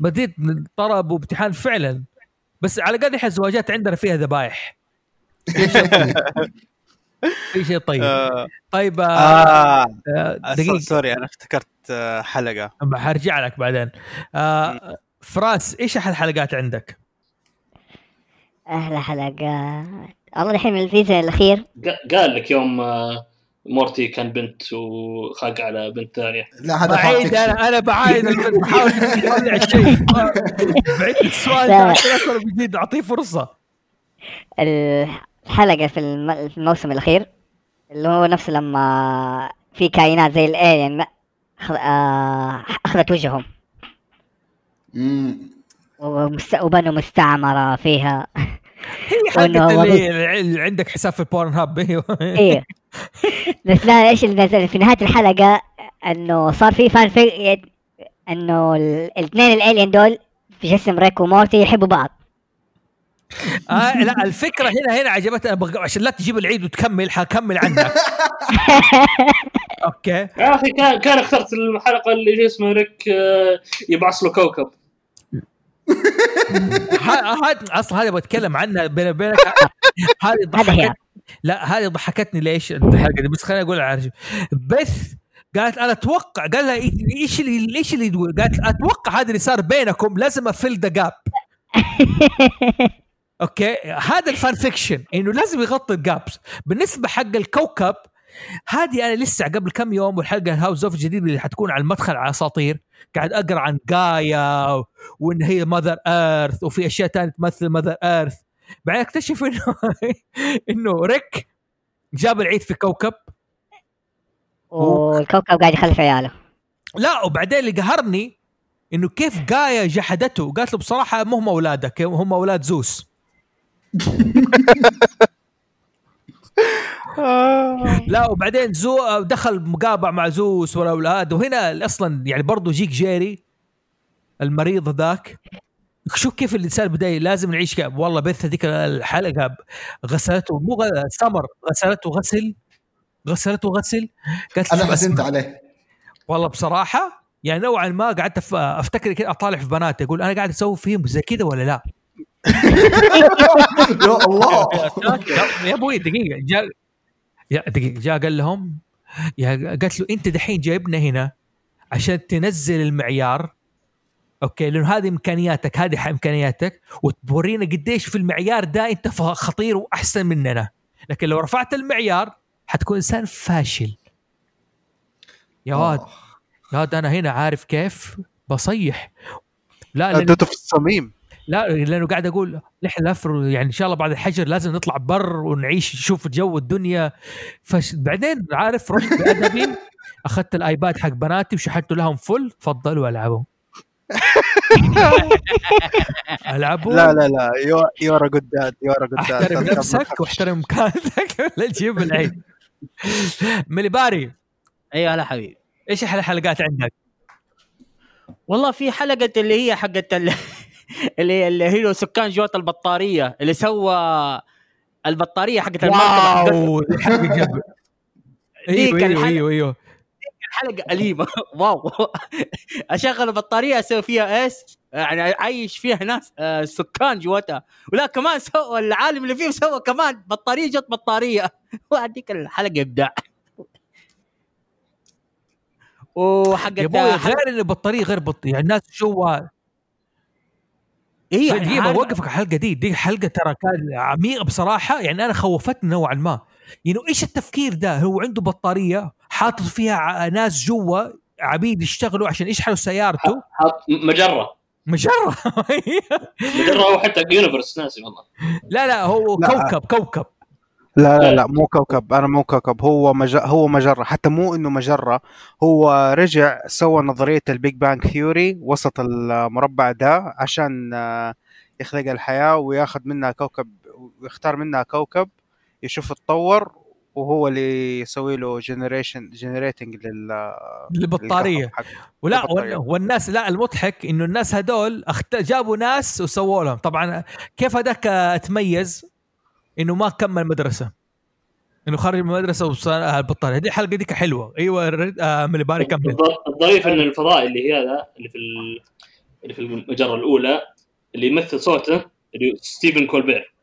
مزيد من طرب وامتحان فعلا. بس على الأقل إحنا الزواجات عندنا فيها ذبايح. في شيء طيب. طيب. آه، طيب آه، آه آه، آه، دقيقة. sorry أنا افتكرت آه، حلقة. حرجع لك بعدين. آه فراس إيش أحلى الحلقات عندك؟ أحلى حلقات والله الحين من ال season الأخير. قا- قال لك يوم آه، مورتي كان بنت وخاق على بنت ثانية. لا هذا بعيد أنا أنا بعايد. الفيلم، بحاول اطلع الشيء. بعيد السؤال أكثر جديد. أعطيه فرصة. الحلقة في الم- في الموسم الأخير اللي هو نفس لما في كائنات زي ال alien آه، أخذت وجههم. مم. ومست... وبنوا مستعمرة فيها. هي حلقه. اللي عندك حساب في ال Pornhub أيوه. إيه. بس لا إيش اللي نزل في نهاية الحلقة؟ إنه صار في fan fi- إنه ال- الاثنين ال alien دول في جسم ريك ومورتي يحبوا بعض. آه لا الفكرة هنا هنا عجبتني. عشان لا تجيب العيد وتكمل حكمل عندك أوكي. يا أخي كان كان اخترت الحلقة اللي شو اسمه ريك آه، يبعث له كوكب. أصلا هذا بتكلم عنها بيني وبينك. هذه هذا هي. ضحكت لا هذه ضحكتني ليش الحلقة دي بس خليني أقول على بث قالت أنا أتوقع قال لها إيش اللي إيش اللي تقول؟ قالت أتوقع هذا اللي صار بينكم لازم افل ذا جاب أوكي؟ هذا الفان فيكشن إنه لازم يغطي الجابس بالنسبة حق الكوكب هذه أنا لسه قبل كم يوم والحلقة House of الجديد اللي حتكون على المدخل على اساطير قاعد أقرأ عن جايا و- وإن هي Mother Earth وفي أشياء ثانية تمثل Mother Earth بعدين أكتشف إنه إنه ريك جاب العيد في كوكب. والكوكب قاعد يخلف عياله. لا وبعدين اللي قهرني إنه كيف جايا جحدته. قالت له بصراحة مو هم أولادك هم أولاد زوس لا وبعدين زو دخل مقابع مع زوس والاولاد وهنا أصلا يعني برضه يجيك جيري المريض ذاك. شوف كيف الإنسان بدايه لازم نعيش كاب والله بث هذيك الحلقة غسلته مو غ- سمر غسلته غسل غسلته غسل. قالت أنا حزنت عليه. والله بصراحة يعني نوعا ما قعدت أفتكر كده أطالع في بنات أقول أنا قاعد أسوي فيهم زي كذا ولا لا؟ يا الله. يا أبوي دقيقة جاء يا دقيقة جاء قال لهم يا قالت له أنت دحين جايبنا هنا عشان تنزل المعيار أوكي لأنه هذه إمكانياتك هذه إمكانياتك وتورينا قديش في المعيار ده أنت خطير وأحسن مننا. لكن لو رفعت المعيار حتكون إنسان فاشل. يا واد آه. يا واد أنا هنا عارف كيف بصيح. لا اديته في الصميم. لا لأنه قاعد أقول نحن لفر يعني إن شاء الله بعد الحجر لازم نطلع بر ونعيش نشوف جو الدنيا. فبعدين عارف رحت بأدبي؟ أخذت الآيباد حق بناتي وشحنته لهم فل تفضلوا ألعبوا. ألعبوا؟ لا لا لا يورا قداد يورا قداد أحترم نفسك واحترم مكانتك لا تجيب العيد ملي باري. أيوه هلا حبيبي. إيش أحلى حلقات عندك؟ والله في حلقة اللي هي حقت ال- اللي اللي هي سكان جوات البطارية اللي سوى البطارية حقت المركبة. wow. أيوه ديك أيوه الحلقة. أيوه أيوه. حلقه أليمة. wow. أشغل البطارية أسوي فيها إيش؟ يعني أعيش فيها ناس آه، سكان جواتها. ولا كمان سوى العالم اللي فيه سوى كمان بطارية جت بطارية. وهذيك الحلقة إبداع. وحق يا أبوي غير انه بطاريه غير بطاريه يعني الناس جوا أيوه دقيقه بوقفك على الحلقة دي. دي حلقة ترى كان عميقة بصراحة. يعني أنا خوفتني نوعا ما. يعني إيش التفكير ده؟ هو عنده بطارية حاطط فيها ناس جوا عبيد يشتغلوا عشان يشحنوا سيارته؟ حاط مجرة. مجرة. مجرة أو حتى يونيفرس ناسي والله. لا لا هو لا. كوكب كوكب. لا لا لا. مو كوكب. أنا مو كوكب. هو مج... هو مجرة. حتى مو إنه مجرة. هو رجع سوى نظرية ال Big Bang Theory وسط المربع ده عشان آه، يخلق الحياة وياخذ منها كوكب ويختار منها كوكب يشوف اتطور وهو اللي يسوي له generation generating لل للبطارية. ولا البطارية. وال- والناس لا المضحك إنه الناس هدول أخت... جابوا ناس وسووا لهم. طبعا كيف هذاك تميز؟ إنه ما كمل مدرسة. إنه خرج من المدرسة وصار البطاريه هذه الحلقة ديك حلوة. أيوه آه مليباري كمل. الض- الظريف ان الفضائي اللي هي هذا اللي في ال... اللي في المجرة الأولى اللي يمثل صوته اللي ستيفن كولبير.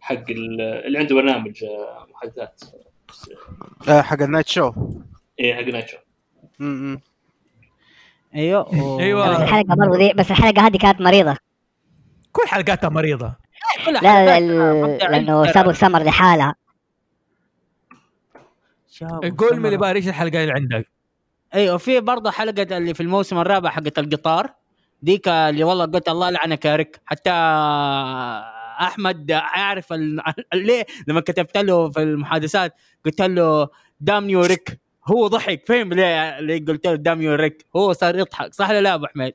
حق ال- اللي عنده برنامج آه، محادثات. آه، حق ال night show. إيه حق night show م- م. أيوه أيوة. بس الحلقة برضو دي بس الحلقة هذه كانت مريضة. كل حلقاتها مريضة. لا مبدع لأنه. سابوا سمر لحالها. شاب قول وسمرة. مليباري إيش الحلقة اللي عندك. أيوه في برضه حلقة اللي في الموسم الرابع حقت القطار. ديك اللي والله قلت الله لعنك يا ريك. حتى أحمد يعرف ال- ليه؟ لما كتبت له في المحادثات قلت له damn you Rick. هو ضحك. فهم ليه؟ ليه قلت له damn you Rick. هو صار يضحك. صح ولا لا أبو حميد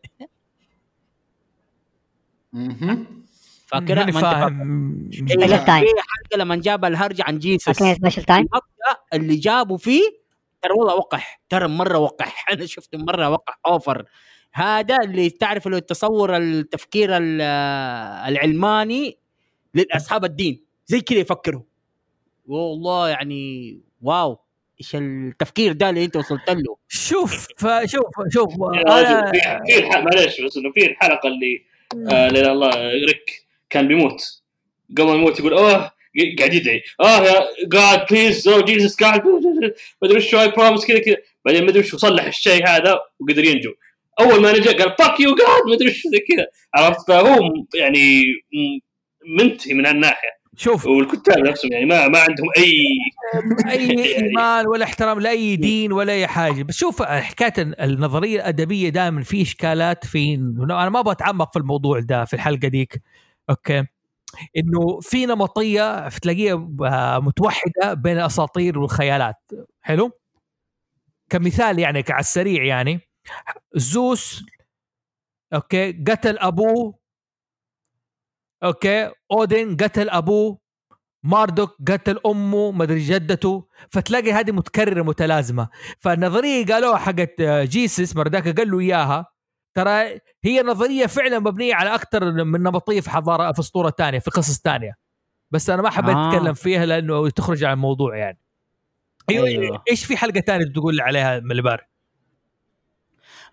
فاكرها؟ ما. فاهم. إيه، Special لا، time. في حلقه لما جاب الهرجه عن Jesus special time. اللي جابوا فيه ترى والله وقح. ترى مرة وقح. أنا شفته مرة وقح over. هذا اللي تعرف له التصور التفكير ال- العلماني لاصحاب الدين. زي كذا يفكروا. والله يعني wow. إيش التفكير ده اللي أنت وصلت له؟ شوف شوف شوف. في معلش بس إنه في الحلقة اللي آه لا الله ريك. كان بيموت. قبل ما يموت يقول أوه قاعد يدعي. آه يا God please أو Jesus God ما أدري وش I promise كذا كذا. بعدين ما أدري وش صلح الشيء هذا وقدر ينجو. أول ما نجا قال fuck you God ما أدري وش زي كذا. عرفت؟ فهو يعني منتهي من هالناحية. شوف. والكتاب نفسهم يعني ما ما عندهم أي أي ايمان ولا احترام لأي دين ولا أي حاجة. بس شوف حكاية النظرية الأدبية دائما في إشكالات في أنا ما أبغى أتعمق في الموضوع ده في الحلقة ديك. okay. إنه في نمطية تلاقيها آه، متوحدة بين الأساطير والخيالات. حلو؟ كمثال يعني على السريع يعني. زوس okay قتل أبوه. okay اودن قتل أبوه. ماردوك قتل أمه مدري جدته. فتلاقي هذه متكررة متلازمة. فالنظرية قالوها حقت آه، Jesus مرداك قال له إياها. ترى هي نظرية فعلا مبنية على أكثر من نمطية في حضارة في أسطورة ثانية في قصص ثانية بس أنا ما حبيت آه. أتكلم فيها لأنه تخرج عن الموضوع يعني. أيوه, أيوة. أيوة. إيش في حلقة ثانية تقول لي عليها ملبار؟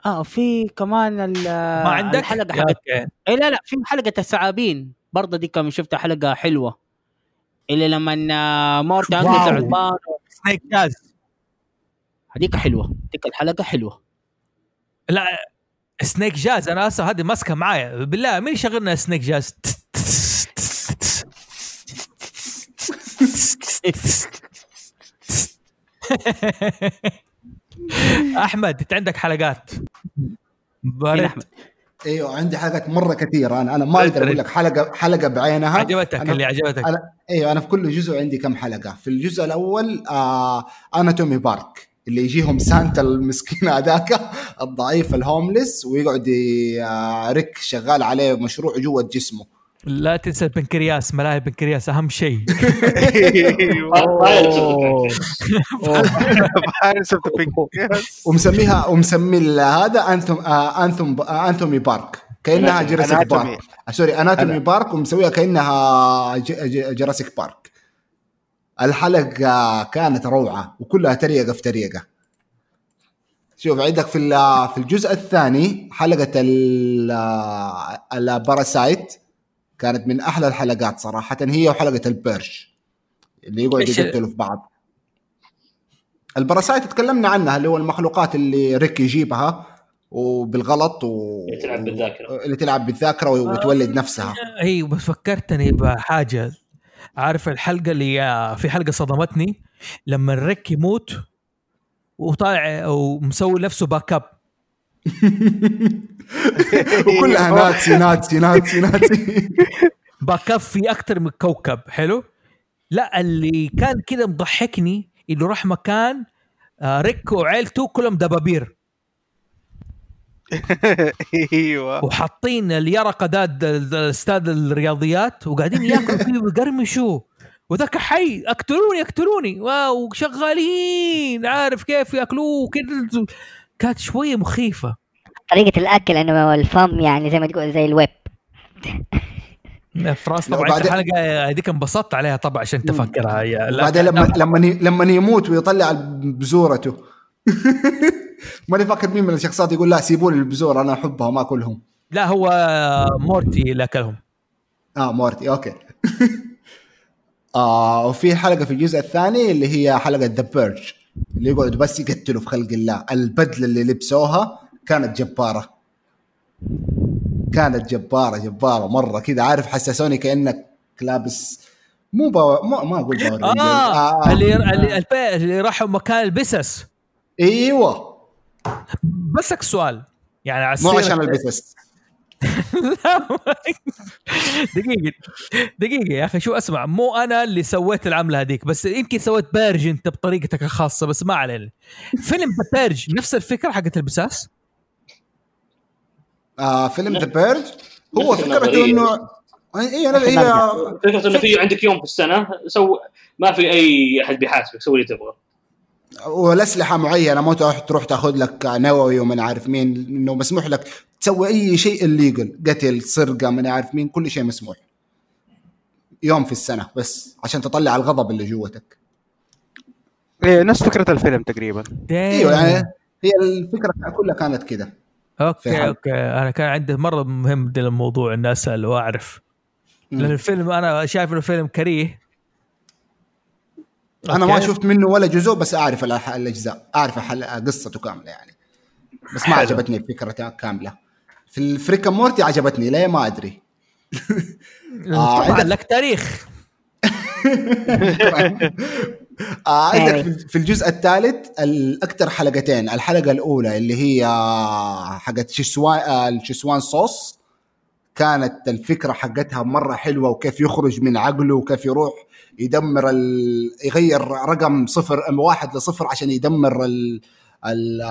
آه في كمان ال- ما عندك؟ الحلقة حقت okay. اي لا لا في حلقة الثعابين. برضه دي كم شفتها حلقة حلوة. اللي لما wow. ثعبان snake jazz هذيك حلوة. ديك الحلقة حلوة. لا سنيك جاز أنا أصلا هذه ماسكة معايا بالله مين شغلنا سنيك جاز أحمد أنت عندك حلقات. مين أحمد؟ أيوه عندي حلقات مرة كثيرة. أنا أنا ما أقدر أقول لك حلقه حلقة بعينها. عجبتك أنا- اللي عجبتك. أنا أيوه أنا في كل جزء عندي كم حلقة. في الجزء الأول آه Anatomy Park. اللي يجيهم سانتا المسكين هذاك الضعيف ال homeless ويقعد ريك شغال عليه مشروع جوه جسمه. لا تنسى البنكرياس ملاهي البنكرياس أهم شيء. ومسميها ومسمي ال- هذا Anatom Anatom آه Anatomy Park كانها. Jurassic. Park sorry Anatomy Park ومسويها كأنها ج- ج- Jurassic Park الحلقة كانت روعة وكلها تريقة في تريقة. شوف عندك في ال- في الجزء الثاني حلقة ال- ال parasite كانت من أحلى الحلقات صراحة هي وحلقة ال Purge اللي يقعد إيش- يقتلوا في بعض. ال parasite تكلمنا عنها اللي هو المخلوقات اللي ريك يجيبها وبالغلط و... اللي تلعب بالذاكرة. اللي تلعب بالذاكرة وتولد نفسها. اي بس فكرتني بحاجة. عارف الحلقة اللي في حلقة صدمتني؟ لما الريك يموت وطالع ومسوي نفسه backup وكلها Nazi Nazi Nazi Nazi backup في أكثر من كوكب حلو؟ لا اللي كان كذا مضحكني إنه راح مكان آه، ريك وعيلته كلهم دبابير. أيوه. وحاطين اليرقه داد أستاذ الرياضيات وقاعدين ياكلوا فيه ويقرمشوا وذاك حي أقتلوني أقتلوني. واو شغالين عارف كيف يأكلوه كذا كانت شوية مخيفة. طريقة الأكل إنه الفم يعني زي ما تقول زي الويب. فراس طبعا وبعدين- الحلقة هذيك انبسطت عليها طبعا عشان تفكرها بعدين لما لما لما يموت ويطلع بزورته. ماني فاكر مين من الشخصيات يقول لا سيبوا لي البزور أنا احبها وما أكلهم. لا هو مورتي اللي أكلهم. آه مورتي okay. آه وفي حلقة في الجزء الثاني اللي هي حلقة The Purge اللي يقعدوا بس يقتلوا في خلق الله. البدلة اللي لبسوها كانت جبارة. كانت جبارة جبارة. مرة كذا عارف حسسوني كأنك لابس مو باور مو ما أقول باور رينجر. آه اللي اللي البي- اللي راحوا مكان البسس. أيوه. بسك سؤال. يعني على مو عشان البسس دقيقة. دقيقة يا أخي شو أسمع؟ مو أنا اللي سويت العملة هذيك بس يمكن سويت بيرج أنت بطريقتك الخاصة بس ما علينا. فيلم بيرج نفس الفكرة حقت البساس؟ آه فيلم ذا بيرج هو نفس فكرته النظرية. انه هي هي فكرة إنه في عندك يوم في السنة سو ما في أي أحد بيحاسبك سوي اللي تبغى. والاسلحه معينة ما تروح تروح تاخذ لك نووي ومن عارف مين إنه مسموح لك تسوي أي شيء الليجل قتل سرقة من عارف مين كل شيء مسموح. يوم في السنة بس عشان تطلع الغضب اللي جوتك. إيه نفس فكرة الفيلم تقريبا. أيوه يعني هي الفكرة كلها كانت كده. okay. okay. أنا كان عندي مرة مهم الموضوع إني أسأل وأعرف. لأن. الفيلم أنا شايف إنه فيلم كريه. أنا ما. شفت منه ولا جزء بس أعرف الأجزاء أعرف قصته كاملة يعني. بس ما حلو. عجبتني الفكرة كاملة. في ال Rick and Morty عجبتني ليه ما أدري. آه، طبعا عندك- لك تاريخ. آه عندك في- في الجزء الثالث الأكثر حلقتين. الحلقة الأولى اللي هي حقت شسوان آه، الشسوان صوص. كانت الفكرة حقتها مرة حلوة وكيف يخرج من عقله وكيف يروح يدمر ال... يغير رقم صفر واحد لصفر عشان يدمر ال... ال...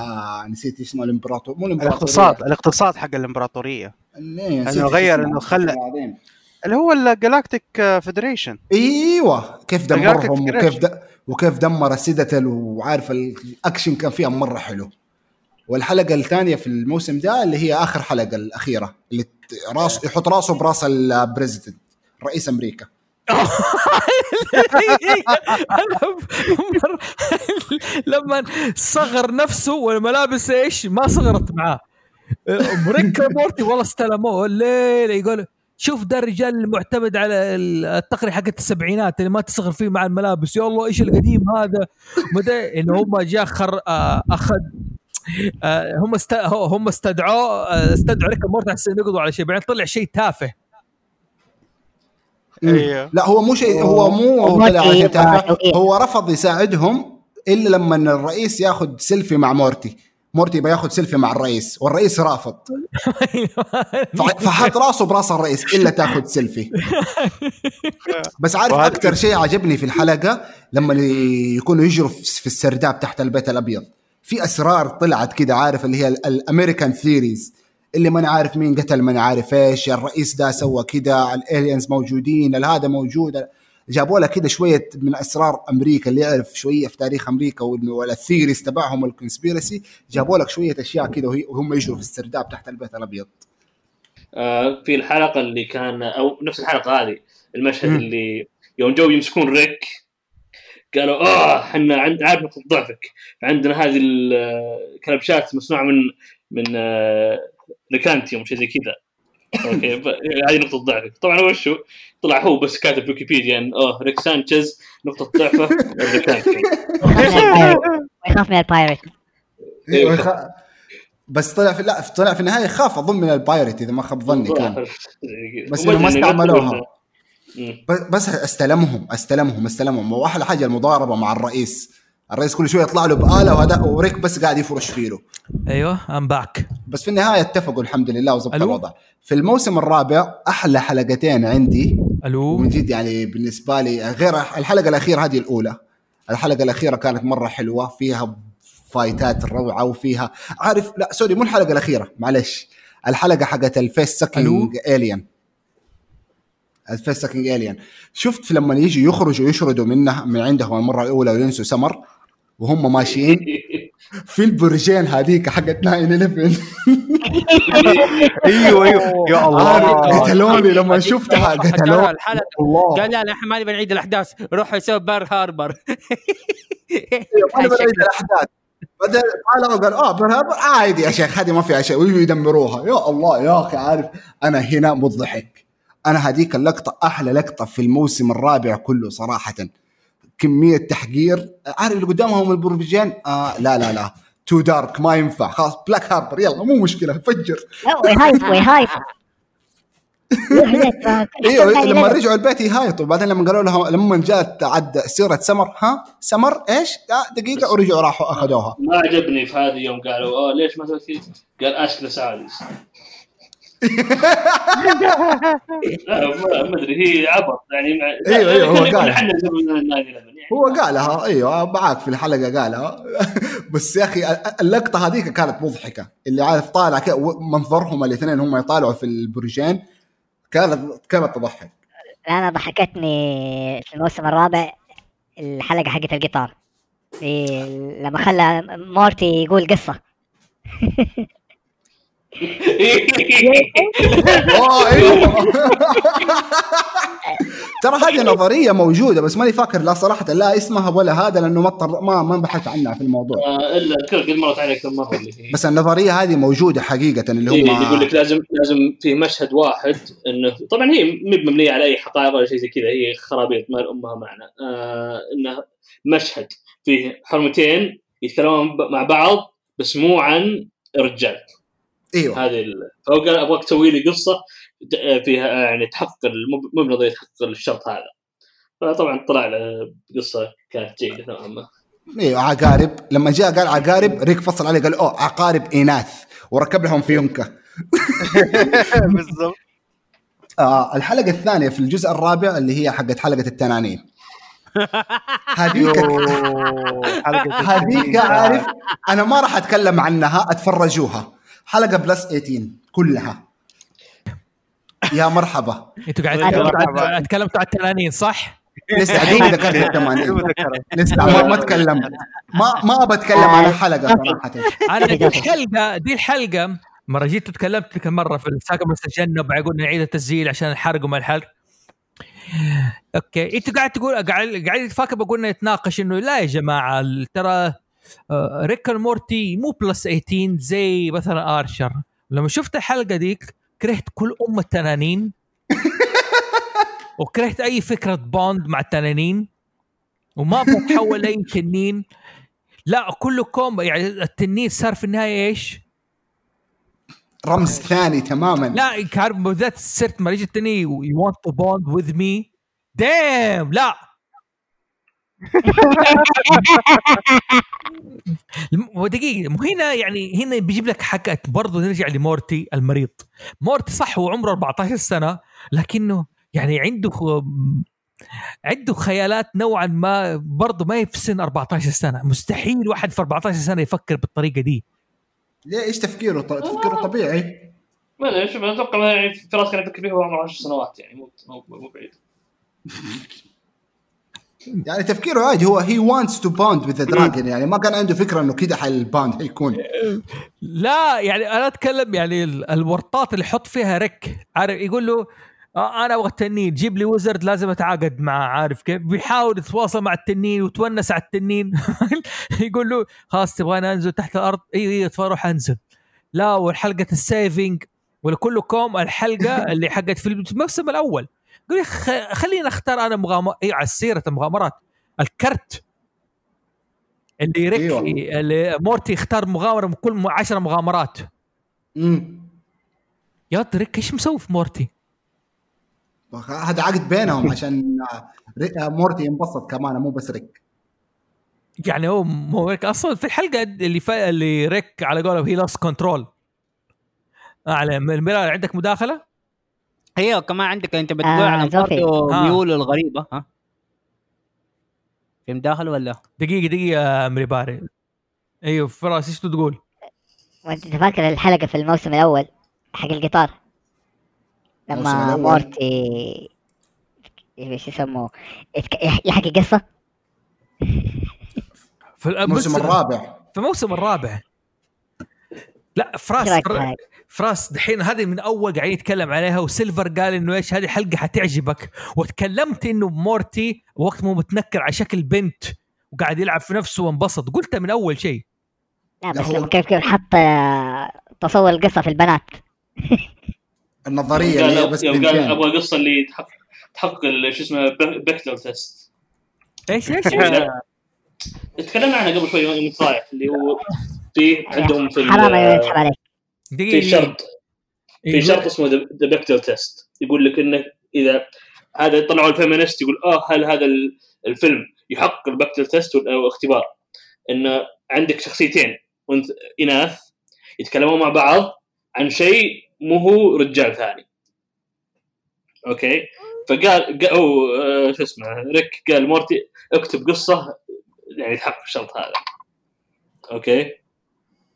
نسيت اسمه الامبراطور مو الإمبراطورية. الاقتصاد الاقتصاد حق الإمبراطورية إنه غير. إنه خلى. اللي هو ال Galactic Federation إيوه كيف دمرهم. وكيف د... وكيف دمر ال Citadel وعارف الاكشن كان فيها مرة حلو والحلقة الثانية في الموسم ده اللي هي آخر حلقة الأخيرة اللي راس يحط راسه براس ال president رئيس أمريكا. لما صغر نفسه والملابس إيش؟ ما صغرت معاه. مركب مورتي والله استلموه. الليلة يقول شوف ده الرجال المعتمد على التقنيه حقت السبعينات اللي ما تصغر فيه مع الملابس. يا الله إيش القديم هذا؟ مدى انه هم جاء آه، أخذ هم است... هم استدعوه آه، استدعوا ريك مورتي عشان يقضوا على شيء. بعدين طلع شيء تافه. أيوه لا هو مو شيء هو مو طلع شيء عشان تافه. توقيع. هو رفض يساعدهم إلا لما الرئيس ياخذ سيلفي مع مورتي. مورتي يبغى ياخذ سيلفي مع الرئيس والرئيس رافض. فحط راسه براس الرئيس إلا تاخذ سيلفي. بس عارف أكثر شيء عجبني في الحلقة لما يكونوا يجروا في في السرداب تحت البيت الأبيض. في أسرار طلعت كده عارف اللي هي ال American theories اللي ما عارف مين قتل ما عارف إيش الرئيس ده سوى كده ال aliens موجودين هذا موجود. جابوا لها كده شوية من أسرار أمريكا اللي يعرف شوية في تاريخ أمريكا وال theories تبعهم وال conspiracy جابوا لك شوية أشياء كده وهم يجروا في السرداب تحت البيت الأبيض. آه، في الحلقة اللي كان أو نفس الحلقة هذه المشهد مم. اللي يوم جو يمسكون ريك قالوا آه إحنا عند عارف نقطه ضعفك. عندنا هذه الكلبشات مصنوعة من من آه، Ricantium شيء زي كذا. okay هذه نقطة ضعفك. طبعا هو شو؟ طلع هو بس كاتب في ويكيبيديا ان أوه ريك سانشيز نقطة ضعفه ويخاف من ال pirate إيه، بس طلع في لا طلع في النهاية خاف أظن من ال pirate إذا ما خاب ظني كان بس إنه ما استعملوها. بس استلمهم استلمهم استلمهم. واحلى حاجة المضاربة مع الرئيس. الرئيس كل شوية يطلع له بآلة وهذا وريك بس قاعد يفرش فيه أيوه I'm back بس في النهاية اتفقوا الحمد لله ألو؟ الوضع. في الموسم الرابع أحلى حلقتين عندي. ألو؟ ومن جد يعني بالنسبة لي غير الحلقة الأخيرة هذه الأولى. الحلقة الأخيرة كانت مرة حلوة فيها فايتات روعة وفيها عارف لا sorry مو الحلقة الأخيرة معلش الحلقة حقت ال face sucking alien ال face sucking alien شفت لما يجي يخرجوا يشردوا منها من عندهم المره الاولى وينسوا سمر وهم ماشيين في البرجين هذيك حقت 9 11 أيوه أيوه. يا الله. قتلوني لما شفتها قتلوني الحلقة الله قال لا إحنا ما نبي نعيد الأحداث. روحوا يسوي بار هاربر ما نبغى نعيد الأحداث. بعدين طالعوا قال آه برهاب عادي يا شيخ هذه ما فيها شيء ويجوا يدمروها. يا الله يا أخي عارف أنا هنا مضحك. أنا هذيك اللقطة أحلى لقطة في الموسم الرابع كله صراحة. كمية تحقير. عارف اللي قدامهم البربجين آه لا لا لا. تو دارك ما ينفع. خلاص بلاك هاربر يلا مو مشكلة فجر. لا ويهايط ويهايط إيوه لما رجعوا البيت يهايطوا. بعدين لما قالوا لها لما جات عد سيرة سمر ها؟ سمر؟ إيش؟ آه دقيقة ورجعوا راحوا أخذوها. ما عجبني في هذه يوم قالوا آه ليش ما سويت كذا؟ قال اشكله سادس. لا ما ما أدري هي عبط يعني مع... أيوة، أيوة، هو كنا قال. يعني هو قالها أيوه معاك في الحلقة قالها. بس يا أخي اللقطة هذيك كانت مضحكة. اللي عارف طالع منظرهم الاثنين هم يطالعوا في البرجين كانت كانت تضحك. أنا ضحكتني في الموسم الرابع الحلقة حقت القطار. لما خلى مورتي يقول قصة. أيوه ترى هذه نظرية موجودة بس ماني فاكر لا صراحة لا اسمها ولا هذا لأنه ما اضطر- ما ما بحثت عنها في الموضوع. آه، إلا كل قد مرت عليك كم مره بس النظرية هذه موجودة حقيقة اللي إيه، هم يقول لك لازم لازم في مشهد واحد انه طبعا هي مبنية على أي حقائق ولا شيء زي كذا هي خرابيط ما امها معنى. آه إنه مشهد فيه حرمتين يتكلمون مع بعض بس مو عن رجال إيوه. هذه ال... فهو قال أبغاك تسوي لي قصة ت- فيها يعني تحقق مو مو بنظرية تحقق الشرط هذا. فطبعا طلع له قصة كانت جيدة نوعا ما. إيوه عقارب. لما جاء قال عقارب ريك فصل عليه قال أوه عقارب اناث وركب لهم فيونكه بالضبط. آه الحلقة الثانية في الجزء الرابع اللي هي حقت حلقة التنانين. هذيك هذيك عارف أنا ما راح أتكلم عنها أتفرجوها. حلقة بلس 18 كلها. يا مرحبا. أنتوا قاعد أنا- تتكلموا- تكلمتوا على التنانين صح؟ لسه عدوني ذكرت الثمانين لسه ما, ما تكلمت ما ما أبى أتكلم عن الحلقة صراحة. أنا دي الحلقة دي الحلقة. مرة جيت تكلمت كم مرة في الساقه بس الجنه بعد نعيد التسجيل عشان الحرق وما الحرق. أوكي. إنت قاعد تقول قاعد قاعد فاكر بقول نتناقش إنه لا يا جماعة ال- ترى آه، ريك مورتي مو plus 18 زي مثلا ارشر لما شفت الحلقة ديك كرهت كل أم التنانين. وكرهت أي فكرة bond مع التنانين. وما أبغى اتحول لاي تنين. لا كله كوم يعني التنين صار في النهاية إيش؟ رمز ثاني تماما. لا بالذات صرت ما يجي التنين you want to bond with me damn لا! ودقيقة مو هنا يعني هنا بيجيب لك حكاية برضه نرجع لمورتي المريض. مورتي صح هو عمره 14 سنة لكنه يعني عنده عنده خيالات نوعا ما برضه ما هي في سن 14 سنة. مستحيل واحد في 14 سنة يفكر بالطريقة دي. ليه؟ إيش تفكيره؟ ط- تفكيره طبيعي. ما أدري شوف أنا أتوقع يعني فراس كان يفكر فيه وهو عمره 10 سنوات يعني مو مو مو بعيد. يعني تفكيره عادي هو هي وانتس تو بوند وذ دراجون يعني ما كان عنده فكرة إنه كده حالباند حيكون. لا يعني أنا أتكلم يعني ال- الورطات اللي يحط فيها ريك عارف يقول له آه أنا أبغى التنين. جيب لي وزرد لازم أتعاقد معه عارف كيف؟ بيحاول يتواصل مع التنين وتونس على التنين. يقول له خلاص تبغاني أنزل تحت الأرض؟ أيوه أيوه فاروح أنزل. لا والحلقة السيفنج كوم الحلقة اللي حقت في الموسم الأول. يقول لي خ- خليني اختار أنا مغامرات اي على سيرة المغامرات الكرت اللي ريك أيوة. اللي مورتي اختار مغامرة من كل 10 مغامرات امم يا ريك إيش مسوي في مورتي؟ هذا عقد بينهم عشان مورتي ينبسط كمان مو بس ريك يعني هو مو ريك أصلا في الحلقة اللي فا... اللي ريك على قولهم هي lose control على الميرار عندك مداخلة؟ أيوه كمان عندك انت بتقول آه، على. برضه ها. ميوله الغريبة ها في مداخل ولا؟ دقيقة دقيقة مريباري أيوه فراس إيش تقول؟ وانت فاكر الحلقة في الموسم الأول حق القطار لما؟ مورتي إيش يسموه يحكي قصة في الموسم الرابع في الموسم الرابع لا فراس؟ فراس دحين هذه من أول قاعدين يتكلم عليها وسيلفر قال إنه إيش هذه الحلقة حتعجبك. وتكلمت إنه مورتي وقت مو متنكر على شكل بنت وقاعد يلعب في نفسه وانبسط. قلتها من أول شيء. لا بس لما كيف كيف حط آه، تصور القصة في البنات. النظرية اللي هي بس يوم قال أبغى قصة اللي تحقق تحقق شو اسمه Bechdel test إيش إيش؟ تكلمنا عنها قبل شوي يوم اللي هو في عندهم في حرام أيوة، يسحب عليك. في دقيقه شرط. في إيه، شرط اسمه the Bechdel test يقول لك انك إذا هذا طلعوا ال feminist يقول آه هل هذا ال- الفيلم يحقق ال Bechdel test أو اختبار؟ إنه عندك شخصيتين وانت إناث يتكلمون مع بعض عن شيء مو هو رجال ثاني. أوكي؟ فقال قا- أو آه، شو اسمه ريك قال مورتي اكتب قصة يعني تحقق الشرط هذا. أوكي؟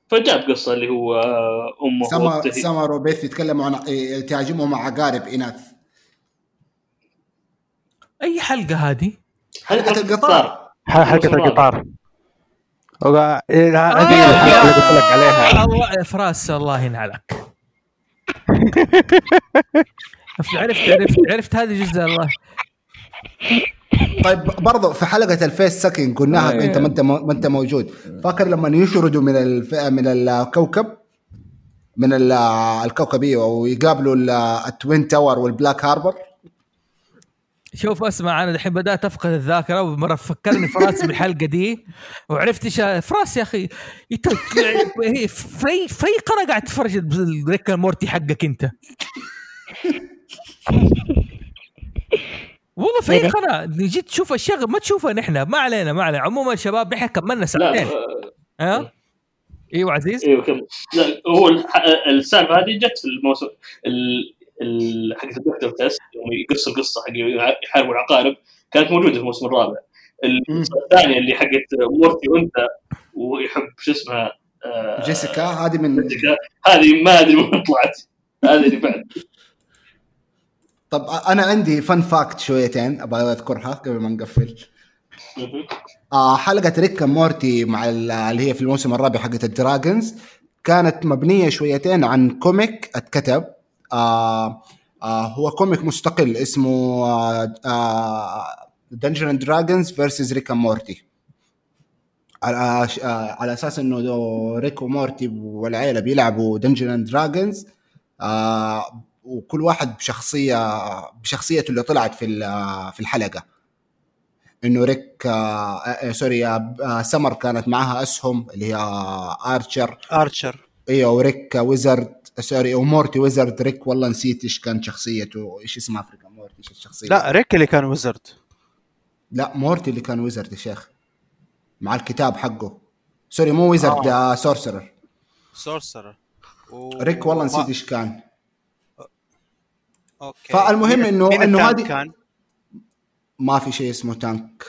فجاب قصة اللي هو آه، أمه سمر وأخته. سمر وبيث يتكلموا عن إيه، تعجبهم مع عقارب إناث. أي حلقة هذه؟ حلقة القطار. حلقة القطار. إيه، آه، هذه الحلقة اللي قلت لك عليها. الله فراس الله ينعلك. عرفت عرفت عرفت هذه جزء الله. طيب برضو في حلقة الفيس سكن قلناها أيوة. أنت ما أنت ما أنت موجود. فاكر لما يشردوا من الف... من الكوكب؟ من ال- الكوكبية ويقابلوا ال- التوين تاور والبلاك هاربر؟ شوف اسمع أنا الحين بدأت أفقد الذاكرة ومرة فكرني فراس بالحلقة دي وعرفت إيش فراس يا أخي هي في في قناه قاعد تتفرج ريك مورتي حقك أنت. والله في ليه؟ قناة جيت تشوف أشياء ما تشوفها نحن ما علينا ما علينا. عموما شباب نحن كملنا لا ساعتين. ها؟ إيوه عزيز. إيوه كم لا هو الح- السالفة هذه جت في الموسم ال- ال- حق ال Bechdel test يوم يقص القصة حق يحاربوا العقارب كانت موجودة في الموسم الرابع. الثانية اللي حقت مورتي وأنت ويحب شو اسمها آه، جيسيكا هذه من جيسيكا. هذه ما أدري وين طلعت هذه اللي بعد. طب أنا عندي fun fact شويتين أبغى أذكرها قبل ما نقفل. آه حلقة Rick and Morty مع ال- اللي هي في الموسم الرابع حقت ال dragons كانت مبنية شويتين عن comic اتكتب. آه آه هو comic مستقل اسمه Dungeons and Dragons versus Rick and Morty. على آه على أساس إنه ريك ومورتي والعيلة بيلعبوا Dungeons and Dragons آه وكل واحد بشخصية بشخصيته اللي طلعت في ال- في الحلقة. إنه ريك آه آه sorry آه آه، سمر كانت معاها أسهم اللي هي آه archer. archer. إيوه وريك wizard sorry ومورتي wizard. ريك والله نسيت إيش كان شخصيته إيش اسمها افريكا مورتي إيش الشخصية. لا ريك اللي كان wizard. لا مورتي اللي كان wizard يا شيخ مع الكتاب حقه. sorry مو wizard آه. sorcerer sorcerer و... ريك والله نسيت إيش كان. okay. فالمهم إنه ال tank هذه- كان؟ ما في شيء اسمه tank.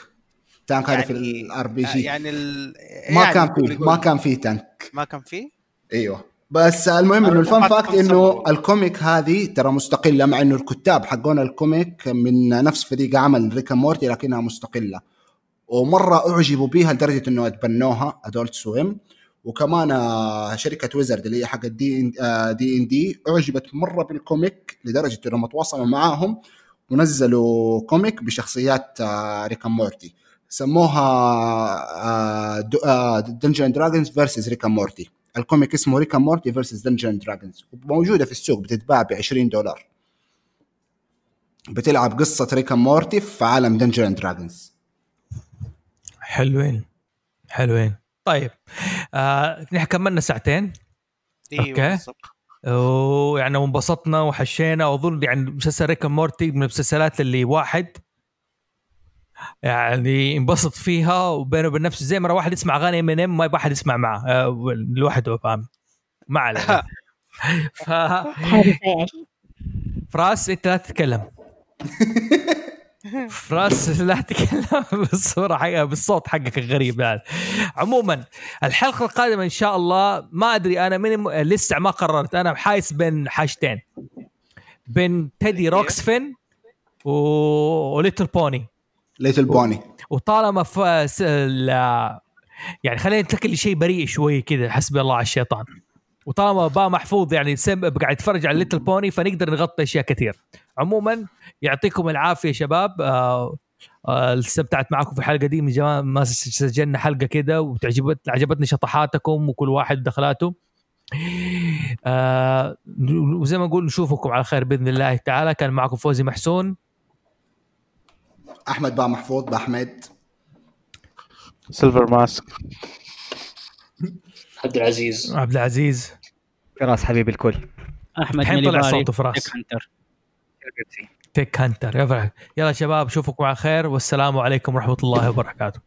tank هذا في يعني- ال RPG يعني ال... ما يعني كان فيه ما كان فيه tank. ما كان فيه؟ أيوه. بس المهم إنه ال fun fact إنه ال comic هذه ترى مستقلة مع إنه الكتاب حقون ال comic من نفس فريق عمل Rick and Morty لكنها مستقلة. ومرة أعجبوا بيها لدرجة إنه أتبنوها Adult Swim. وكمان آه، شركة Wizard اللي هي حق دي آه، دي ان دي أعجبت مرة بال comic لدرجة إنهم تواصلوا معاهم ونزلوا comic بشخصيات آه، Rick and Morty سموها Dungeons Dragons versus Rick and Morty ال comic اسمه Rick and Morty versus Dungeons Dragons موجوده في السوق بتتباع ب 20 دولار. بتلعب قصة Rick and Morty في عالم Dungeons Dragons حلوين. حلوين. طيب. آه نحن كملنا ساعتين. أيوه. بالضبط. ويعني وانبسطنا وحشينا. واظن يعني مسلسل ريك مورتي من المسلسلات اللي واحد يعني انبسط فيها وبينه وبين نفسه زي مرة واحد يسمع أغاني ام ام ما يبغى أحد يسمع معه. آه، لوحده فاهم. ما علينا. ف؟ فراس أنت لا تتكلم. فراس لا تتكلم بالصورة حقها بالصوت حقك الغريب يعني عموما الحلقة القادمة إن شاء الله ما أدري أنا من. لسه ما قررت. أنا حايس بين حاجتين. بين Teddy Ruxpin و... و Little Pony. Little Pony. وطالما ف... س... ال- يعني خلينا نتكلم شيء بريء شوي كذا حسبي الله على الشيطان. وطالما با محفوظ يعني سم قاعد يتفرج على Little Pony فنقدر نغطي أشياء كثير. عموما يعطيكم العافية شباب. آه آه، استمتعت معكم في الحلقة دي. من زمان ما سجلنا حلقة كده وتعجبت عجبتني شطحاتكم وكل واحد دخلاته. آه وزي ما نقول نشوفكم على خير بإذن الله تعالى. كان معكم فوزي محسون. أحمد با محفوظ باحمد Silver Mask عبد العزيز. عبد العزيز. فراس حبيب الكل. أحمد الحين طلع صوته فراس. Tech Hunter Tech Hunter يلا يلا شباب اشوفكم على خير والسلام عليكم ورحمة الله وبركاته.